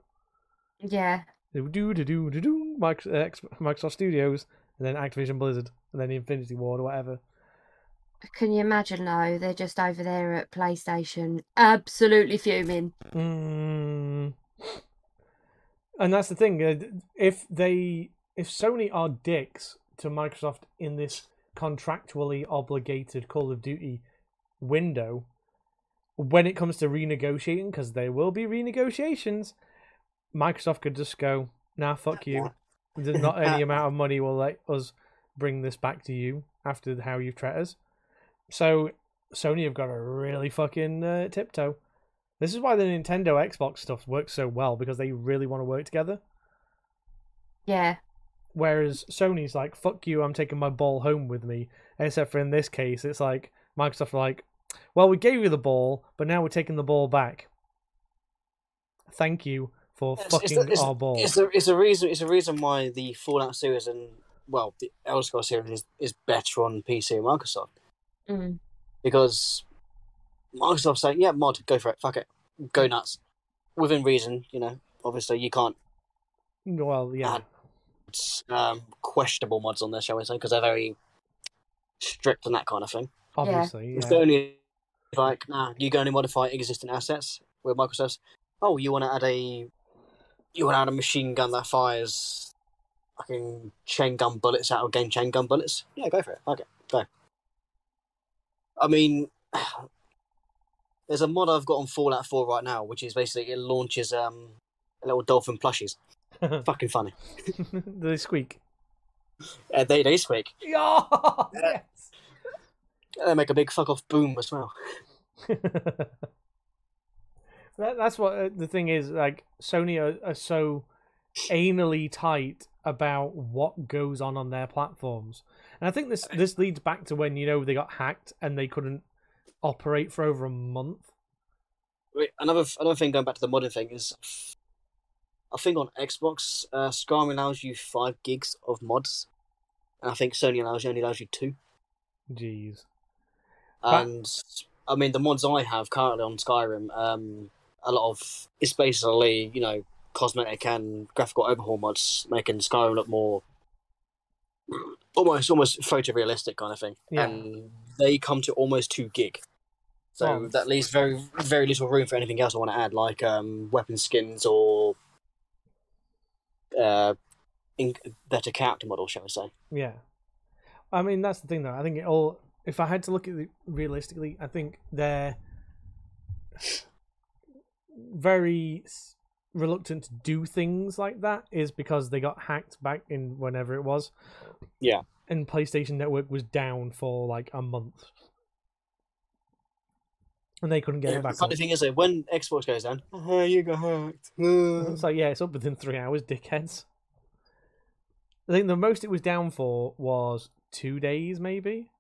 yeah, They would do do do do do Microsoft, Studios, and then Activision Blizzard, and then the Infinity Ward or whatever. Can you imagine though? They're just over there at PlayStation, absolutely fuming. Mm. And that's the thing. uh, If they, if Sony are dicks to Microsoft in this contractually obligated Call of Duty window, when it comes to renegotiating, because there will be renegotiations, Microsoft could just go, "Nah, fuck you. There's not any (laughs) amount of money will let us bring this back to you after how you've treated us." So Sony have got a really fucking uh, tiptoe. This is why the Nintendo Xbox stuff works so well because they really want to work together. Yeah, Whereas Sony's like, "Fuck you, I'm taking my ball home with me." Except for in this case, it's like Microsoft are like, "Well, we gave you the ball, but now we're taking the ball back. Thank you for It's- fucking it's it's- our ball." It's a it's a reason it's a reason why the Fallout series and well the Elder Scrolls series is, is better on PC and Microsoft mm. because Microsoft's saying yeah mod go for it fuck it go nuts within reason you know obviously you can't Well, yeah, um, questionable mods on there shall we say because they're very strict on that kind of thing. obviously, It's yeah. only like nah you can only modify existing assets with Microsoft's. Oh you want to add a you want to add a machine gun that fires fucking chain gun bullets out of game chain gun bullets? Yeah go for it. Okay go. I mean (sighs) there's a mod I've got on Fallout 4 right now which is basically it launches um little dolphin plushies (laughs) fucking funny Do (laughs) they squeak. uh, they they squeak (laughs) Yeah, yes. they make a big fuck off boom as well that, that's what uh, the thing is. Like Sony are, are so anally tight about what goes on on their platforms, and I think this this leads back to when you know they got hacked and they couldn't operate for over a month. Wait, another another thing going back to the modding thing is, I think on Xbox, uh, Skyrim allows you five gigs of mods, and I think Sony allows you only allows you two. Jeez. And I mean, the mods I have currently on Skyrim, um, a lot of it's basically you know cosmetic and graphical overhaul mods, making Skyrim look more almost almost photorealistic kind of thing. Yeah. And they come to almost two gig. So Oh. that leaves very very little room for anything else I want to add, like um, weapon skins or uh, in- better character model, shall we say? Yeah, I mean that's the thing though. I think it all. If I had to look at it realistically, I think they're very reluctant to do things like that is because they got hacked back in whenever it was. Yeah. And PlayStation Network was down for like a month. And they couldn't get Yeah, it back. the funny up. thing is, though, when Xbox goes down, oh, you got hacked. It's like, yeah, it's up within three hours, dickheads. I think the most it was down for was two days, maybe.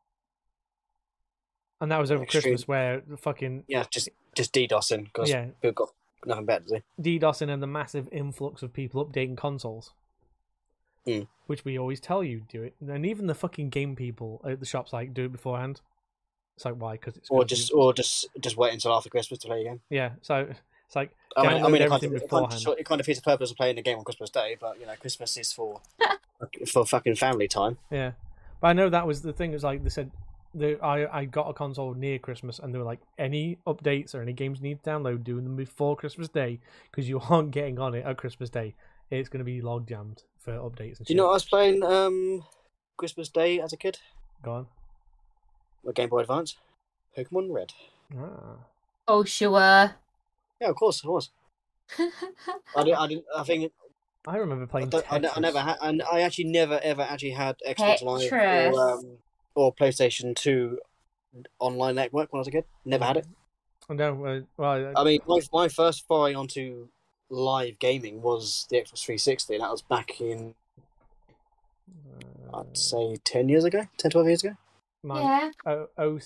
And that was over Extreme. Christmas, where the fucking Yeah, just just DDoSing because yeah, we've got nothing better to do. DDoSing and the massive influx of people updating consoles, Hmm. which we always tell you do it, and even the fucking game people at the shops like do it beforehand. It's like why? Because it's Or just you. or just just wait until after Christmas to play again. yeah. So it's like I mean, I mean, it kind, of, it, kind of, it kind of defeats the purpose of playing the game on Christmas Day, but you know, Christmas is for (laughs) for fucking family time. Yeah, but I know that was the thing. Is like they said, the I I got a console near Christmas, and they were like, any updates or any games you need to download, doing them before Christmas Day because you (laughs) aren't getting on it at Christmas Day. It's going to be log jammed for updates and Do shit. you know what I was playing um Christmas Day as a kid? Go on. With Game Boy Advance, Pokemon Red. Oh, Ah. sure. Yeah, of course, I was. (laughs) I didn't. I, didn't, I think I remember I, playing. don't, I, I never had. and I actually never ever actually had Xbox Live or um, or PlayStation Two online network when I was a kid. Never had it. No, uh, well, I mean, my my first foray onto live gaming was the Xbox 360. and That was back in uh, I'd say 10 years ago, 10, 12 years ago. My yeah. oh, oh,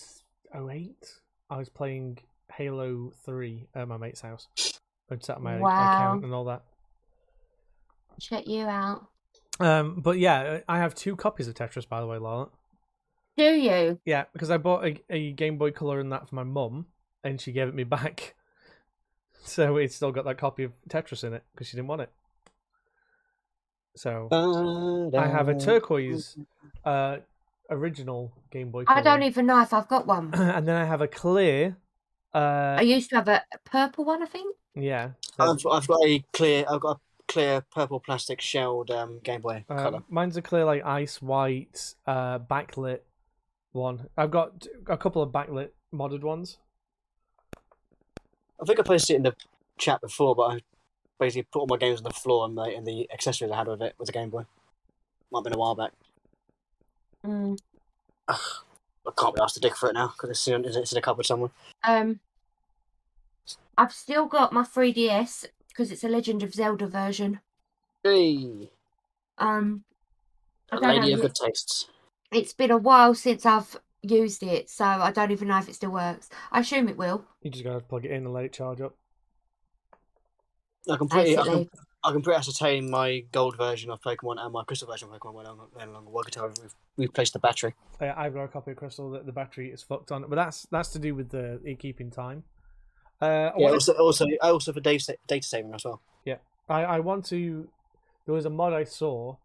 oh eight. I was playing Halo Three at my mate's house. I'd set my Wow. account and all that. Check you out. Um, but yeah, I have two copies of Tetris, by the way, Lola. Do you? Yeah, because I bought a, a Game Boy Color and that for my mum, and she gave it me back. (laughs) So it's still got that copy of Tetris in it because she didn't want it. So I have a turquoise uh, original Game Boy Color, I don't even know if I've got one. (clears throat) and then I have a clear. Uh, I used to have a purple one, I think. yeah, I've, I've got a clear, I've got a clear purple plastic shelled um, Game Boy Um, color. mine's a clear like ice white uh, backlit one. I've got a couple of backlit modded ones. I think I posted it in the chat before, but I basically put all my games on the floor and the, and the accessories I had with it was a Game Boy. Might have been a while back. Mm. I can't be asked to dig for it now because it's, in- it's in a cupboard somewhere. Um, I've still got my 3DS because it's a Legend of Zelda version. Hey, Um, I a don't lady know. of good tastes. It's been a while since I've used it, so I don't even know if it still works. I assume it will. You just gotta plug it in and let it charge up. I can pretty, I can, Basically, I can pretty ascertain my gold version of Pokemon and my crystal version of Pokemon when I'm no longer work until we've replaced the battery. Uh, I've got a copy of Crystal that the battery is fucked on, but that's that's to do with the it keeping time. Uh, I, Yeah, also, also, also for data, data saving as well. Yeah, I I want to. There was a mod I saw,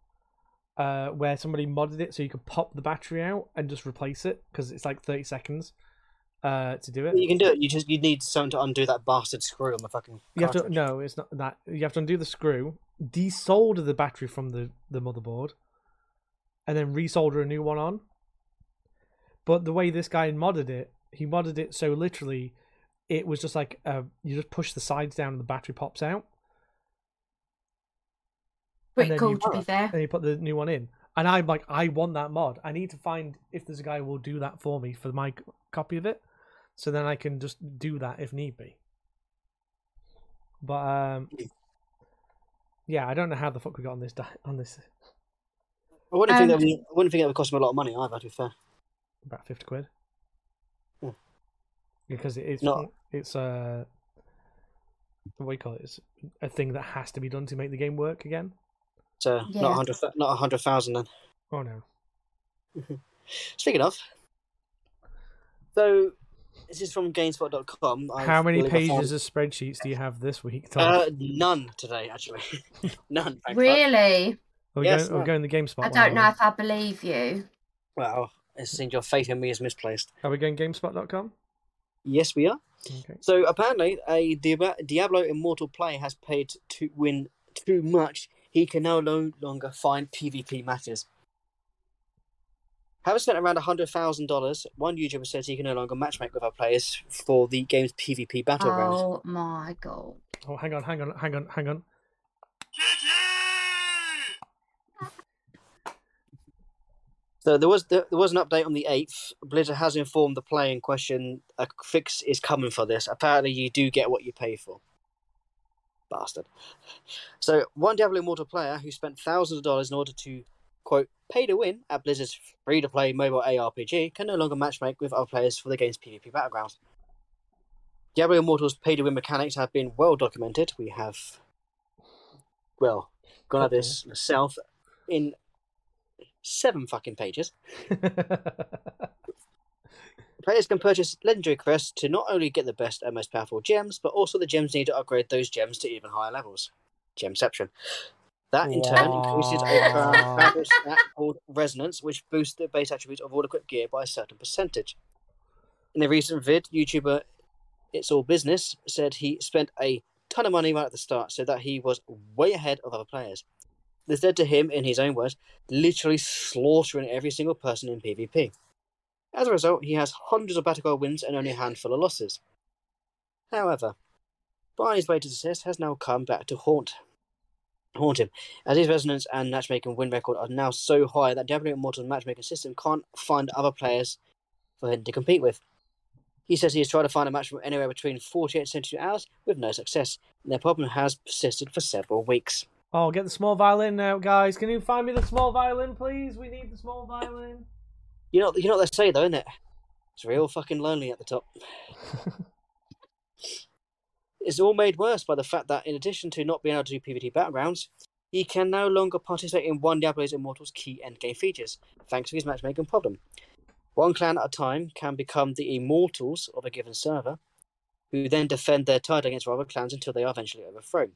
uh, where somebody modded it so you could pop the battery out and just replace it because it's like thirty seconds, uh, to do it. You can do it. You just you need someone to undo that bastard screw on the fucking. You have to cartridge. no, it's not that. You have to undo the screw, desolder the battery from the the motherboard, and then resolder a new one on. But the way this guy modded it, he modded it so literally, it was just like uh, you just push the sides down and the battery pops out, pretty cool you- to be fair. and you put the new one in. And I'm like, I want that mod. I need to find if there's a guy who will do that for me for my copy of it, so then I can just do that if need be. But um, yeah, I don't know how the fuck we got on this di- on this I wouldn't think Um, that would, I wouldn't think that would cost me a lot of money either. To be fair, about fifty quid. Hmm. Because it is No. it's uh what do you call it? It's a thing that has to be done to make the game work again. So Yeah. not a hundred, not a hundred thousand then. Oh no. Speaking of, so this is from Gamespot.com. I How many believe I pages of spreadsheets do you have this week, Tom? Uh, none today, actually. (laughs) none. thank fuck. Really? are we yes, going, are we going the GameSpot I don't are know if I believe you. Well, It seems your faith in me is misplaced. Are we going GameSpot.com? Yes, we are. Okay. So apparently, a Diablo Immortal player has paid to win too much. He can now no longer find PvP matches. Having spent around hundred thousand dollars, one YouTuber says he can no longer matchmake with our players for the game's PvP battleground. Oh my god. Oh, hang on, hang on, hang on, hang on. So there was there, there was an update on the eighth. Blizzard has informed the player in question a fix is coming for this. Apparently, you do get what you pay for. Bastard. So one Diablo Immortal player who spent thousands of dollars in order to quote pay to win at Blizzard's free to play mobile ARPG can no longer matchmake with other players for the game's PvP battlegrounds. Diablo Immortal's pay to win mechanics have been well documented. We have, well, gone at this myself in seven fucking pages. (laughs) Players can purchase legendary crests to not only get the best and most powerful gems, but also the gems needed to upgrade those gems to even higher levels. Gemception. That in turn increases a stat called Resonance, which boosts the base attributes of all equipped gear by a certain percentage. In a recent vid, YouTuber It's All Business said he spent a ton of money right at the start, so that he was way ahead of other players. This led to him, in his own words, literally slaughtering every single person in PvP. As a result, he has hundreds of Battleground wins and only a handful of losses. However, Barney's way to success has now come back to haunt haunt him, as his resonance and matchmaking win record are now so high that Diablo Immortal's matchmaking system can't find other players for him to compete with. He says he has tried to find a match from anywhere between 48 and 72 hours with no success, and their problem has persisted for several weeks. Oh, get the small violin out, guys. Can you find me the small violin, please? We need the small violin. You know, you know what they say though, isn't it? It's real fucking lonely at the top. (laughs) it's all made worse by the fact that, in addition to not being able to do PvP battlegrounds, he can no longer participate in one Diablo's Immortals key endgame features, thanks to his matchmaking problem. One clan at a time can become the Immortals of a given server, who then defend their title against rival clans until they are eventually overthrown.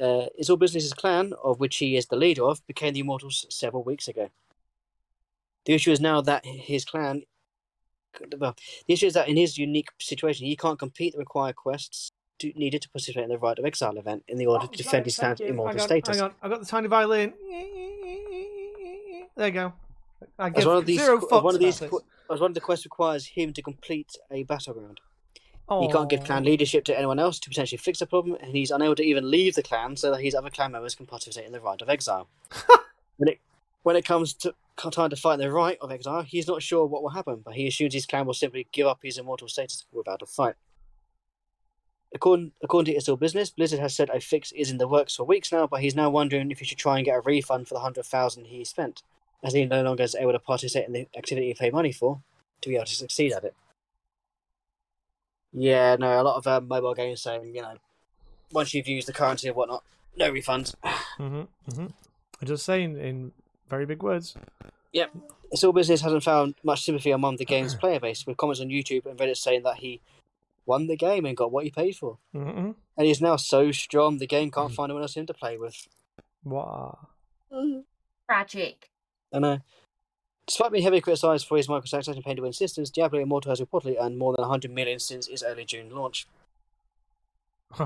Uh, It's All Business's clan, of which he is the leader of, became the Immortals several weeks ago. The issue is now that his clan. Well, the issue is that in his unique situation, he can't complete the required quests to, needed to participate in the Rite of Exile event in the order Oh, to defend his clan's immortal status. Hang on, I got the tiny violin. There you go. I As give one of these, zero as fucks one of these, qu- this. as one of the quests requires him to complete a battleground. He can't give clan leadership to anyone else to potentially fix the problem, and he's unable to even leave the clan so that his other clan members can participate in the Rite of Exile. (laughs) when it when it comes to time to fight the Rite of Exile, he's not sure what will happen, but he assumes his clan will simply give up his immortal status without a fight. According, according to It's All Business, Blizzard has said a fix is in the works for weeks now, but he's now wondering if he should try and get a refund for the hundred thousand he spent, as he no longer is able to participate in the activity he paid money for to be able to succeed at it. Yeah, no, a lot of um, mobile games saying, you know, once you've used the currency and whatnot, no refunds. Mhm, mhm. I'm just saying in very big words. Yep. It's All Business hasn't found much sympathy among the game's (clears throat) player base, with comments on YouTube and Reddit saying that he won the game and got what he paid for. Mm-mm. And he's now so strong, the game can't mm. find anyone else for him to play with. What? Tragic. I know. Uh, despite being heavily criticised for his microtransactions and pay-to-win systems, Diablo Immortal has reportedly earned more than 100 million since its early June launch.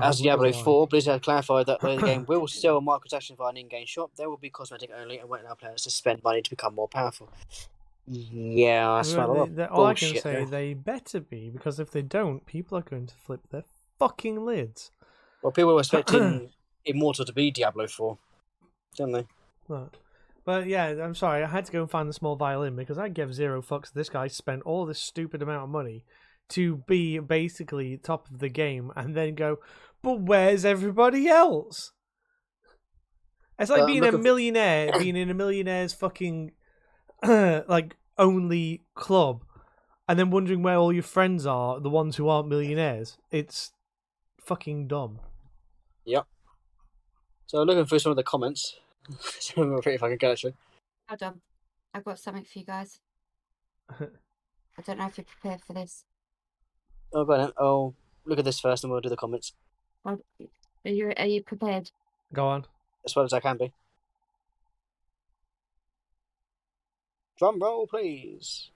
As (laughs) Diablo 4, Blizzard clarified that though the game (coughs) will sell microtransactions via an in-game shop, there will be cosmetic only and won't allow players to spend money to become more powerful. Yeah, a Well, lot they- all I can say, there. they better be, because if they don't, people are going to flip their fucking lids. Well, people were expecting (coughs) Immortal to be Diablo 4, didn't they? But, but yeah, I'm sorry, I had to go and find the small violin because I give zero fucks. This guy spent all this stupid amount of money to be basically top of the game and then go, but where's everybody else? It's like Well, I'm being a looking for- millionaire, being in a millionaire's fucking (clears throat) like only club, and then wondering where all your friends are, the ones who aren't millionaires. It's fucking dumb. Yep. So looking through some of the comments. (laughs) some of them are pretty fucking good, actually. Hold on. I've got something for you guys. (laughs) I don't know if you're prepared for this. Oh, go on then. Oh, look at this first and we'll do the comments. Are you are you prepared? Go on. As well as I can be. Drum roll, please.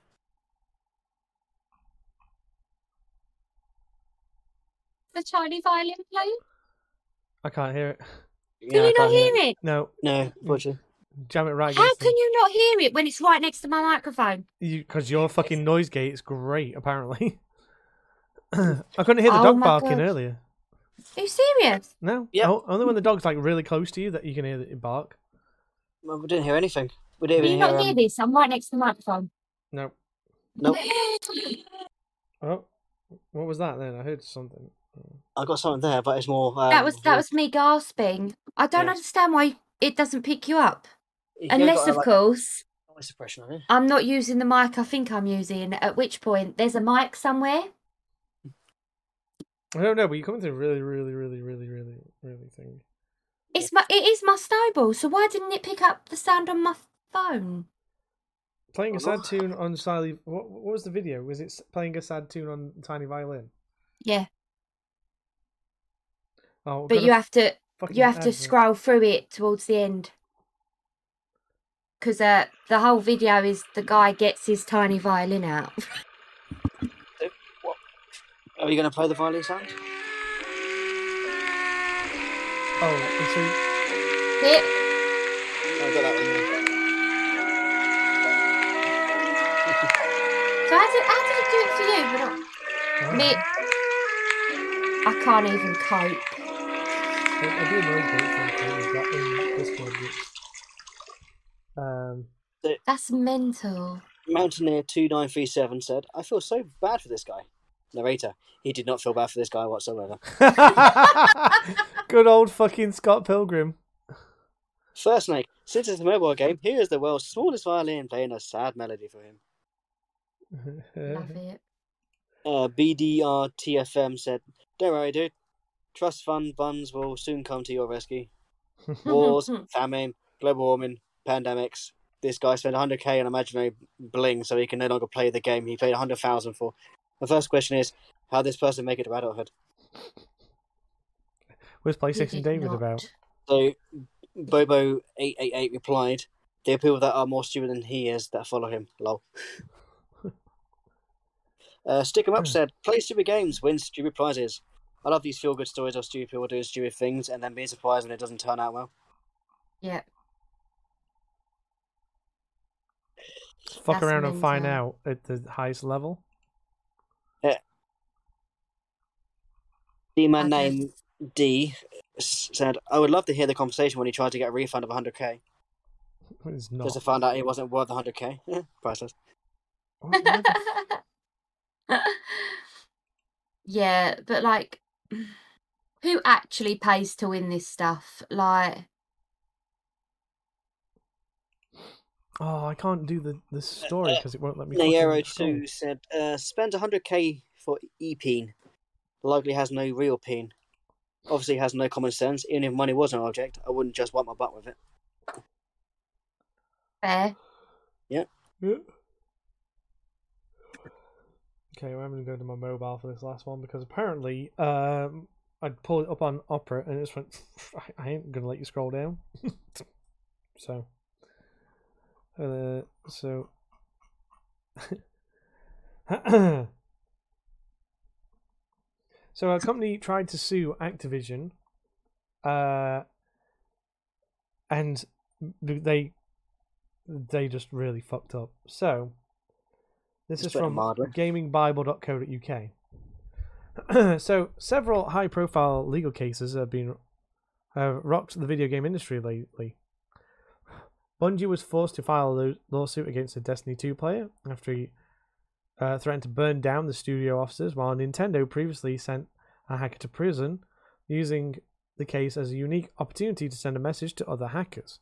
The tiny violin playing? I can't hear it. Can Yeah, you not hear it? No, No, unfortunately. jam it right How against can you not hear it when it's right next to my microphone? you. Because your fucking noise gate is great, apparently. (laughs) (clears throat) I couldn't hear the Oh dog barking God. earlier. Are you serious? No, Yep. O- only when the dog's like really close to you that you can hear it bark. Well, we didn't hear anything. We didn't Can you even not hear. hear Um, this? I'm right next to the microphone. No. nope. (laughs) Oh, what was that then? I heard something. I got something there, but it's more. Um, that was that was me gasping. I don't Yes. understand why it doesn't pick you up. you Unless, got of like, course, noise suppression on it. I'm not using the mic I think I'm using. At which point, there's a mic somewhere. I don't know, but you're coming through really, really, really, really, really, really thing. It's my it is my snowball. So why didn't it pick up the sound on my phone? Playing a sad tune on Siley. What, what was the video? Was it playing a sad tune on tiny violin? Yeah, Oh, but you have to you have to advert. scroll through it towards the end. Because uh, the whole video is the guy gets his tiny violin out. (laughs) Are you going to play the violin sound? Oh, and so It, I got that one. so how did, how did it do it for you? But not oh, me. I can't even cope. I, I do a noise gate thing too, we've got in Discord. Which, um, That's mental. Mountaineer two nine three seven said, "I feel so bad for this guy." Narrator: He did not feel bad for this guy whatsoever. (laughs) good old fucking Scott Pilgrim. First Snake: Since it's a mobile game, here is the world's smallest violin playing a sad melody for him. Love it. Uh, BDRTFM said, "Don't worry, dude. Trust fund funds will soon come to your rescue. (laughs) Wars, famine, global warming, pandemics. This guy spent 100k on imaginary bling so he can no longer play the game he paid 100,000 for. The first question is, how did this person make it to adulthood? Where's PlayStation did David not. So, about? Bobo888 replied, the people that are more stupid than he is that follow him. Lol. (laughs) uh, Stick 'em Up said, play stupid games, win stupid prizes. I love these feel good stories of stupid people doing stupid things and then being surprised when it doesn't turn out well. Yeah. Fuck That's around and find mental. out at the highest level. Eh. D-Man I name D s- said, I would love to hear the conversation when he tried to get a refund of 100k. It's Just not. to find out he wasn't worth 100k. Eh, priceless. Why- why the yeah, but like, who actually pays to win this stuff? Like, Uh, Oh, I can't do the, the story because it won't let me. fucking Nayero scroll. 2 said, uh, spend 100k for e-peen. Likely has no real peen. Obviously has no common sense. Even if money was an object, I wouldn't just wipe my butt with it. fair. Yeah. Yeah. Okay, well, I'm gonna go to my mobile for this last one because apparently, um, I pulled it up on Opera and it just went. (laughs) I- I ain't gonna let you scroll down. (laughs) so, uh, so. (coughs) so a company tried to sue Activision, uh, and they they just really fucked up. So this is from gamingbible.co.uk. (coughs) so several high-profile legal cases have been have rocked the video game industry lately. Bungie was forced to file a lawsuit against a Destiny 2 player after he uh, threatened to burn down the studio offices, while Nintendo previously sent a hacker to prison, using the case as a unique opportunity to send a message to other hackers.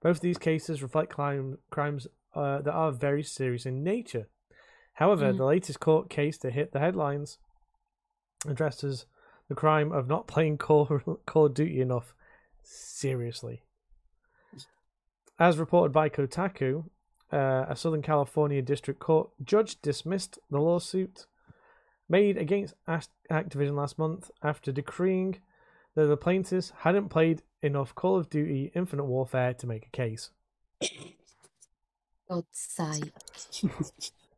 Both of these cases reflect crime, crimes uh, that are very serious in nature. However, Mm. the latest court case to hit the headlines addresses the crime of not playing Call, Call of Duty enough seriously. As reported by Kotaku, uh, a Southern California district court judge dismissed the lawsuit made against Activision last month after decreeing that the plaintiffs hadn't played enough Call of Duty Infinite Warfare to make a case. God's sake.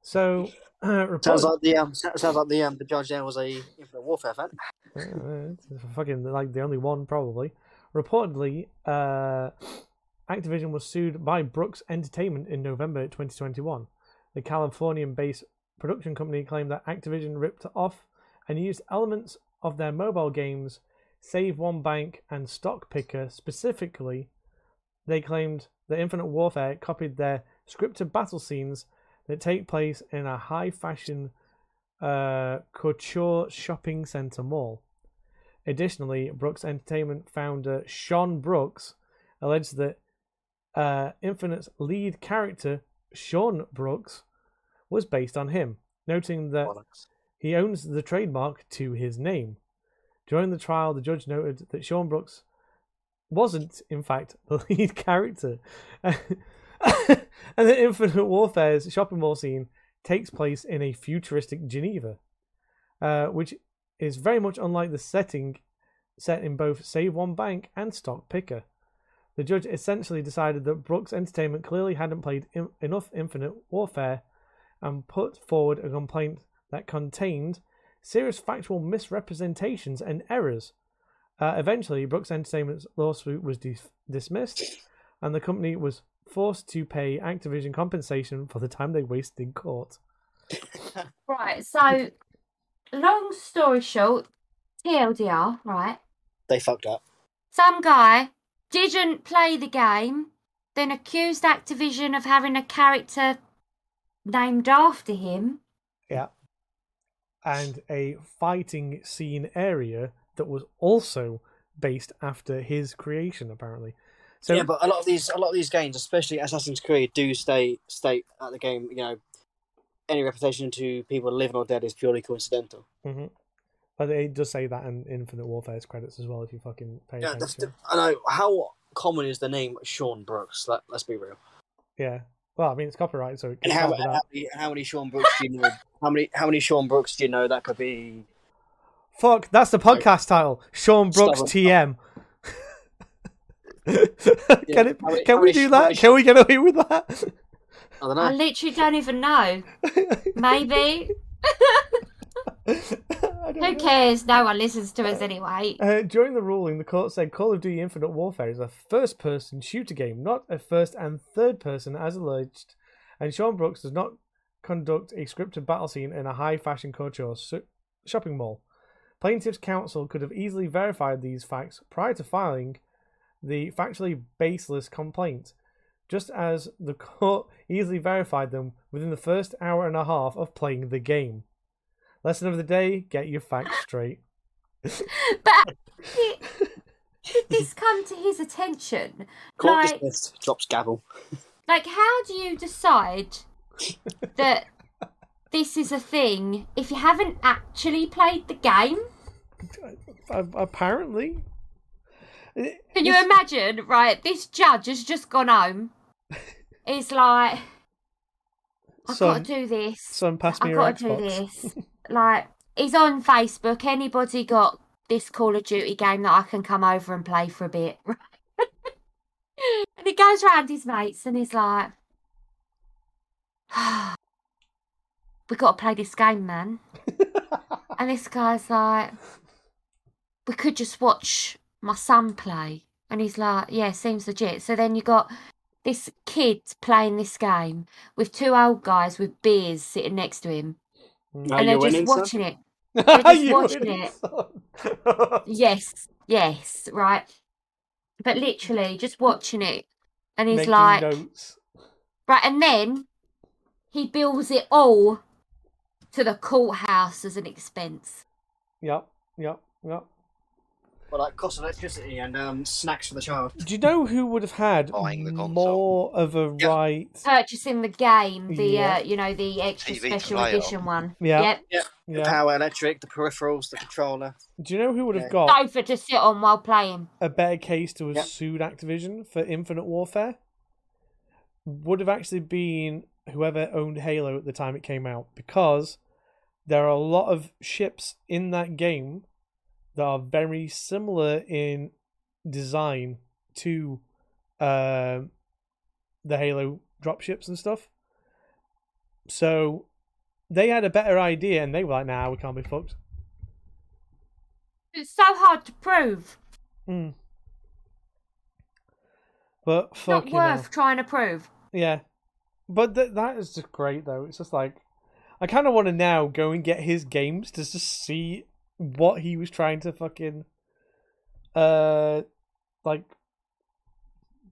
So, (clears throat) uh, Sounds like the um, sounds like the um, the judge there was a Infinite Warfare fan. Uh, fucking like the only one probably. Reportedly, uh, Activision was sued by Brooks Entertainment in November 2021. The Californian-based production company claimed that Activision ripped off and used elements of their mobile games, Save One Bank and Stock Picker specifically. They claimed that Infinite Warfare copied their scripted battle scenes that take place in a high-fashion uh, couture shopping center mall. Additionally, Brooks Entertainment founder Sean Brooks alleged that uh, Infinite's lead character, Sean Brooks, was based on him, noting that he owns the trademark to his name. During the trial, the judge noted that Sean Brooks wasn't, in fact, the (laughs) lead character, and that Infinite Warfare's shopping mall scene takes place in a futuristic Geneva, uh, which is very much unlike the setting set in both Save One Bank and Stock Picker. The judge essentially decided that Brooks Entertainment clearly hadn't played in- enough Infinite Warfare and put forward a complaint that contained serious factual misrepresentations and errors. Uh, eventually, Brooks Entertainment's lawsuit was dis- dismissed, and the company was forced to pay Activision compensation for the time they wasted in court. Right, so long story short, TLDR, right? They fucked up. Some guy didn't play the game, then accused Activision of having a character named after him. Yeah. And a fighting scene area that was also based after his creation, apparently. So yeah, but a lot of these, a lot of these games, especially Assassin's Creed, do stay state at the game. You know, any reputation to people living or dead is purely coincidental. Mhm. But it does say that in Infinite Warfare's credits as well, if you fucking pay Yeah, that's attention. the, I know how common is the name Sean Brooks. Let, let's be real. Yeah. Well, I mean, it's copyright, so it And how, how, many, how many Sean Brooks do you know? how many how many Sean Brooks do you know that could be? Fuck, that's the podcast title. Sean Brooks TM. (laughs) can it, many- can we do Sean- that? Can we get away with that? I don't I literally don't even know. (laughs) Maybe. (laughs) Who cares? No one listens to us anyway. Uh, during the ruling, the court said Call of Duty Infinite Warfare is a first person shooter game, not a first and third person as alleged, and Sean Brooks does not conduct a scripted battle scene in a high fashion couture su- shopping mall. Plaintiff's counsel could have easily verified these facts prior to filing the factually baseless complaint, just as the court easily verified them within the first hour and a half of playing the game. Lesson of the day get your facts straight. (laughs) But did this come to his attention? Court like- dismissed. Drops gavel. Like, how do you decide that this is a thing if you haven't actually played the game? Apparently. Can you imagine? Right, this judge has just gone home. It's like, I've Son, got to do this. son, pass me I've your got to do this. (laughs) like, he's on Facebook. Anybody got this Call of Duty game that I can come over and play for a bit? (laughs) and he goes round his mates and he's like, (sighs) we got to play this game, man. (laughs) And this guy's like, we could just watch my son play. And he's like, yeah, seems legit. So then you got this kid playing this game with two old guys with beers sitting next to him. Are and oh, you they're just watching it. (laughs) just watching it. (laughs) Yes, yes, right. But literally just watching it. And he's Making like, notes. right. And then he bills it all to the courthouse as an expense. Yep, yep, yep. Well, like cost of electricity and um, snacks for the child. Do you know who would have had Buying the console. more of a Yeah. right? Purchasing the game, the Yeah. uh, you know, the extra TV to special play edition on. one. Yeah. Yep. The Yeah. power, electric, the peripherals, the controller. Do you know who would have Yeah. got Sofa to sit on while playing. a better case to have Yep. sued Activision for Infinite Warfare? Would have actually been whoever owned Halo at the time it came out, because there are a lot of ships in that game that are very similar in design to um the Halo dropships and stuff. So they had a better idea, and they were like, "Nah, we can't be fucked." It's so hard to prove. Mm. But fuck not know. worth trying to prove. Yeah, but th- that is just great though. It's just like I kind of want to now go and get his games to just see what he was trying to fucking uh like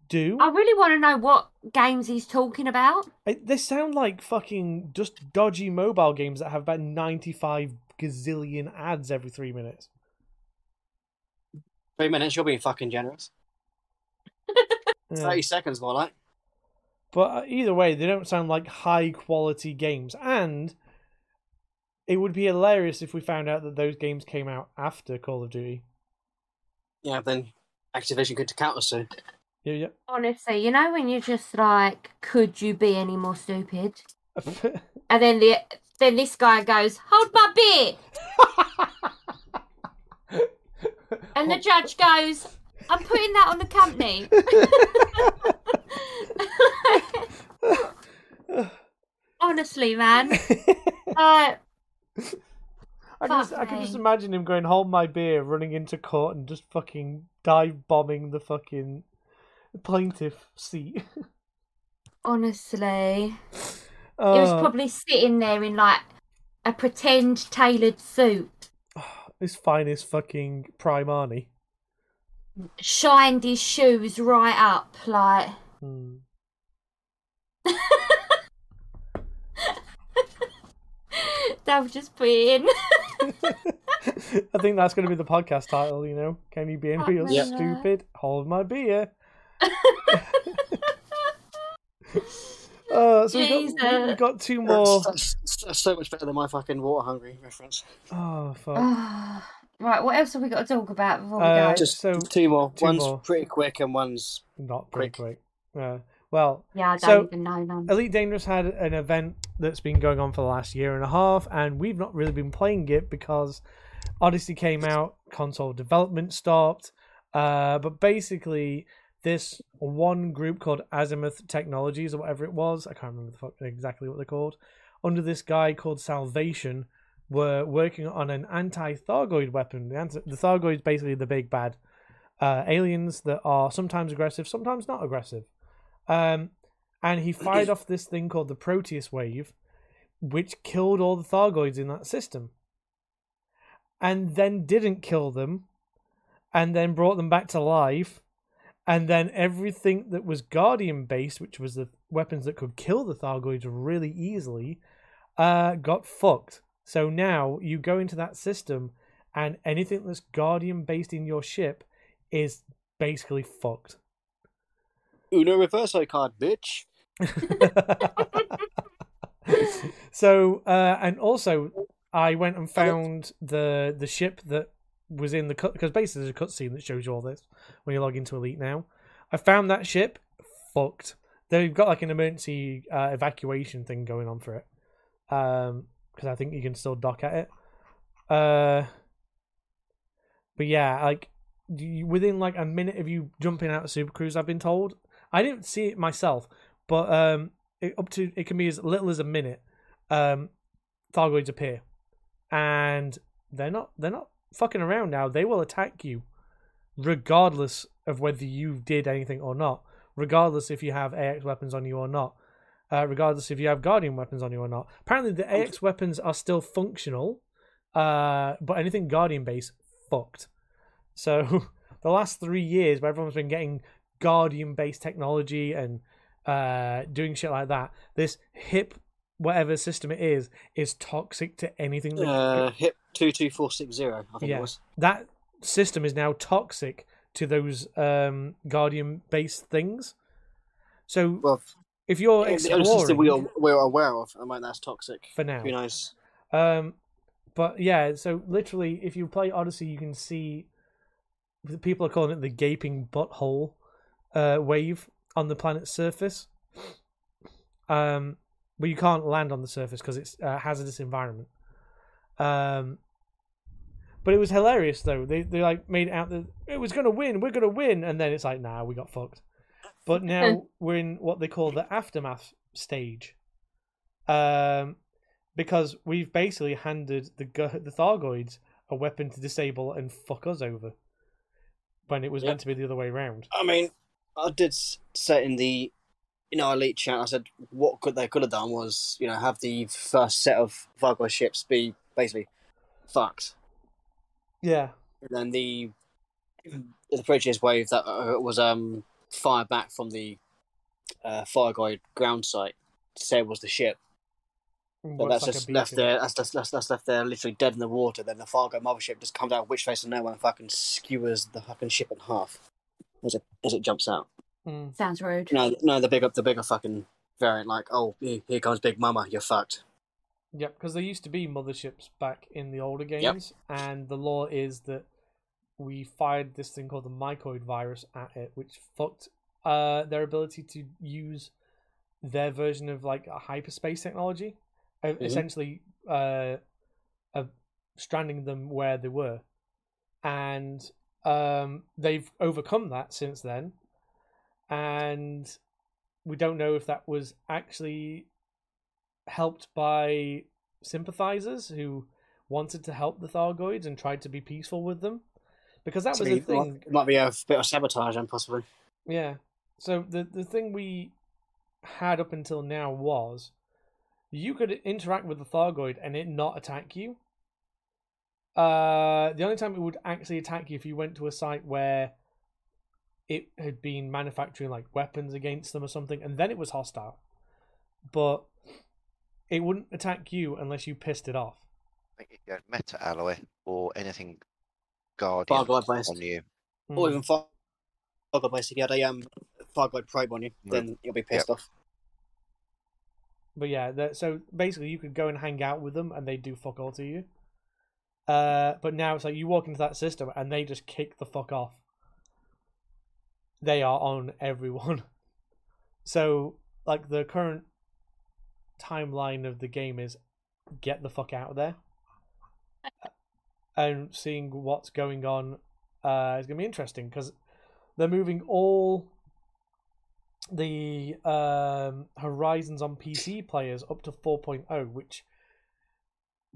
do. I really want to know what games he's talking about. I- they sound like fucking just dodgy mobile games that have about ninety-five gazillion ads every three minutes. Three minutes, you're being fucking generous. (laughs) Yeah. 30 seconds more like. But uh, either way, they don't sound like high quality games. And it would be hilarious if we found out that those games came out after Call of Duty. Yeah, then Activision could count us soon. Yeah, yeah. Honestly, you know when you're just like, could you be any more stupid? (laughs) And then the then this guy goes, hold my beer, and the judge goes, I'm putting that on the company. (laughs) (laughs) Honestly, man, uh, I can, just, I can just imagine him going, hold my beer, running into court and just fucking dive bombing the fucking plaintiff seat. honestly, he Oh, was probably sitting there in like a pretend tailored suit, (sighs) his finest fucking prime Arnie. shined his shoes right up, like. Hmm. (laughs) (laughs) They'll just put it in. (laughs) I think that's going to be the podcast title, you know? Can you be any Oh, real yeah. stupid? Hold my beer. (laughs) Uh, so we got, we Jesus. got two more. That's, that's, that's so much better than my fucking water hungry reference. Oh, (sighs) fuck. right, what else have we got to talk about before we Uh, go? Just so- two more. two one's more. pretty quick and one's Not pretty quick. quick. Uh, well, yeah, I so- know. Elite Dangerous had an event that's been going on for the last year and a half, and we've not really been playing it because Odyssey came out, console development stopped. Uh, but basically, this one group called Azimuth Technologies or whatever it was, I can't remember the fuck exactly what they're called, under this guy called Salvation, were working on an anti-Thargoid weapon. The, anti- the Thargoid is basically the big bad uh, aliens that are sometimes aggressive, sometimes not aggressive. Um, and he fired off this thing called the Proteus wave, which killed all the Thargoids in that system. And then didn't kill them, and then brought them back to life. And then everything that was Guardian based, which was the weapons that could kill the Thargoids really easily, uh, got fucked. So now you go into that system, and anything that's Guardian based in your ship is basically fucked. Uno Reverso card, bitch. (laughs) so uh, and also I went and found the the ship that was in the cut because basically there's a cutscene that shows you all this when you log into Elite now. I found that ship fucked. They've got like an emergency uh, evacuation thing going on for it, um, because I think you can still dock at it. Uh, but yeah, like within like a minute of you jumping out of Super Cruise, I've been told. I didn't see it myself, but um, it, up to it can be as little as a minute. Um, Thargoids appear, and they're not they're not fucking around now. They will attack you, regardless of whether you did anything or not. Regardless if you have AX weapons on you or not. Uh, regardless if you have Guardian weapons on you or not. Apparently, the AX weapons are still functional, uh, but anything Guardian based fucked. So (laughs) the last three years, where everyone's been getting Guardian based technology and uh, doing shit like that, this hip whatever system it is is toxic to anything that Uh, hip 22460, I think Yeah. it was. that system is now toxic to those um, Guardian based things. So Well, if you're it's the only system we are, we're aware of. I mean, that's toxic. for now, Who knows? Um, but yeah, so literally, if you play Odyssey, you can see people are calling it the gaping butthole uh, wave on the planet's surface. Um, but you can't land on the surface because it's a hazardous environment. Um, but it was hilarious though. They they like made it out that it was gonna win, we're gonna win, and then it's like, nah, we got fucked. but (laughs) now we're in what they call the aftermath stage. Um, because we've basically handed the the Thargoids a weapon to disable and fuck us over. When it was Yep. meant to be the other way around. I mean, I did say in the you know elite chat. I said what could they could have done was you know have the first set of Vargo ships be basically fucked, Yeah. and then the the previous wave that uh, was um fired back from the uh, Thargoid ground site disables the ship. But What's that's like just left there. That's, that's that's that's left there, literally dead in the water. Then the Fargo mothership just comes out which face of nowhere and fucking skewers the fucking ship in half as it as it jumps out. Mm. Sounds rude. No, no, the bigger the bigger fucking variant. Like, oh, here, here comes Big Mama. You're fucked. Yep, because there used to be motherships back in the older games, and the lore is that we fired this thing called the mycoid virus at it, which fucked uh, their ability to use their version of like a hyperspace technology, uh, essentially uh, uh, stranding them where they were, and um, they've overcome that since then, and we don't know if that was actually helped by sympathizers who wanted to help the Thargoids and tried to be peaceful with them. Because that was the thing. Might be a bit of sabotage, then possibly. Yeah. So the the thing we had up until now was you could interact with the Thargoid and it not attack you. Uh, the only time it would actually attack you if you went to a site where it had been manufacturing like weapons against them or something, and then it was hostile. But it wouldn't attack you unless you pissed it off. I if you had meta alloy or anything guardian Thargoid based, on you, or Mm. even Fargo based. If you had a um Thargoid probe on you, Mm. then you'll be pissed off. But yeah, so basically you could go and hang out with them and they do fuck all to you. Uh, but now it's like you walk into that system and they just kick the fuck off. They are on everyone. (laughs) So like the current timeline of the game is get the fuck out of there. And seeing what's going on uh, is gonna be interesting because they're moving all the um, Horizons on PC players up to 4.0, which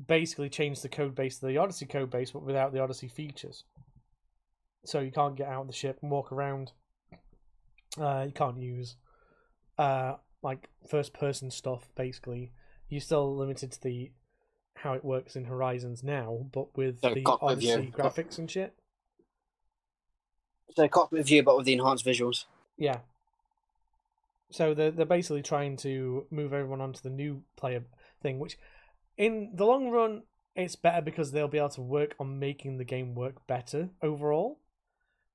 basically changed the code base to the Odyssey code base, but without the Odyssey features. So you can't get out of the ship and walk around. Uh, you can't use uh, like first person stuff. Basically, you're still limited to the how it works in Horizons now, but with So the. Odyssey graphics and shit. So cockpit view, but with the enhanced visuals. Yeah. So they're they're basically trying to move everyone onto the new player thing, which in the long run it's better because they'll be able to work on making the game work better overall.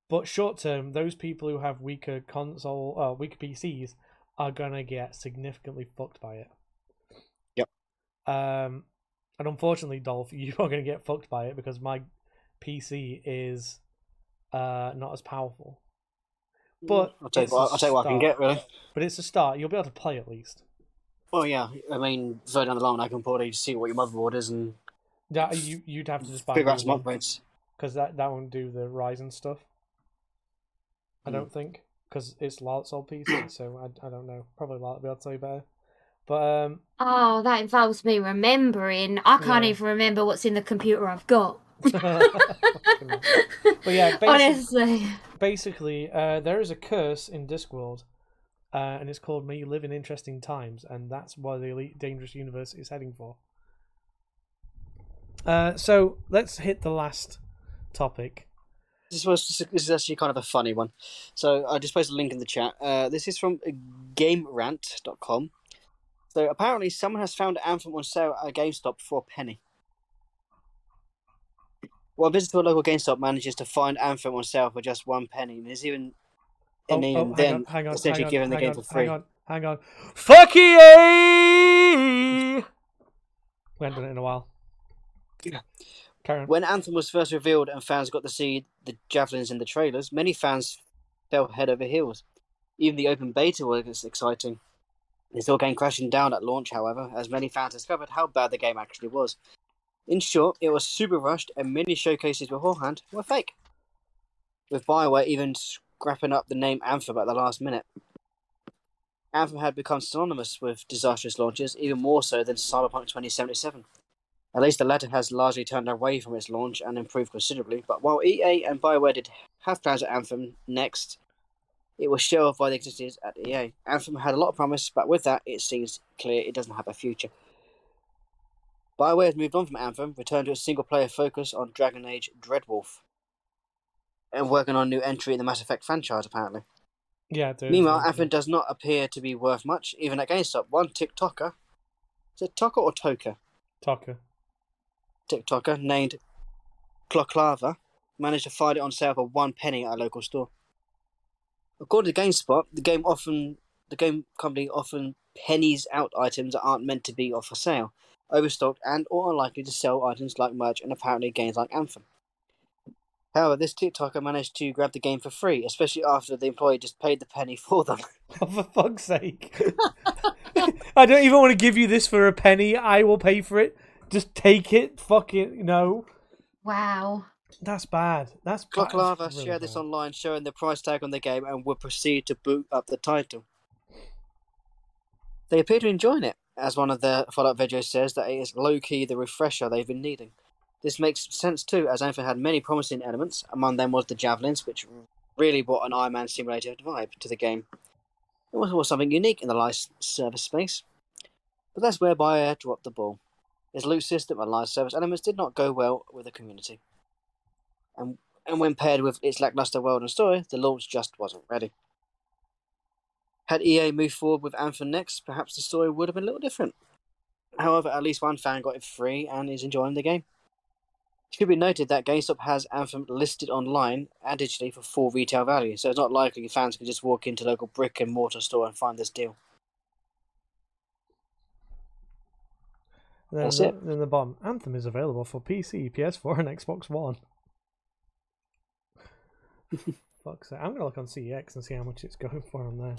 But short term, those people who have weaker console, uh, weaker PCs, are gonna get significantly fucked by it. Yep. Um, and unfortunately, Dolph, (laughs) you are gonna get fucked by it because my PC is uh not as powerful. But I'll tell you it's what, a I'll you what I can get really. But it's a start. You'll be able to play at least. Well, yeah. I mean, further down the line, I can probably see what your motherboard is and That you you'd have to just buy figure out some upgrades. because that that won't do the Ryzen stuff. I Hmm. don't think because it's Lart's old PC, so I, I don't know. Probably Lart will be able to tell you better. But um, Oh, that involves me remembering. I can't Yeah. even remember what's in the computer I've got. (laughs) (laughs) but yeah, basic, Honestly. basically, uh, there is a curse in Discworld, uh, and it's called "May You Live in Interesting Times," and that's what the Elite Dangerous Universe is heading for. Uh, so let's hit the last topic. This was this is actually kind of a funny one. So I just posted a link in the chat. Uh, this is from GameRant.com. So apparently, someone has found Anthem on sale at GameStop for a penny. Well, a visit to a local GameStop manages to find Anthem on sale for just one penny, and is even Oh, and Oh, oh, then on, hang on, essentially hang on, giving the game for free. Hang on, hang on. Fuck ye! We haven't done it in a while. Yeah. Karen. When Anthem was first revealed and fans got to see the javelins in the trailers, many fans fell head over heels. Even the open beta was exciting. It still came crashing down at launch, however, as many fans discovered how bad the game actually was. In short, it was super rushed, and many showcases beforehand were fake. With Bioware even grappling up the name Anthem at the last minute. Anthem had become synonymous with disastrous launches, even more so than Cyberpunk 2077. At least the latter has largely turned away from its launch and improved considerably, but while EA and BioWare did have plans at Anthem next, it was shelved by the executives at EA. Anthem had a lot of promise, but with that, it seems clear it doesn't have a future. BioWare has moved on from Anthem, returned to a single player focus on Dragon Age Dreadwolf, and working on a new entry in the Mass Effect franchise, apparently. Yeah. dude, Meanwhile. Anthem does not appear to be worth much, even at GameStop. One TikToker, is it Toker or Toker? Tucker. TikToker named Clocklava managed to find it on sale for one penny at a local store. According to GameSpot, the game often the game company often pennies out items that aren't meant to be off for sale, overstocked and or unlikely to sell items like merch and apparently games like Anthem. However, this TikToker managed to grab the game for free, especially after the employee just paid the penny (laughs) for them. Oh, for fuck's sake. (laughs) I don't even want to give you this for a penny. I will pay for it. Just take it. Fuck it. No. Wow. That's bad. That's bad. Clocklava That's really shared this online, showing the price tag on the game, and would proceed to boot up the title. They appear to be enjoying it, as one of the follow-up videos says that it is low-key the refresher they've been needing. This makes sense too, as Anthem had many promising elements. Among them was the javelins, which really brought an Iron Man simulator vibe to the game. It was something unique in the live service space. But that's where BioWare dropped the ball. Its loot system and live service elements did not go well with the community. And, and when paired with its lackluster world and story, the launch just wasn't ready. Had EA moved forward with Anthem next, perhaps the story would have been a little different. However, at least one fan got it free and is enjoying the game. It should be noted that GameStop has Anthem listed online and digitally for full retail value, so it's not likely fans can just walk into local brick and mortar store and find this deal. Then That's the, it. Then the bottom. Anthem is available for PC, PS4, and Xbox One. (laughs) Fuck's sake. I'm gonna look on CEX and see how much it's going for on there.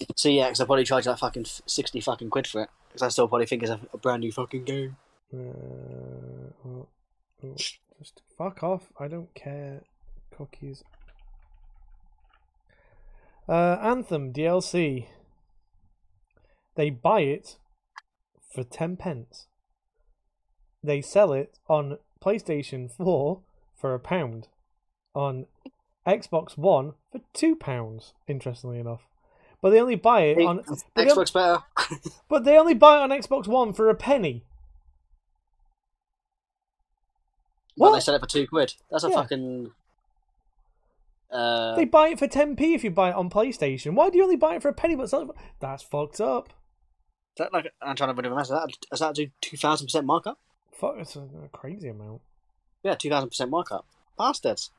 CEX, yeah, because I probably charge like fucking sixty fucking quid for it, because I still probably think it's a, a brand new fucking game. Uh, well, oh, just fuck off. I don't care. Cookies. Uh, Anthem DLC. They buy it for 10 pence. They sell it on PlayStation 4 for a pound. On Xbox One for two pounds, interestingly enough. But they only buy it on Xbox better. (laughs) but they only buy it on Xbox One for a penny. Well, they sell it for two quid. That's a Yeah. fucking. Uh, They buy it for 10p if you buy it on PlayStation. Why do you only buy it for a penny but sell it for... That's fucked up. is that like I'm trying to remember. Is that is that do two thousand percent markup? Fuck, it's a, a crazy amount. (laughs) Yeah, two thousand percent markup. Bastards.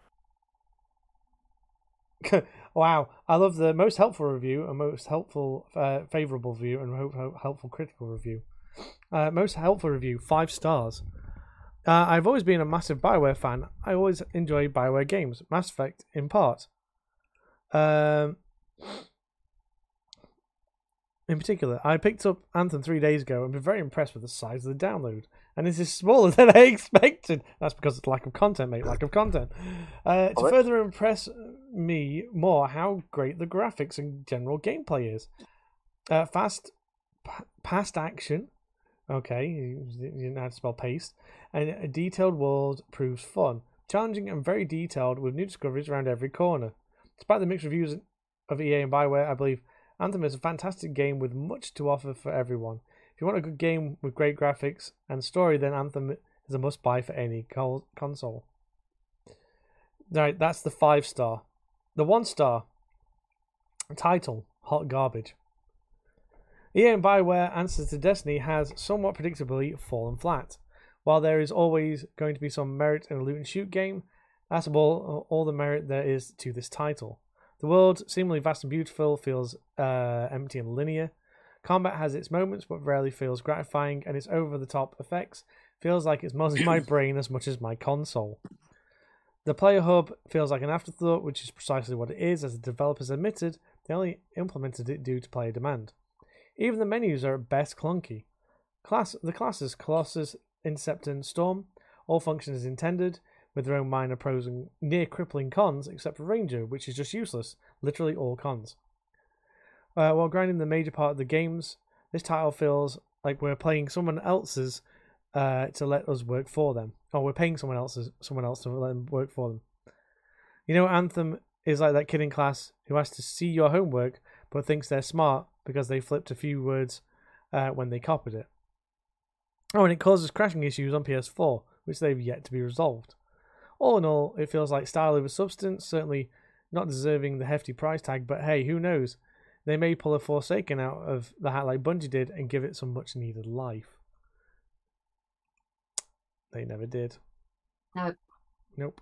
wow, I love the most helpful review, and most helpful, uh, favorable review, and ho- ho- helpful critical review. Uh, most helpful review, five stars. Uh, I've always been a massive Bioware fan. I always enjoy Bioware games, Mass Effect in part. Um, in particular, I picked up Anthem three days ago and been very impressed with the size of the download. And this is smaller (laughs) than I expected. That's because it's lack of content, mate. Lack of content. Uh, to further impress me more, how great the graphics and general gameplay is. Uh, fast, p- past action. Okay, you didn't have to spell paste. And a detailed world proves fun. Challenging and very detailed with new discoveries around every corner. Despite the mixed reviews of EA and Bioware, I believe Anthem is a fantastic game with much to offer for everyone. If you want a good game with great graphics and story, then Anthem is a must buy for any console. Right, that's the five star. The one star title Hot Garbage. EA and Bioware Answers to Destiny has somewhat predictably fallen flat. While there is always going to be some merit in a loot and shoot game, that's all, all the merit there is to this title. The world, seemingly vast and beautiful, feels uh, empty and linear. Combat has its moments, but rarely feels gratifying, and its over the top effects feels like it's muzzling my (clears throat) brain as much as my console. The player hub feels like an afterthought, which is precisely what it is, as the developers admitted they only implemented it due to player demand. Even the menus are at best clunky. Class the classes Colossus, Interceptor, and Storm all function as intended, with their own minor pros and near crippling cons, except for Ranger, which is just useless. Literally all cons. Uh, while grinding the major part of the games, this title feels like we're playing someone else's uh, to let us work for them. Or we're paying someone else's someone else to let them work for them. You know, Anthem is like that kid in class who has to see your homework but thinks they're smart because they flipped a few words uh, when they copied it. Oh, and it causes crashing issues on PS4, which they've yet to be resolved. All in all, it feels like style over substance, certainly not deserving the hefty price tag, but hey, who knows? They may pull a Forsaken out of the hat like Bungie did and give it some much needed life. They never did. No. Nope.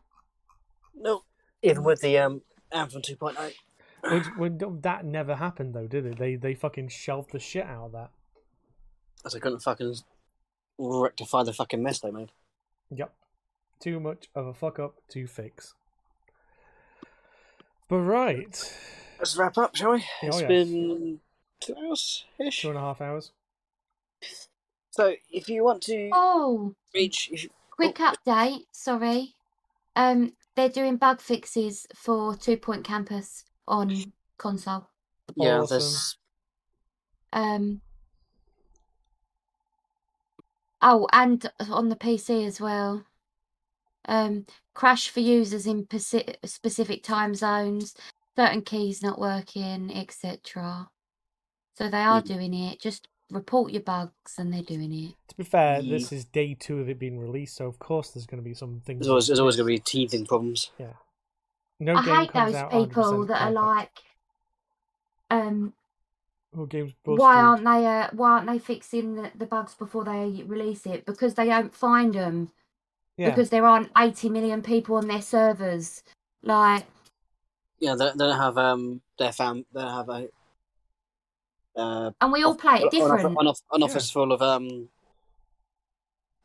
Nope. even with the um, Anthem 2.0. Which, when, that never happened though, did it? They they fucking shelved the shit out of that. As I couldn't fucking rectify the fucking mess they made. Yep. Too much of a fuck up to fix. But right. Let's wrap up, shall we? Oh, It's yes. been two hours ish. Two and a half hours. So if you want to Oh, reach, if you, quick update. Sorry. Um, they're doing bug fixes for Two Point Campus on console. yeah, Awesome. there's Um. Oh, and on the PC as well. Um, crash for users in peci- specific time zones, certain keys not working, etc. So they are Mm. doing it. Just report your bugs, and they're doing it. To be fair, Ye- this is day two of it being released, so of course there's going to be some things. there's always, there's always going to be teething problems. Yeah. No I game hate comes those out people 100% that are like, um, Games why aren't they? Uh, why aren't they fixing the, the bugs before they release it? Because they don't find them. Yeah, because there aren't 80 million people on their servers. Like, Yeah, they, they don't have um their fam. They don't have a uh and we all play it an, different. an, off- an office full of um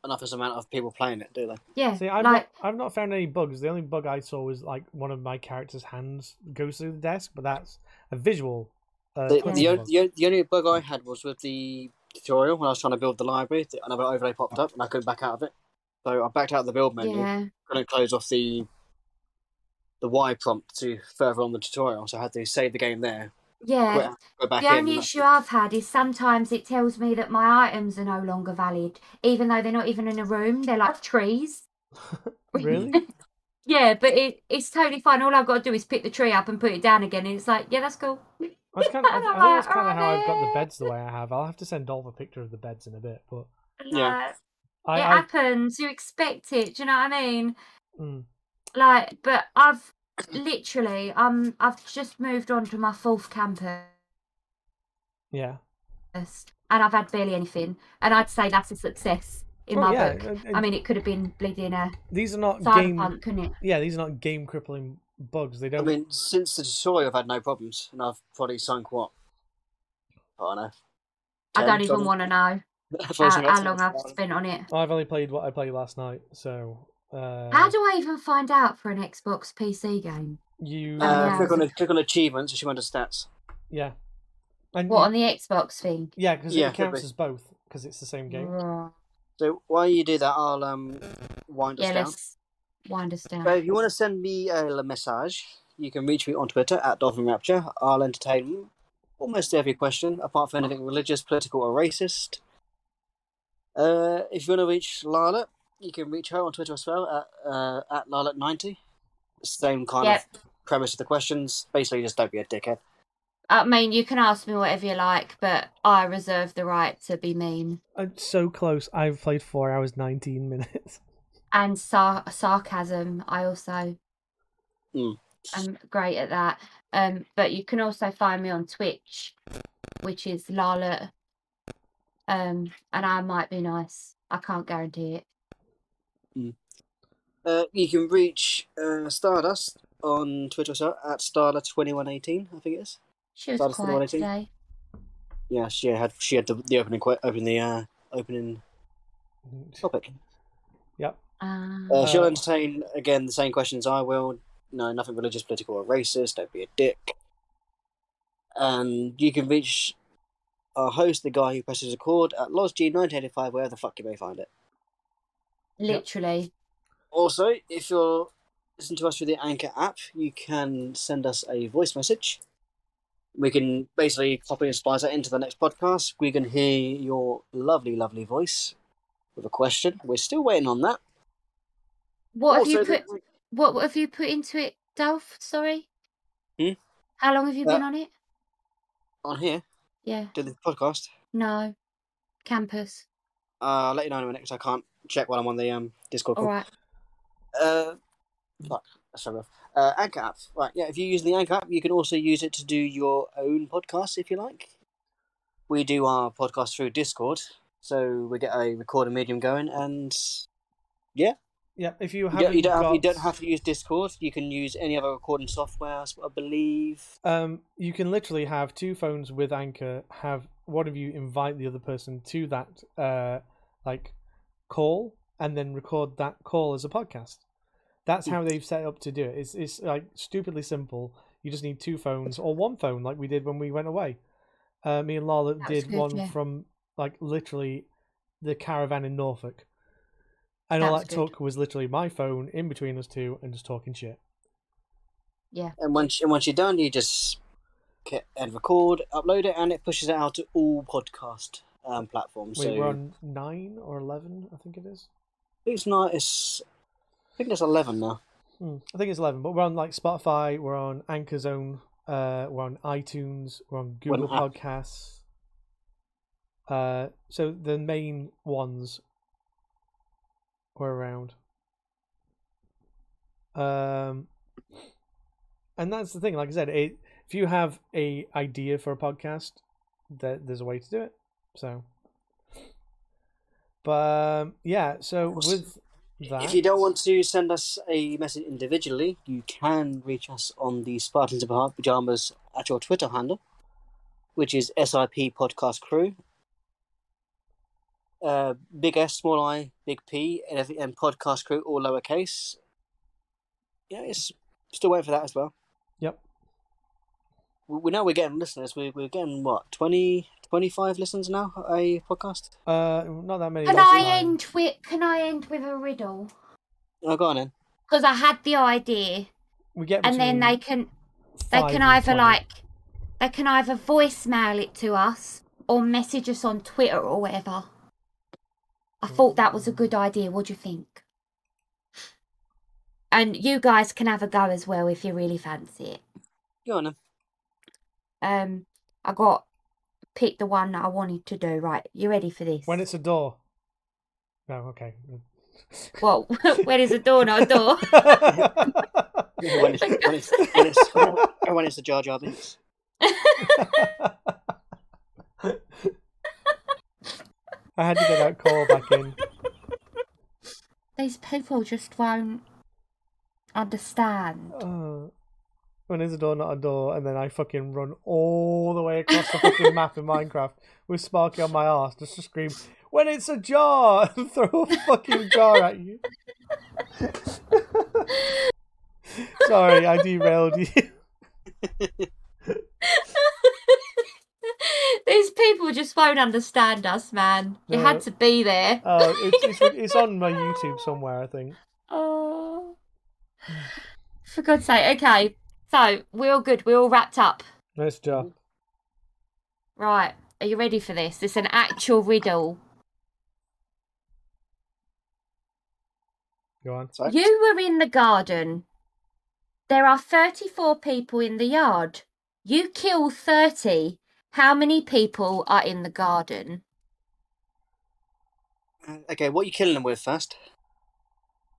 an office amount of people playing it, do they? Yeah, See, I've like, not, I've not found any bugs. The only bug I saw was like one of my character's hands goes through the desk, but that's a visual. Uh, The, the, o- the, o- the only bug I had was with the tutorial when I was trying to build the library. Another overlay popped up and I couldn't back out of it. So I backed out of the build menu, yeah, couldn't close off the the Y prompt to further on the tutorial. So I had to save the game there, yeah. quit, go back The only and- issue I've had is sometimes it tells me that my items are no longer valid, even though they're not even in a room. They're like trees. (laughs) really? (laughs) Yeah, but it, it's totally fine. All I've got to do is pick the tree up and put it down again, and it's like, yeah, that's cool. That's kind of, I, I think that's kind of how I've got the "Oh, beds the way I have. I'll have to send Dolph a picture of the beds in a bit, but Yeah. I, it I happens. You expect it. Do you know what I mean? mm, like but i've literally um i've just moved on to my fourth campus yeah. and i've had barely anything and i'd say that's a success in Oh, my yeah, book i mean it could have been bleeding a these are not game. cyberpunk couldn't it Yeah, these are not game crippling bugs. They I don't. I mean, since the tutorial, I've had no problems, and I've probably sunk what? I don't know. i don't even 20? want to know (laughs) how, how long i've hours. spent on it I've only played what I played last night, so. Uh, how do i even find out for an xbox pc game you? Uh, yeah. click on click on achievements. and she went to stats. yeah. And what you- on the xbox thing yeah, because Yeah, it counts be. as both because it's the same game. Right. So while you do that, I'll um wind us yeah down. let's wind down So if you want to send me a message, you can reach me on Twitter at Dolphin Rapture. I'll entertain almost every question, apart from anything religious, political, or racist. Uh, if you want to reach Lala, you can reach her on Twitter as well at uh, at Lala90. Same kind Yep. of premise of the questions. Basically, just don't be a dickhead. i mean you can ask me whatever you like but i reserve the right to be mean I'm so close. I've played four hours nineteen minutes. (laughs) and sar- sarcasm. I also Mm. am great at that. Um, but you can also find me on Twitch, which is Lala. Um, and I might be nice. I can't guarantee it. Uh, you can reach uh, Stardust on Twitter as well, at Starla2118, I think it is. She was Stardust quiet today. Yeah, she had she had the, the opening que- open the uh, opening topic. Yep. Um, Uh, she'll entertain again the same questions I will. No, nothing religious, political, or racist. Don't be a dick. And you can reach our host, the guy who presses record, at LosG1985, wherever the fuck you may find it. literally. Also, if you're listening to us through the Anchor app, you can send us a voice message. We can basically copy and splice that into the next podcast. We can hear your lovely, lovely voice with a question. We're still waiting on that. What have you put? the- What, what have you put into it, Dolph? Sorry. Hmm? How long have you Uh, been on it? on here, Yeah. do the podcast. No. Campus. Uh, I'll let you know in a minute 'cause I can't check while I'm on the um, Discord All call. right. Uh, fuck, that's so rough. Uh, Anchor app, right? Yeah, if you use the Anchor app, you can also use it to do your own podcast if you like. We do our podcast through Discord, so we get a recording medium going, and Yeah, if you you haven't you don't have you don't have to use Discord. You can use any other recording software, I believe. Um, you can literally have two phones with Anchor. Have one of you invite the other person to that uh like call, and then record that call as a podcast. That's how they've set up to do it. It's it's like stupidly simple. You just need two phones or one phone, like we did when we went away. Uh, me and Lala That's did good, one yeah. from like literally the caravan in Norfolk, and all that good. took was literally my phone in between us two and just talking shit. Yeah. And once and once you're done, you just get and record, upload it, and it pushes it out to all podcast um, platforms. Wait, so we're on nine or eleven, I think it is. it's not. It's I think it's eleven now. Hmm, I think it's eleven, but we're on like Spotify, we're on Anchor Zone, uh, we're on iTunes, we're on We're on Google App- Podcasts. Uh, so the main ones were around. Um, and that's the thing. Like I said, it, if you have a idea for a podcast, that there's a way to do it. So, but um, yeah. So with that, If you don't want to send us a message individually, you can reach us on the Spartans in Pajamas at your Twitter handle, which is SIP Podcast Crew. Uh, big S, small I, big P, and, every- and Podcast Crew, all lowercase. Yeah, it's still waiting for that as well. Yep. We, we know we're getting listeners. We, we're getting, what, 20, 25 listens now, a podcast? Uh, not that many. Can I than end with? Can I end with a riddle? Oh, go on then. Because I had the idea, We get and then they can they can either like they can either voicemail it to us or message us on Twitter or whatever. I thought that was a good idea. What do you think? And you guys can have a go as well if you really fancy it. Go on then. Um, I got picked the one that I wanted to do. Right, you ready for this? when it's a door. No, okay. well, (laughs) when is a door not a door? (laughs) when, it's, when, it's, when, it's, when it's the Jar Jar Binks. (laughs) I had to get that call back in. (laughs) These people just won't understand. Uh, when is a door not a door? And then I fucking run all the way across the fucking (laughs) map in Minecraft with Sparky on my ass just to scream, when it's a jar! (laughs) and throw a fucking jar at you. Sorry, I derailed you. These people just won't understand us, man. You No. had to be there. Uh, it's, it's, it's on my YouTube somewhere, I think. (laughs) Oh. For God's sake. Okay. So, we're all good. We're all wrapped up. Nice job. Right. Are you ready for this? It's an actual riddle. Go on. Sorry? You were in the garden. There are 34 people in the yard. You kill 30. How many people are in the garden? Uh, Okay, what are you killing them with first?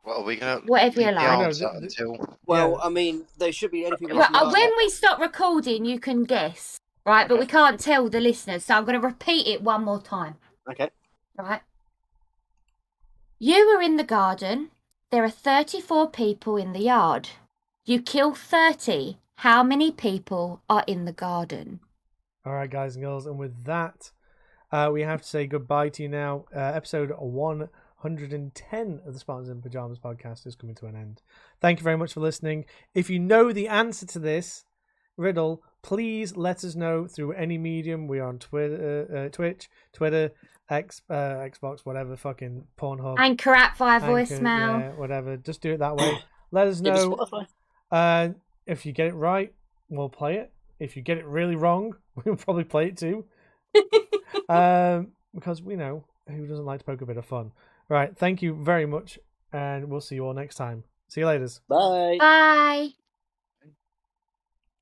What are we gonna Whatever you leave the like. know, answer th- th- until Well, Yeah. I mean, they should be anything. Well, uh, when we stop recording, you can guess, right? But we can't tell the listeners, so I'm going to repeat it one more time, Okay. right? You were in the garden. There are 34 people in the yard. You kill 30. How many people are in the garden? All right, guys and girls, and with that, uh, we have to say goodbye to you now. Uh, episode 110 of the Spartans in Pajamas podcast is coming to an end. Thank you very much for listening. If you know the answer to this, riddle, please let us know through any medium. We are on Twitter, uh, Twitch, Twitter, X, uh, Xbox, whatever, fucking Pornhub, Anchor app via Anchor, voicemail. yeah, whatever. Just do it that way. (coughs) Let us know. Uh, if you get it right, we'll play it. If you get it really wrong, (laughs) we'll probably play it too. (laughs) um, because we know who doesn't like to poke a bit of fun. Right. Thank you very much, and we'll see you all next time. See you later. Bye. Bye.